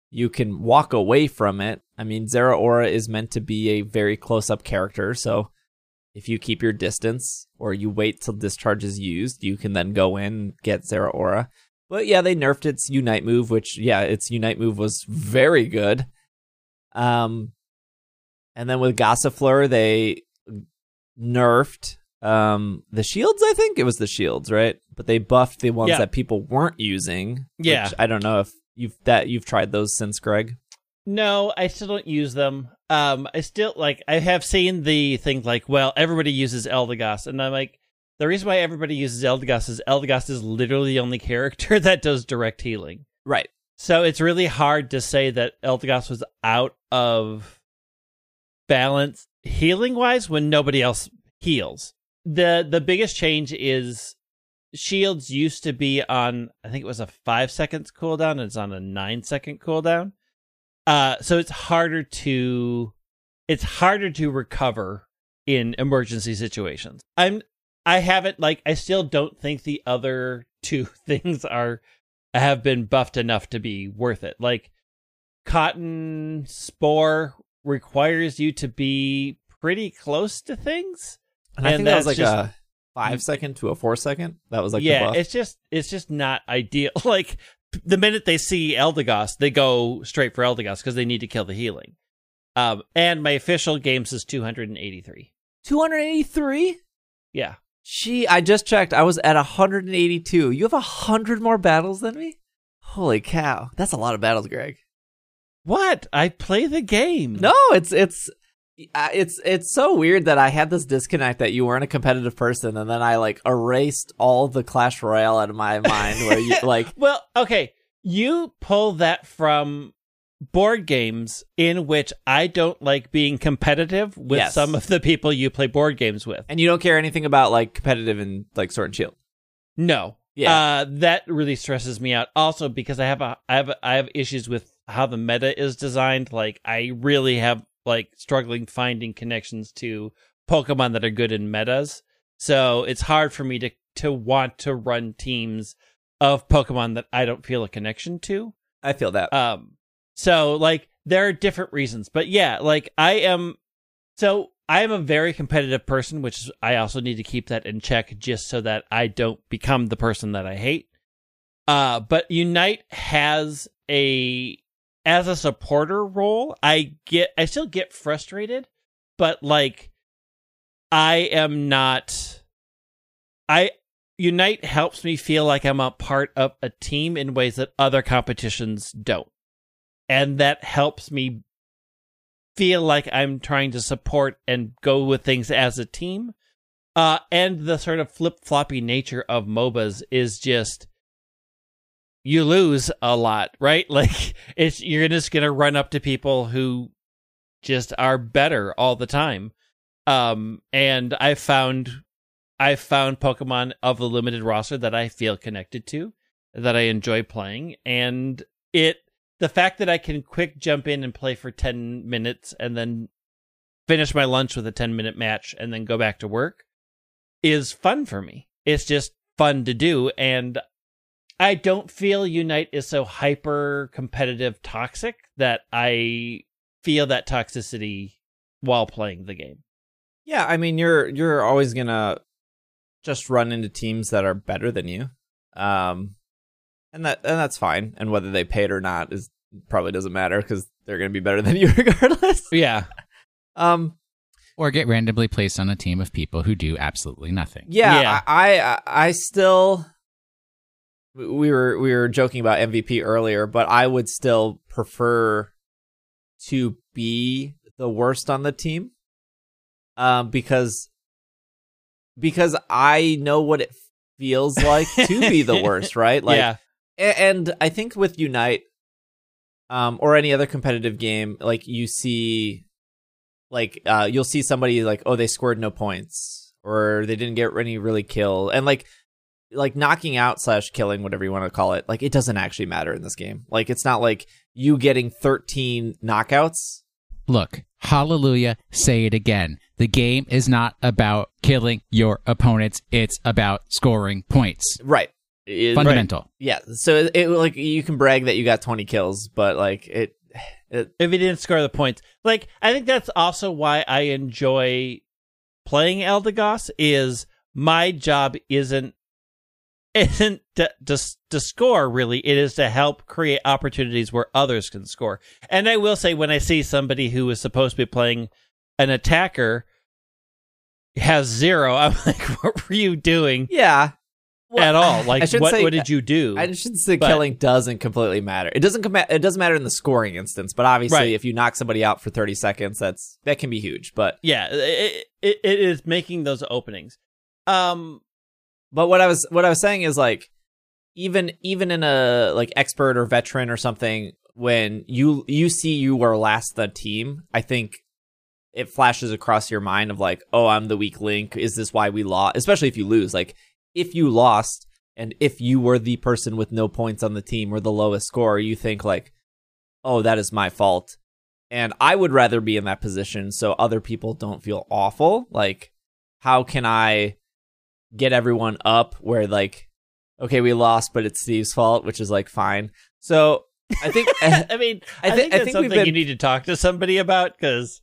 You can walk away from it. I mean, Zeraora is meant to be a very close up character, so if you keep your distance or you wait till discharge is used, you can then go in and get Zeraora. But yeah, they nerfed its Unite move, which yeah, its Unite move was very good. Um, and then with Gossifleur, they nerfed um the shields. I think it was the shields, right? But they buffed the ones Yeah. that people weren't using. Yeah. which I don't know if you've that you've tried those since, Greg. No, I still don't use them. Um, I still like. I have seen the thing like, well, everybody uses Eldegoss, and I'm like, the reason why everybody uses Eldegoss is Eldegoss is literally the only [laughs] character that does direct healing. Right. So it's really hard to say that Eldegoss was out of balance healing wise when nobody else heals. The the biggest change is shields used to be on I think it was a five seconds cooldown and it's on a nine second cooldown. Uh so it's harder to it's harder to recover in emergency situations. I'm I haven't like I still don't think the other [laughs] two things are have been buffed enough to be worth it. Like cotton spore requires you to be pretty close to things. And, I think that was like just- a five second to a four second. That was like the yeah, buff. it's just it's just not ideal. [laughs] Like the minute they see Eldegoss, they go straight for Eldegoss because they need to kill the healing. Um, and my official games is 283. 283. Yeah. Gee, I just checked. I was at 182. You have a hundred more battles than me. Holy cow, that's a lot of battles, Greg. What? I play the game. No, it's it's it's it's so weird that I had this disconnect that you weren't a competitive person, and then I like erased all the Clash Royale out of my mind. Where you [laughs] like, Well, okay. You pull that from board games in which I don't like being competitive with Yes. some of the people you play board games with. and you don't care anything about like competitive and like Sword and Shield. No. Yeah. Uh, that really stresses me out. Also because I have a I have I have issues with how the meta is designed. Like I really have like struggling finding connections to Pokemon that are good in metas. So it's hard for me to to want to run teams of Pokemon that I don't feel a connection to. I feel that. Um, so like there are different reasons, but yeah, like I am. So I am a very competitive person, which I also need to keep that in check, just so that I don't become the person that I hate. Uh, but Unite has a as a supporter role. I get, I still get frustrated, but like, I am not. I Unite helps me feel like I'm a part of a team in ways that other competitions don't. And that helps me feel like I'm trying to support and go with things as a team. Uh, and the sort of flip floppy nature of MOBAs is just you lose a lot, right? [laughs] Like it's you're just gonna run up to people who just are better all the time. Um, and I found I found Pokemon of the limited roster that I feel connected to, that I enjoy playing, and it the fact that I can quick jump in and play for 10 minutes and then finish my lunch with a 10 minute match and then go back to work is fun for me. It's just fun to do and I don't feel Unite is so hyper competitive toxic that I feel that toxicity while playing the game. yeah, I mean, you're you're always gonna just run into teams that are better than you, um, and that and that's fine. And whether they pay it or not is probably doesn't matter because they're gonna be better [laughs] than you regardless. Yeah. Um, Or get randomly placed on a team of people who do absolutely nothing. Yeah, Yeah. I, I I still we were we were joking about MVP earlier, but I would still prefer to be the worst on the team. Um because because I know what it feels like to be the [laughs] worst, right? Like yeah. and I think with Unite, um, or any other competitive game, like you see, like uh, you'll see somebody like, oh, they scored no points, or they didn't get any really kill, and like, like knocking out slash killing, whatever you want to call it, like it doesn't actually matter in this game. Like it's not like you getting thirteen knockouts. Look, hallelujah, say it again. The game is not about killing your opponents, it's about scoring points. Right. It- Fundamental. Yeah. So it, it like you can brag that you got twenty kills, but like it, it if he didn't score the points. Like I think that's also why I enjoy playing Eldegoss is my job isn't isn't to, to to score really it is to help create opportunities where others can score and i will say when i see somebody who is supposed to be playing an attacker has zero [laughs] i'm like what were you doing yeah. Well, at all like what, say- what did you do I shouldn't say But- killing doesn't completely matter. It doesn't com- it doesn't matter in the scoring instance, but obviously Right. if you knock somebody out for 30 seconds, that's that can be huge. But yeah it, it, it is making those openings um but what I was what I was saying is like even even in a like expert or veteran or something when you you see you were last the team, I think it flashes across your mind of like, "Oh, I'm the weak link. Is this why we lost?" Especially if you lose. Like if you lost and if you were the person with no points on the team or the lowest score, you think like, "Oh, that is my fault." And I would rather be in that position so other people don't feel awful. Like how can I get everyone up where like okay we lost but it's steve's fault which is like fine so i think [laughs] I mean, I I, thi- think I think we've something been- you need to talk to somebody about because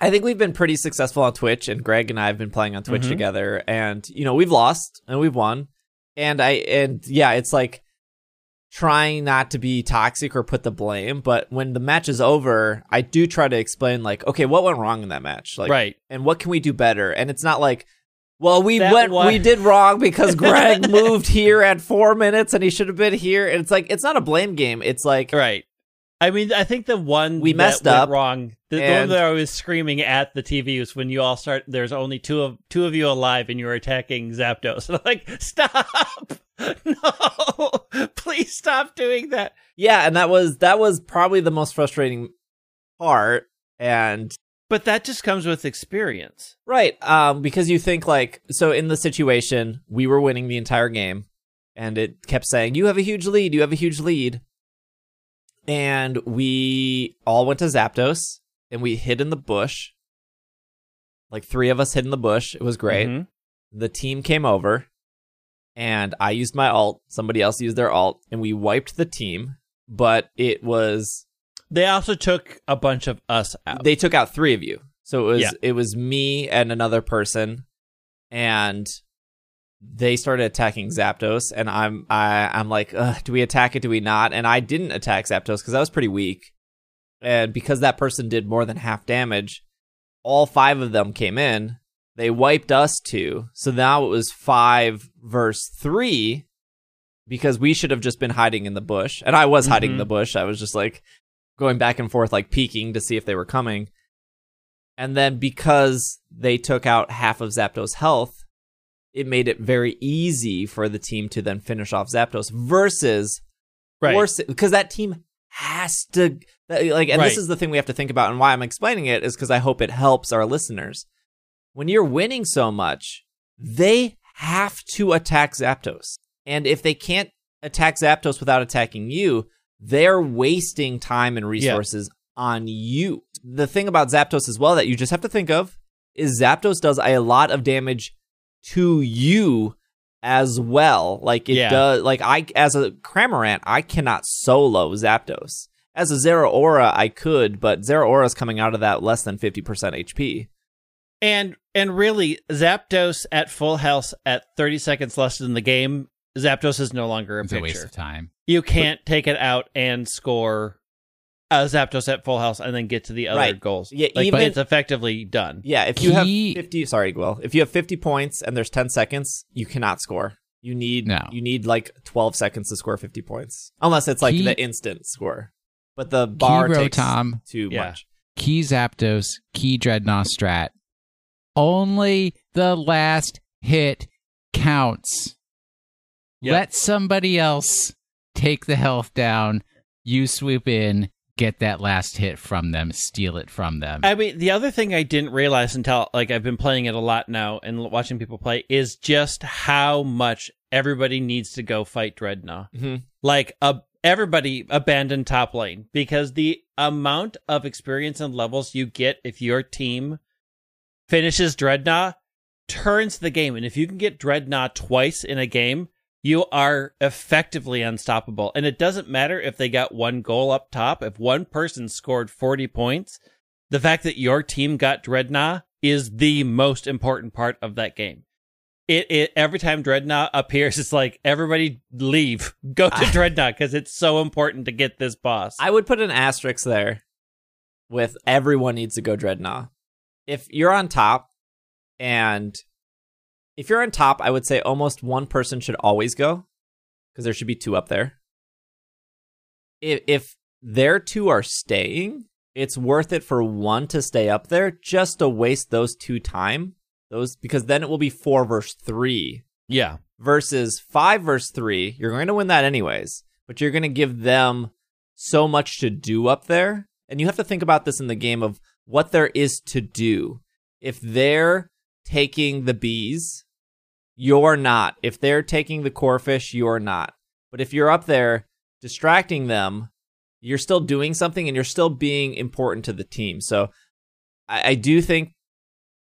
i I think we've been pretty successful on Twitch, and Greg and I have been playing on Twitch Mhm. together, and you know we've lost and we've won, and I and yeah, it's like trying not to be toxic or put the blame, but when the match is over, I do try to explain like, okay, what went wrong in that match, like, right. and what can we do better, and it's not like. Well, we That went. We did wrong because [laughs] Greg moved here at four minutes, and he should have been here. And it's like it's not a blame game. It's like Right. I mean, I think the one We that messed up, wrong. The, the one that I was screaming at the TV was when you all start. There's only two of two of you alive, and you're attacking Zapdos. And [laughs] I'm like, stop! [laughs] No, please stop doing that. yeah, and that was that was probably the most frustrating part. And But that just comes with experience. Right. Um, because you think like so in the situation, we were winning the entire game, and it kept saying, You have a huge lead, you have a huge lead. And we all went to Zapdos and we hid in the bush. Like three of us hid in the bush. It was great. Mhm. The team came over and I used my alt, somebody else used their alt, and we wiped the team, but it was They also took a bunch of us out. they took out three of you. So it was Yeah. it was me and another person, and they started attacking Zapdos, and I'm I I'm like, do we attack it? Do we not? And I didn't attack Zapdos because I was pretty weak, and because that person did more than half damage, all five of them came in. They wiped us two, so now it was five verse three. Because we should have just been hiding in the bush, and I was hiding in Mhm. the bush. I was just like going back and forth, like peeking to see if they were coming. And then because they took out half of Zapdos' health, it made it very easy for the team to then finish off Zapdos versus right. because that team has to uh, like and this is the thing we have to think about and why I'm explaining it is because I hope it helps our listeners. When you're winning so much, they have to attack Zapdos. And if they can't attack Zapdos without attacking you, they're wasting time and resources on you. The thing about Zapdos as well that you just have to think of is Zapdos does a lot of damage to you as well. Like it Yeah. does like I as a Cramorant, I cannot solo Zapdos. As a Zeraora, I could, but Zeraora is coming out of that less than 50% HP. And and really, Zapdos at full health at 30 seconds less than the game, Zapdos is no longer a It's a waste picture. of time. You can't take it out and score uh, Zapdos at full health and then get to the other Right. goals. Yeah, like, even- it's effectively done. Yeah, if you have 50 sorry, Will. If you have 50 points and there's 10 seconds, you cannot score. You need No. you need like 12 seconds to score 50 points. Unless it's like Key- the instant score. But the bar Key takes Rotom, too Yeah. much. Key Zapdos, Key Dreadnought Strat. Only the last hit counts. Yep. Let somebody else take the health down. You swoop in, get that last hit from them, steal it from them. I mean, the other thing I didn't realize until like I've been playing it a lot now and watching people play is just how much everybody needs to go fight Dreadnought. Mhm. Like uh, everybody abandon top lane because the amount of experience and levels you get if your team finishes Dreadnought turns the game. And if you can get Dreadnought twice in a game, you are effectively unstoppable. And it doesn't matter if they got one goal up top. If one person scored 40 points, the fact that your team got Dreadnought is the most important part of that game. It, it every time Dreadnought [laughs] appears, it's like everybody leave, [laughs] go to Dreadnought because it's so important to get this boss. I would put an asterisk there with everyone needs to go Dreadnought. If you're on top and if you're on top, I would say almost one person should always go because there should be two up there. If if their two are staying, it's worth it for one to stay up there just to waste those two time. Those because then it will be 4 versus 3 yeah, versus 5 versus 3, you're going to win that anyways, but you're going to give them so much to do up there. And you have to think about this in the game of what there is to do. If they're taking the bees, you're not. If they're taking the Corphish, you're not. But if you're up there distracting them, you're still doing something and you're still being important to the team. So I, I do think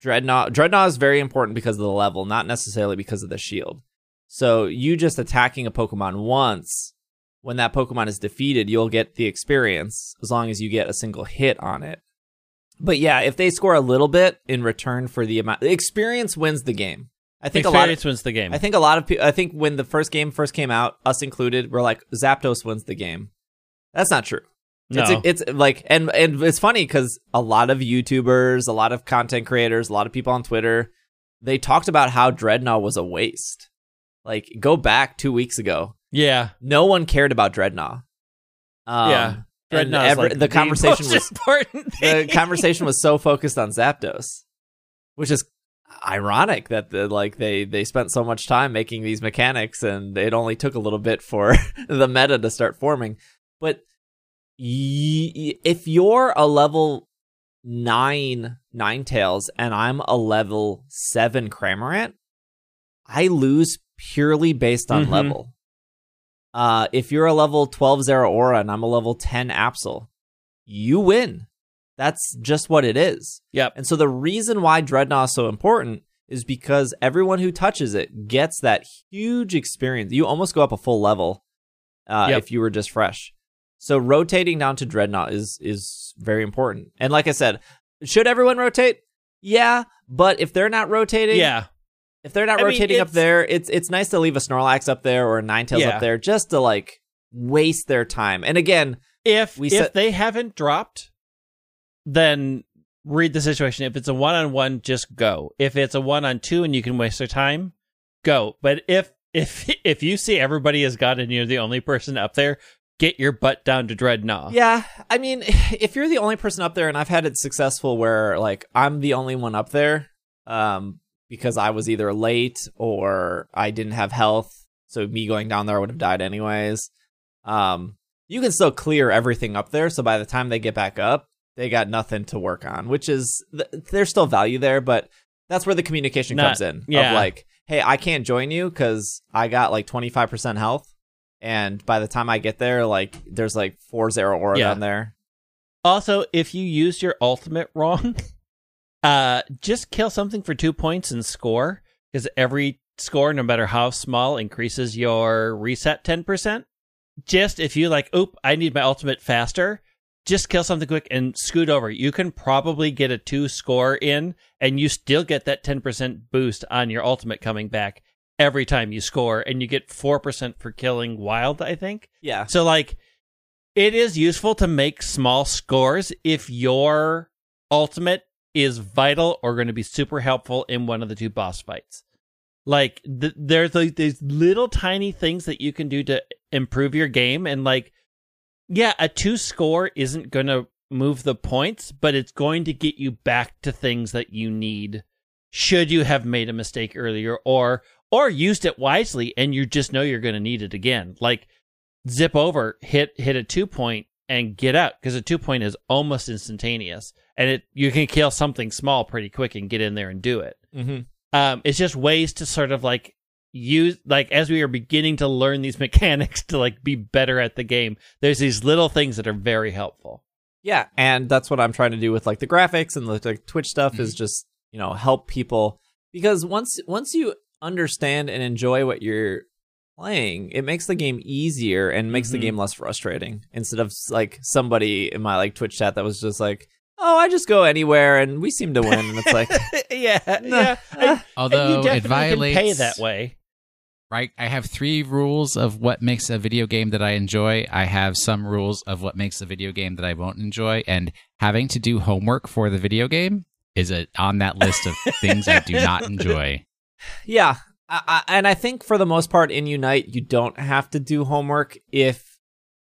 Dreadnought Dreadnought is very important because of the level, not necessarily because of the shield. So you just attacking a Pokemon once, when that Pokemon is defeated, you'll get the experience as long as you get a single hit on it. But yeah, if they score a little bit in return for the amount, experience wins the game. I think a lot. Of, Experience wins the game. I think a lot of people. I think when the first game first came out, us included, we're like Zapdos wins the game. That's not true. no. It's, it's like, and and it's funny because a lot of YouTubers, a lot of content creators, a lot of people on Twitter, they talked about how Dreadnought was a waste. Like, go back two weeks ago, yeah. no one cared about Dreadnought. Um, Yeah. Dreadnought is like the conversation most was important. the conversation was so focused on Zapdos, which is ironic that the, like they they spent so much time making these mechanics and it only took a little bit for [laughs] the meta to start forming. But y- if you're a level nine Ninetales and I'm a level seven Cramorant, I lose purely based on Mhm. level. Uh, if you're a level 12 Zeraora and I'm a level 10 Absol, you win. That's just what it is. Yep. And so the reason why Dreadnought is so important is because everyone who touches it gets that huge experience. You almost go up a full level uh, Yep. if you were just fresh. So rotating down to Dreadnought is is very important. And like I said, should everyone rotate? Yeah, but if they're not rotating, Yeah. If they're not I mean, rotating up there, it's it's nice to leave a Snorlax up there or a Ninetales Yeah. up there just to like waste their time. And again, If We if they haven't dropped, then read the situation. If it's a one on one, just go. If it's a one on two and you can waste their time, go. But if if [laughs] if you see everybody has got and you're the only person up there, get your butt down to Dreadnought. Yeah, I mean, [laughs] if you're the only person up there, and I've had it successful where like I'm the only one up there, um, because I was either late or I didn't have health, so me going down there would have died anyways. Um, you can still clear everything up there, so by the time they get back up, they got nothing to work on, which is th- there's still value there, but that's where the communication Not- comes in. yeah. Of like, hey, I can't join you because I got like 25% health. And by the time I get there, like there's like four Zeraora Yeah. down there. Also, if you use your ultimate wrong, [laughs] uh, just kill something for two points and score because every score, no matter how small, increases your reset ten percent. Just if you like, oop, I need my ultimate faster. Just kill something quick and scoot over. You can probably get a two score in, and you still get that ten percent boost on your ultimate coming back every time you score, and you get four percent for killing wild. I think. Yeah. So like it is useful to make small scores if your ultimate is vital or going to be super helpful in one of the two boss fights. Like th- there's like these little tiny things that you can do to improve your game and like yeah, a 2 score isn't going to move the points, but it's going to get you back to things that you need should you have made a mistake earlier or or used it wisely and you just know you're going to need it again. Like zip over, hit hit a two point, and get out because a two point is almost instantaneous, and it you can kill something small pretty quick and get in there and do it. Mm-hmm. Um, it's just ways to sort of like use like as we are beginning to learn these [laughs] mechanics to like be better at the game. There's these little things that are very helpful. Yeah, and that's what I'm trying to do with like the graphics and the like, Twitch stuff is just you know help people because once once you understand and enjoy what you're playing, it makes the game easier and makes the Mhm. game less frustrating. Instead of like somebody in my like Twitch chat that was just like, "Oh, I just go anywhere and we seem to win," and it's like, [laughs] yeah, [laughs] Nah, yeah. And- and Although you definitely it violates pay that way. right? I have three rules of what makes a video game that I enjoy. I have some rules of what makes a video game that I won't enjoy, and having to do homework for the video game is a, on that list of [laughs] things I do not enjoy. Yeah, I, and I think for the most part in Unite, you don't have to do homework if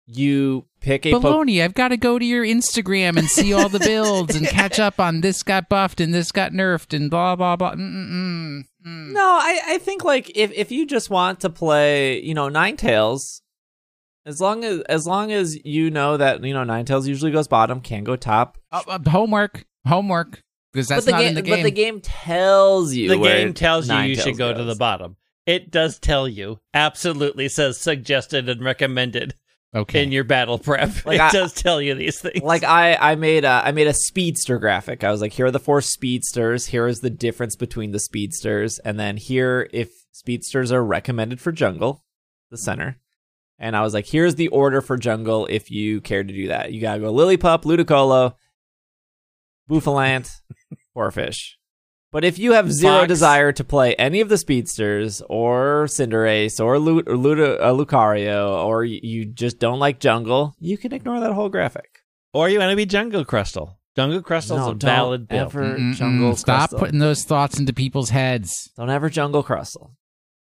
you pick a. Baloney, I've got to go to your Instagram and see all the builds and [laughs] catch up on this got buffed and this got nerfed and blah blah blah. Mm-mm-mm. Mm. No, I, I think like if, if you just want to play, you know, Ninetales, as long as as long as you know that you know Ninetales usually goes bottom, can go top. Uh, uh, homework, homework, because that's but the not game, in the game. but the game tells you. the where game tells you you should go to the bottom. It does tell you. Absolutely says suggested and recommended okay, in your battle prep. Like it I- does tell you these things. Like I, I made a I made a speedster graphic. I was like, here are the four speedsters. Here is the difference between the speedsters, and then here if speedsters are recommended for jungle, the center. And I was like, here's the order for jungle if you care to do that. You gotta go Lillipup, Ludicolo, Bouffalant, Corphish. [laughs] But if you have zero Fox. desire to play any of the speedsters or Cinderace or, Lu- or Luda- uh, Lucario or you just don't like jungle, you can ignore that whole graphic. Or you want to be Jungle Crustle. Jungle Crustle's No, a valid don't build. ever Mm-mm-mm. jungle Stop Crustle. putting those thoughts into people's heads. Don't ever jungle Crustle.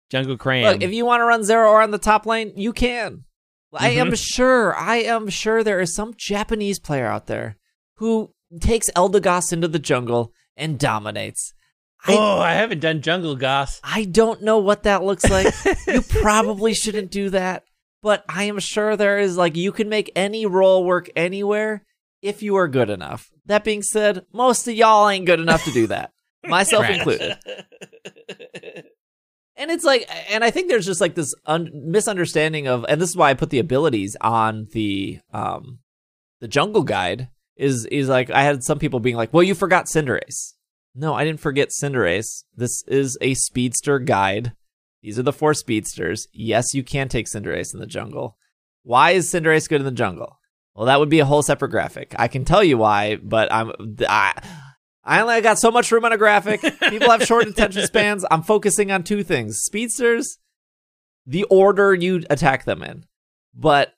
Jungle Crane. Look, if you want to run Zeraora on the top lane, you can. I am sure, I am sure there is some Japanese player out there who takes Eldegoss into the jungle and dominates. I, oh, I haven't done Jungle Goss. I don't know what that looks like. [laughs] you probably shouldn't do that, but I am sure there is like you can make any role work anywhere if you are good enough. That being said, most of y'all ain't good enough to do that, [laughs] myself included. And it's like, and I think there's just like this un- misunderstanding of, and this is why I put the abilities on the um the jungle guide. Is is like I had some people being like, well, you forgot Cinderace. No, I didn't forget Cinderace. This is a speedster guide. These are the four speedsters. Yes, you can take Cinderace in the jungle. Why is Cinderace good in the jungle? Well, that would be a whole separate graphic. I can tell you why, but I'm I, I only got so much room on a graphic. People have short [laughs] attention spans. I'm focusing on two things: speedsters, the order you attack them in. But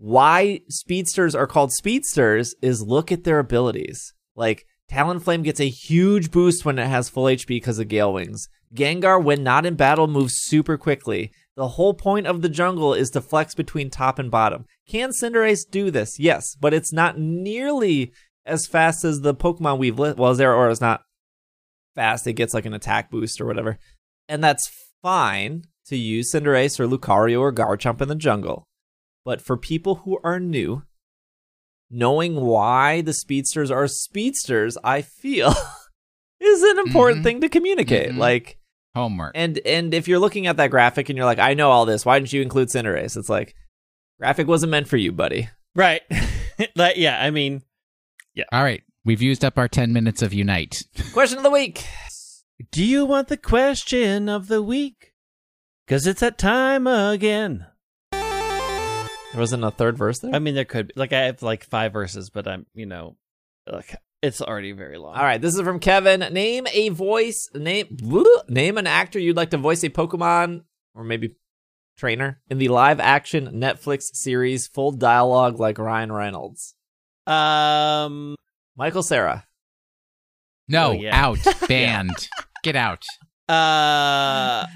why speedsters are called speedsters is look at their abilities. Like Talonflame gets a huge boost when it has full HP because of Gale Wings. Gengar, when not in battle, moves super quickly. The whole point of the jungle is to flex between top and bottom. Can Cinderace do this? Yes, but it's not nearly as fast as the Pokemon we've lit. Well, Zeraora is not fast. It gets like an attack boost or whatever. And that's fine to use Cinderace or Lucario or Garchomp in the jungle. But for people who are new, knowing why the speedsters are speedsters, I feel [laughs] is an important Mhm. thing to communicate. Mhm. Like Homework. and and if you're looking at that graphic and you're like, I know all this, why didn't you include Cinderace? It's like graphic wasn't meant for you, buddy. Right. [laughs] like, yeah, I mean, yeah. All right. We've used up our 10 minutes of Unite. [laughs] Question of the week. do you want the question of the week? Because it's that time again. There wasn't a third verse there. I mean, there could be. Like, I have like five verses, but I'm, you know, like, it's already very long. All right, this is from Kevin. Name a voice. Name name an actor you'd like to voice a Pokemon or maybe trainer in the live action Netflix series, full dialogue like Ryan Reynolds. Um, Michael Cera. No, Oh, yeah. out. [laughs] Banned. Get out. uh,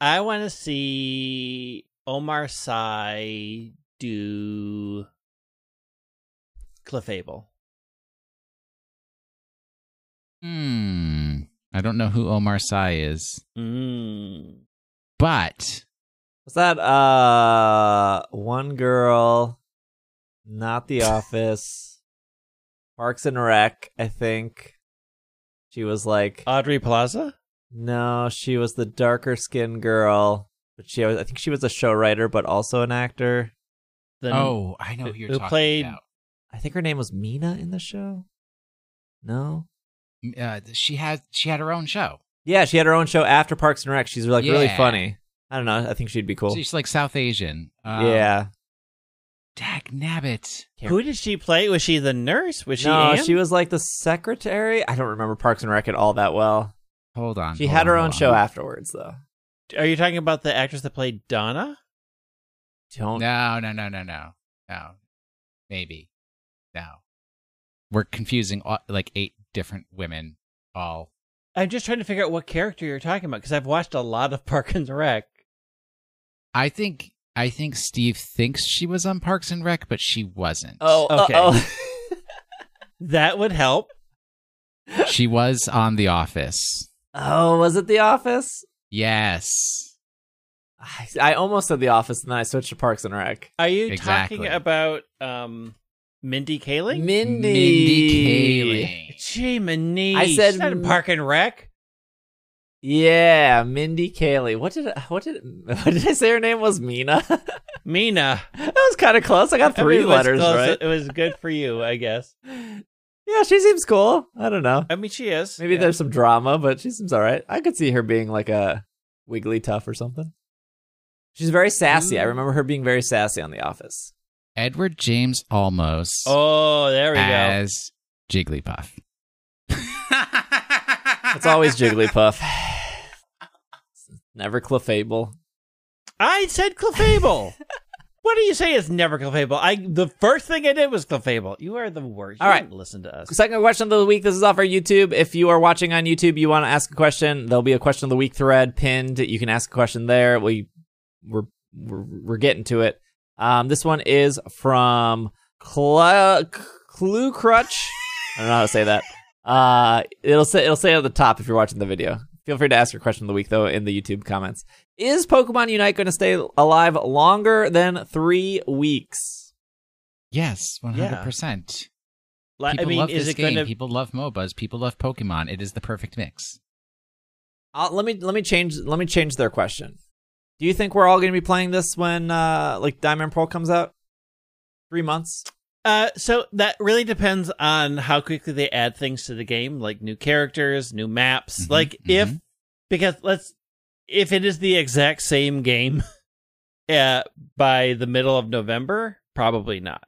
I want to see Omar Sy do Clefable. Hmm. I don't know who Omar Sy is, Mm. but Was that uh one girl, not The Office, Parks and Rec? I think she was like Aubrey Plaza. no, she was the darker skinned girl, but she was, I think she was a show writer, but also an actor. Then oh, I know who you're who talking played- about. I think her name was Mina in the show. No. Uh, she had she had her own show. Yeah, she had her own show after Parks and Rec. She's like really funny. I don't know. I think she'd be cool. She's like South Asian. Um, yeah. Dag nabbit. Who did she play? Was she the nurse? Was she? no, Anne? she was like the secretary. I don't remember Parks and Rec at all that well. Hold on. She hold had her own hold show afterwards, though. Are you talking about the actress that played Donna? Don't. No, no, no, no, no, no. Maybe. No. We're confusing all, like eight different women. All. I'm just trying to figure out what character you're talking about because I've watched a lot of [laughs] Park and Rec. I think. I think Steve thinks she was on Parks and Rec, but she wasn't. Oh, Okay. okay. [laughs] That would help. She was on The Office. oh, was it The Office? Yes. I, I almost said The Office, and then I switched to Parks and Rec. Are you Exactly. talking about um, Mindy Kaling? Mindy. Mindy Kaling. Gee, Minnie. I said She's m- Park and Rec. Yeah, Mindy Kaling. What did I, what did [laughs] what did I say her name was? Mina. [laughs] Mina. That was kind of close. I got I mean, three letters close. right. It was good for you, I guess. [laughs] Yeah, she seems cool. I don't know. I mean, she is. Maybe yeah. there's some drama, but she seems all right. I could see her being like a Wigglytuff or something. She's very sassy. I remember her being very sassy on The Office. Edward James Olmos Oh, there we go. as Jigglypuff. [laughs] It's always Jigglypuff. Never Clefable. I said Clefable. what do you say is never Clefable? I the first thing I did was Clefable. You are the worst. You All right. listen to us. Second question of the week. This is off our YouTube. If you are watching on YouTube, you want to ask a question, there'll be a question of the week thread pinned. You can ask a question there. We we're we're, we're getting to it. Um, this one is from Cla- Clue Crutch. I don't know how to say that. Uh, it'll say it'll say at the top if you're watching the video. Feel free to ask your question of the week though in the YouTube comments. Is Pokemon Unite going to stay alive longer than three weeks? Yes, hundred percent. People I mean, love is this it game. going to? People love MOBAs. People love Pokemon. It is the perfect mix. Uh, let me let me change let me change their question. Do you think we're all going to be playing this when uh like Diamond and Pearl comes out? Three months. Uh, so that really depends on how quickly they add things to the game, like new characters, new maps. Mhm, like if mhm. because let's if it is the exact same game, [laughs] uh, by the middle of November, probably not.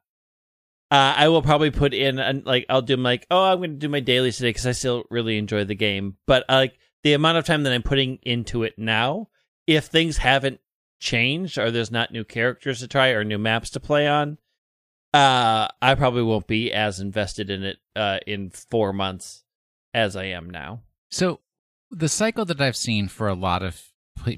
Uh, I will probably put in an, like I'll do like oh I'm going to do my dailies today because I still really enjoy the game, but uh, like the amount of time that I'm putting into it now, if things haven't changed or there's not new characters to try or new maps to play on, uh, I probably won't be as invested in it uh, in four months as I am now. So the cycle that I've seen for a lot of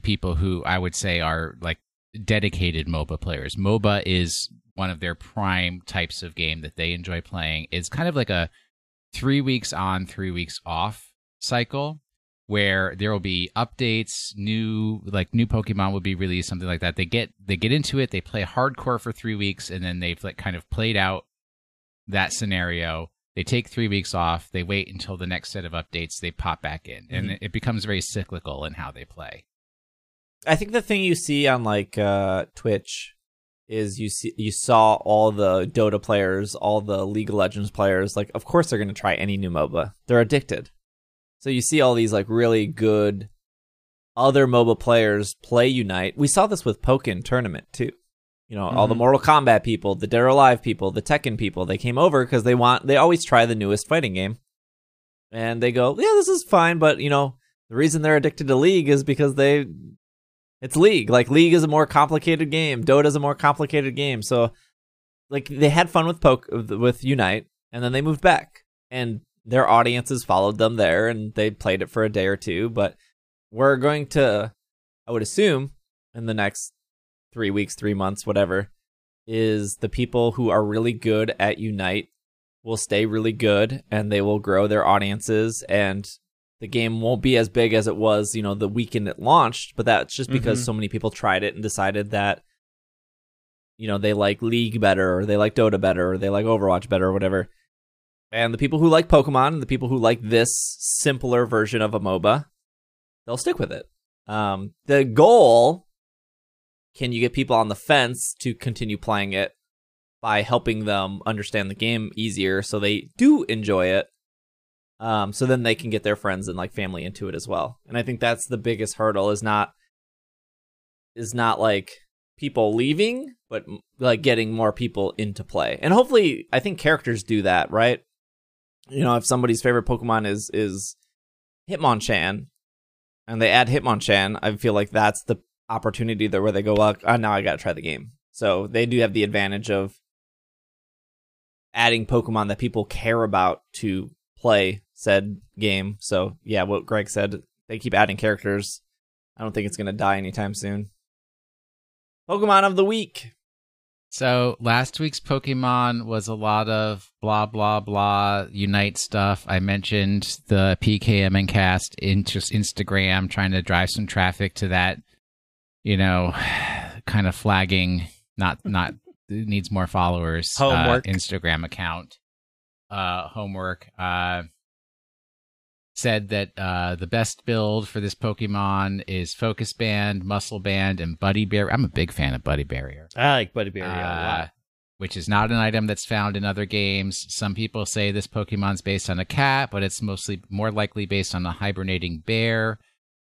people who I would say are like dedicated MOBA players. MOBA is one of their prime types of game that they enjoy playing. It's kind of like a 3 weeks on, 3 weeks off cycle where there will be updates, new like new Pokemon will be released, something like that. They get they get into it, they play hardcore for 3 weeks and then they've like kind of played out that scenario they take three weeks off they wait until the next set of updates they pop back in and it becomes very cyclical in how they play I think the thing you see on like uh Twitch is you see you saw all the Dota players, all the League of Legends players, like of course they're going to try any new MOBA. They're addicted. So you see all these like really good other MOBA players play Unite. We saw this with Pokken tournament too. You know, all the Mhm. Mortal Kombat people, the Dead or Alive people, the Tekken people, they came over because they want they always try the newest fighting game. And they go, Yeah, this is fine, but you know, the reason they're addicted to League is because they it's League. Like League is a more complicated game. Dota is a more complicated game. So like they had fun with poke with Unite and then they moved back and their audiences followed them there and they played it for a day or two, but we're going to I would assume in the next 3 weeks, 3 months, whatever, is the people who are really good at Unite will stay really good and they will grow their audiences and the game won't be as big as it was, you know, the weekend it launched, but that's just because Mhm. so many people tried it and decided that you know, they like League better or they like Dota better or they like Overwatch better or whatever. And the people who like Pokemon and the people who like this simpler version of a MOBA, they'll stick with it. Um, the goal can you get people on the fence to continue playing it by helping them understand the game easier so they do enjoy it? Um, so then they can get their friends and like family into it as well. And i think that's the biggest hurdle is not is not like people leaving but like getting more people into play. And hopefully i think characters do that right you know if somebody's favorite pokemon is is hitmonchan and they add hitmonchan i feel like that's the opportunity there where they go well uh, now i gotta try the game. So they do have the advantage of adding pokemon that people care about to play said game. So yeah what greg said they keep adding characters. I don't think it's gonna die anytime soon. Pokemon of the week so last week's pokemon was a lot of blah blah blah unite stuff. I mentioned the PKMNcast in just instagram trying to drive some traffic to that you know [sighs] kind of flagging not not it needs more followers uh, Homework. instagram account. Uh homework. Uh said that uh the best build for this pokemon is focus band muscle band and buddy barrier i'm a big fan of buddy barrier I like Buddy a uh, lot. which is not an item that's found in other games. Some people say this Pokemon's based on a cat, but it's mostly more likely based on a hibernating bear.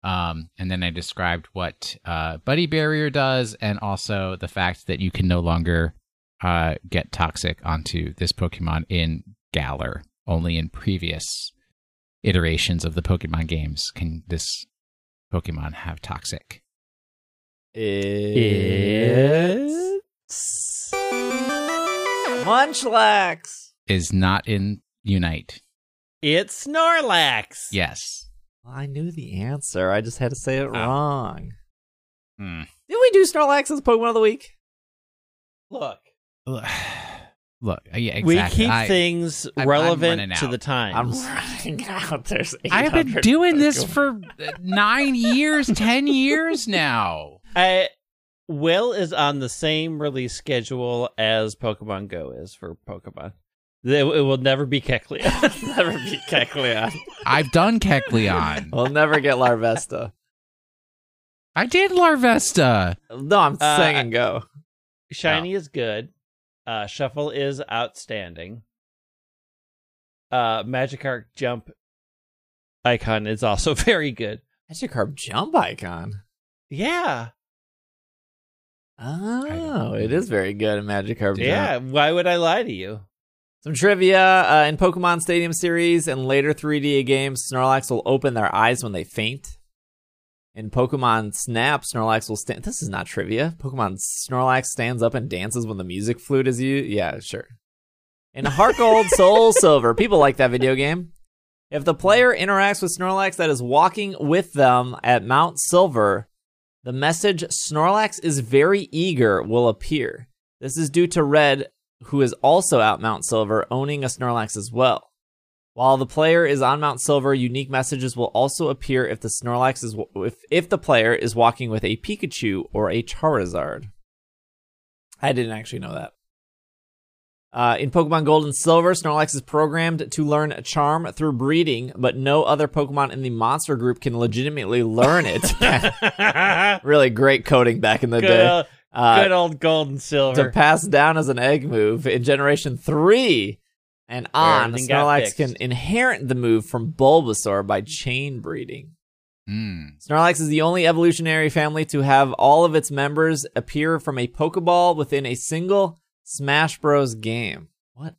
Um, and then I described what uh, Buddy Barrier does, and also the fact that you can no longer uh, get toxic onto this Pokemon in Galar. Only in previous iterations of the Pokemon games can this Pokemon have toxic. It's Munchlax. Is not in Unite. It's Snorlax. Yes. Well, I knew the answer. I just had to say it wrong. Hmm. Did we do Snorlax as Pokemon of the Week? Look, [sighs] [sighs] [sighs] Look, uh, yeah, exactly. we keep I, things I'm- I'm relevant to out. the I'm times. running out. [laughs] There's I've been doing this Pokemon. for uh, nine years, ten years now. I [laughs] Will is on the same release schedule as Pokemon Go is for Pokemon. It, it will never be Kecleon. [laughs] never beat Kecleon. I've done Kecleon. We'll never get Larvesta. I did Larvesta. No, I'm Uh, saying go. Shiny is good. Uh, Shuffle is outstanding. Uh, Magikarp Jump icon is also [laughs] very good. Magikarp jump icon. Yeah, Oh, it is very good in Magikarp yeah. jump. Why would I lie to you? Some trivia uh, in Pokemon Stadium Series and later 3D games, Snorlax will open their eyes when they faint. In Pokemon Snap, Snorlax will stand. This is not trivia. Pokemon Snorlax stands up and dances when the music flute is used. Yeah, sure. In Heart Gold, Soul [laughs] Silver, people like that video game. If the player interacts with Snorlax that is walking with them at Mount Silver, the message Snorlax is very eager will appear. This is due to Red, who is also at Mount Silver, owning a Snorlax as well. While the player is on Mount Silver, unique messages will also appear if the Snorlax is if if the player is walking with a Pikachu or a Charizard. I didn't actually know that. Uh, in Pokemon Gold and Silver, Snorlax is programmed to learn Charm through breeding, but no other Pokemon in the monster group can legitimately learn it. [laughs] really great coding back in the good, day. old, Uh, good old gold and silver. to pass down as an egg move in Generation 3 and on, everything Snorlax can inherit the move from Bulbasaur by chain breeding. Hmm. Snorlax is the only evolutionary family to have all of its members appear from a Pokeball within a single Smash Bros. game. What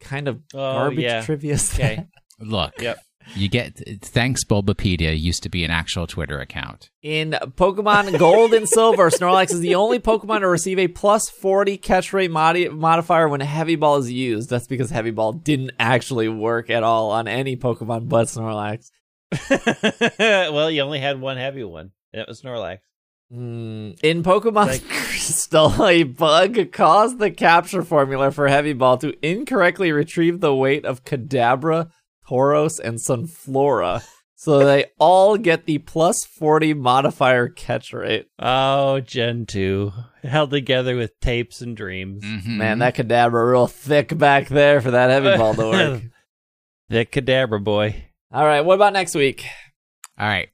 kind of Oh, garbage yeah. trivia is Okay. that? Look, Yep. You get thanks Bulbapedia used to be an actual Twitter account. In Pokemon Gold and Silver, Snorlax is the only Pokemon to receive a plus 40 catch rate modi- modifier when Heavy Ball is used. That's because Heavy Ball didn't actually work at all on any Pokemon but Snorlax. [laughs] well, you only had one heavy one. and It was Snorlax. Mm, in Pokemon Like- Crystal, [laughs] a bug caused the capture formula for Heavy Ball to incorrectly retrieve the weight of Kadabra, Tauros, and Sunflora. So they all get the plus 40 modifier catch rate. Oh, Gen 2. Held together with tapes and dreams. Mhm. Man, that Kadabra real thick back there for that Heavy Ball to work. [laughs] The Kadabra boy. All right, what about next week? All right.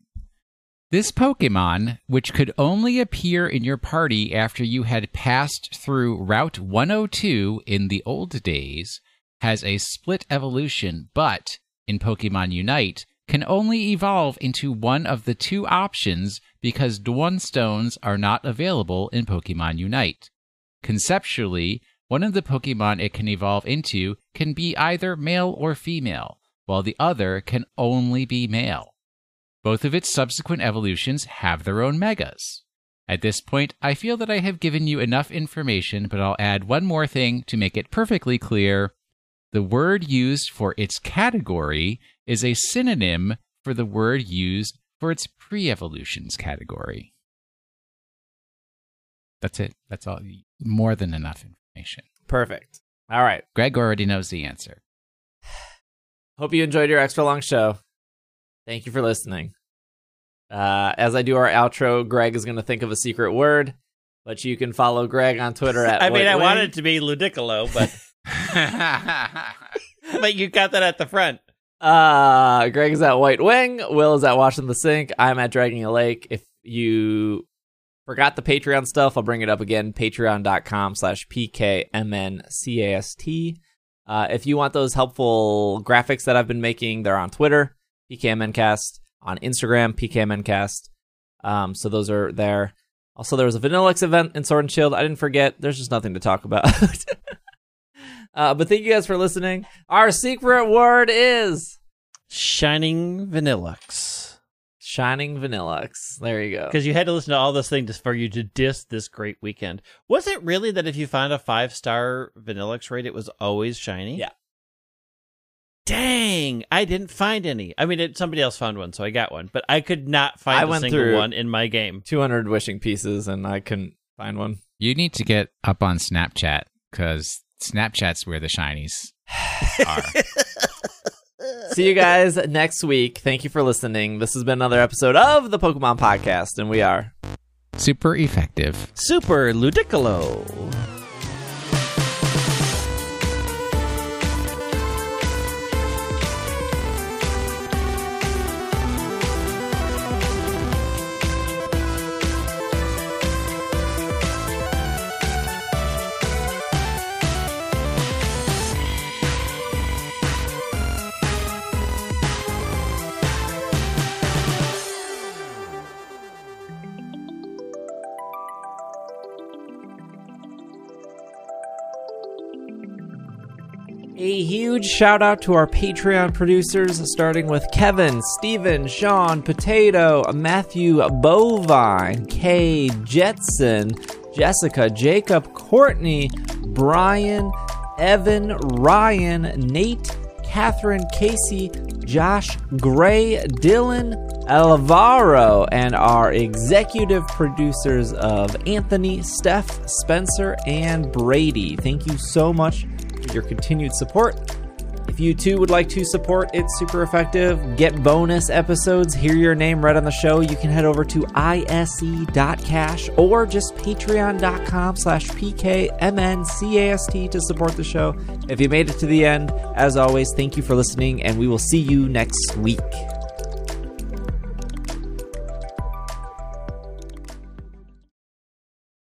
This Pokemon, which could only appear in your party after you had passed through Route 102 in the old days, has a split evolution, but in Pokemon Unite, can only evolve into one of the two options because Dawn Stones are not available in Pokemon Unite. Conceptually, one of the Pokemon it can evolve into can be either male or female, while the other can only be male. Both of its subsequent evolutions have their own megas. At this point, I feel that I have given you enough information, but I'll add one more thing to make it perfectly clear. The word used for its category is a synonym for the word used for its pre evolutions category. That's it. That's all. More than enough information. Perfect. All right. Greg already knows the answer. Hope you enjoyed your extra long show. Thank you for listening. Uh, as I do our outro, Greg is going to think of a secret word, but you can follow Greg on Twitter at. [laughs] I mean, I White wanted it to be Ludicolo, but [laughs] but you got that at the front. Uh, Greg is at White Wing. Will is at Washing the Sink. I'm at Dragging a Lake. If you forgot the Patreon stuff, I'll bring it up again. Patreon.com slash PKMNCAST. Uh, if you want those helpful graphics that I've been making, they're on Twitter, PKMNcast, on Instagram, PKMNcast. Um, so those are there. Also, there was a Vanillux event in Sword and Shield. I didn't forget. There's just nothing to talk about. [laughs] Uh, but thank you guys for listening. Our secret word is Shining Vanillux. shining vanillux. There you go. Because you had to listen to all those things for you to diss this great weekend. Was it really that if you found a five star Vanillux rate, it was always shiny? Yeah. Dang, I didn't find any. I mean, it, somebody else found one, so I got one, but I could not find I a went single through- one in my game. 200 wishing pieces, and I couldn't find one. You need to get up on Snapchat because Snapchat's where the shinies are. [laughs] See you guys next week. Thank you for listening. This has been another episode of the Pokemon Podcast, and we are. Super effective. Super Ludicolo. A huge shout out to our Patreon producers, starting with Kevin, Steven, Sean, Potato, Matthew Bovine, Kay Jetson, Jessica, Jacob, Courtney, Brian, Evan, Ryan, Nate, Catherine, Casey, Josh, Gray, Dylan, Alvaro, and our executive producers of Anthony, Steph, Spencer, and Brady. Thank you so much your continued support. If you too would like to support It's Super Effective, get bonus episodes, hear your name read on the show, you can head over to ise.cash or just patreon.com slash pkmncast to support the show. If you made it to the end, as always, thank you for listening, and we will see you next week.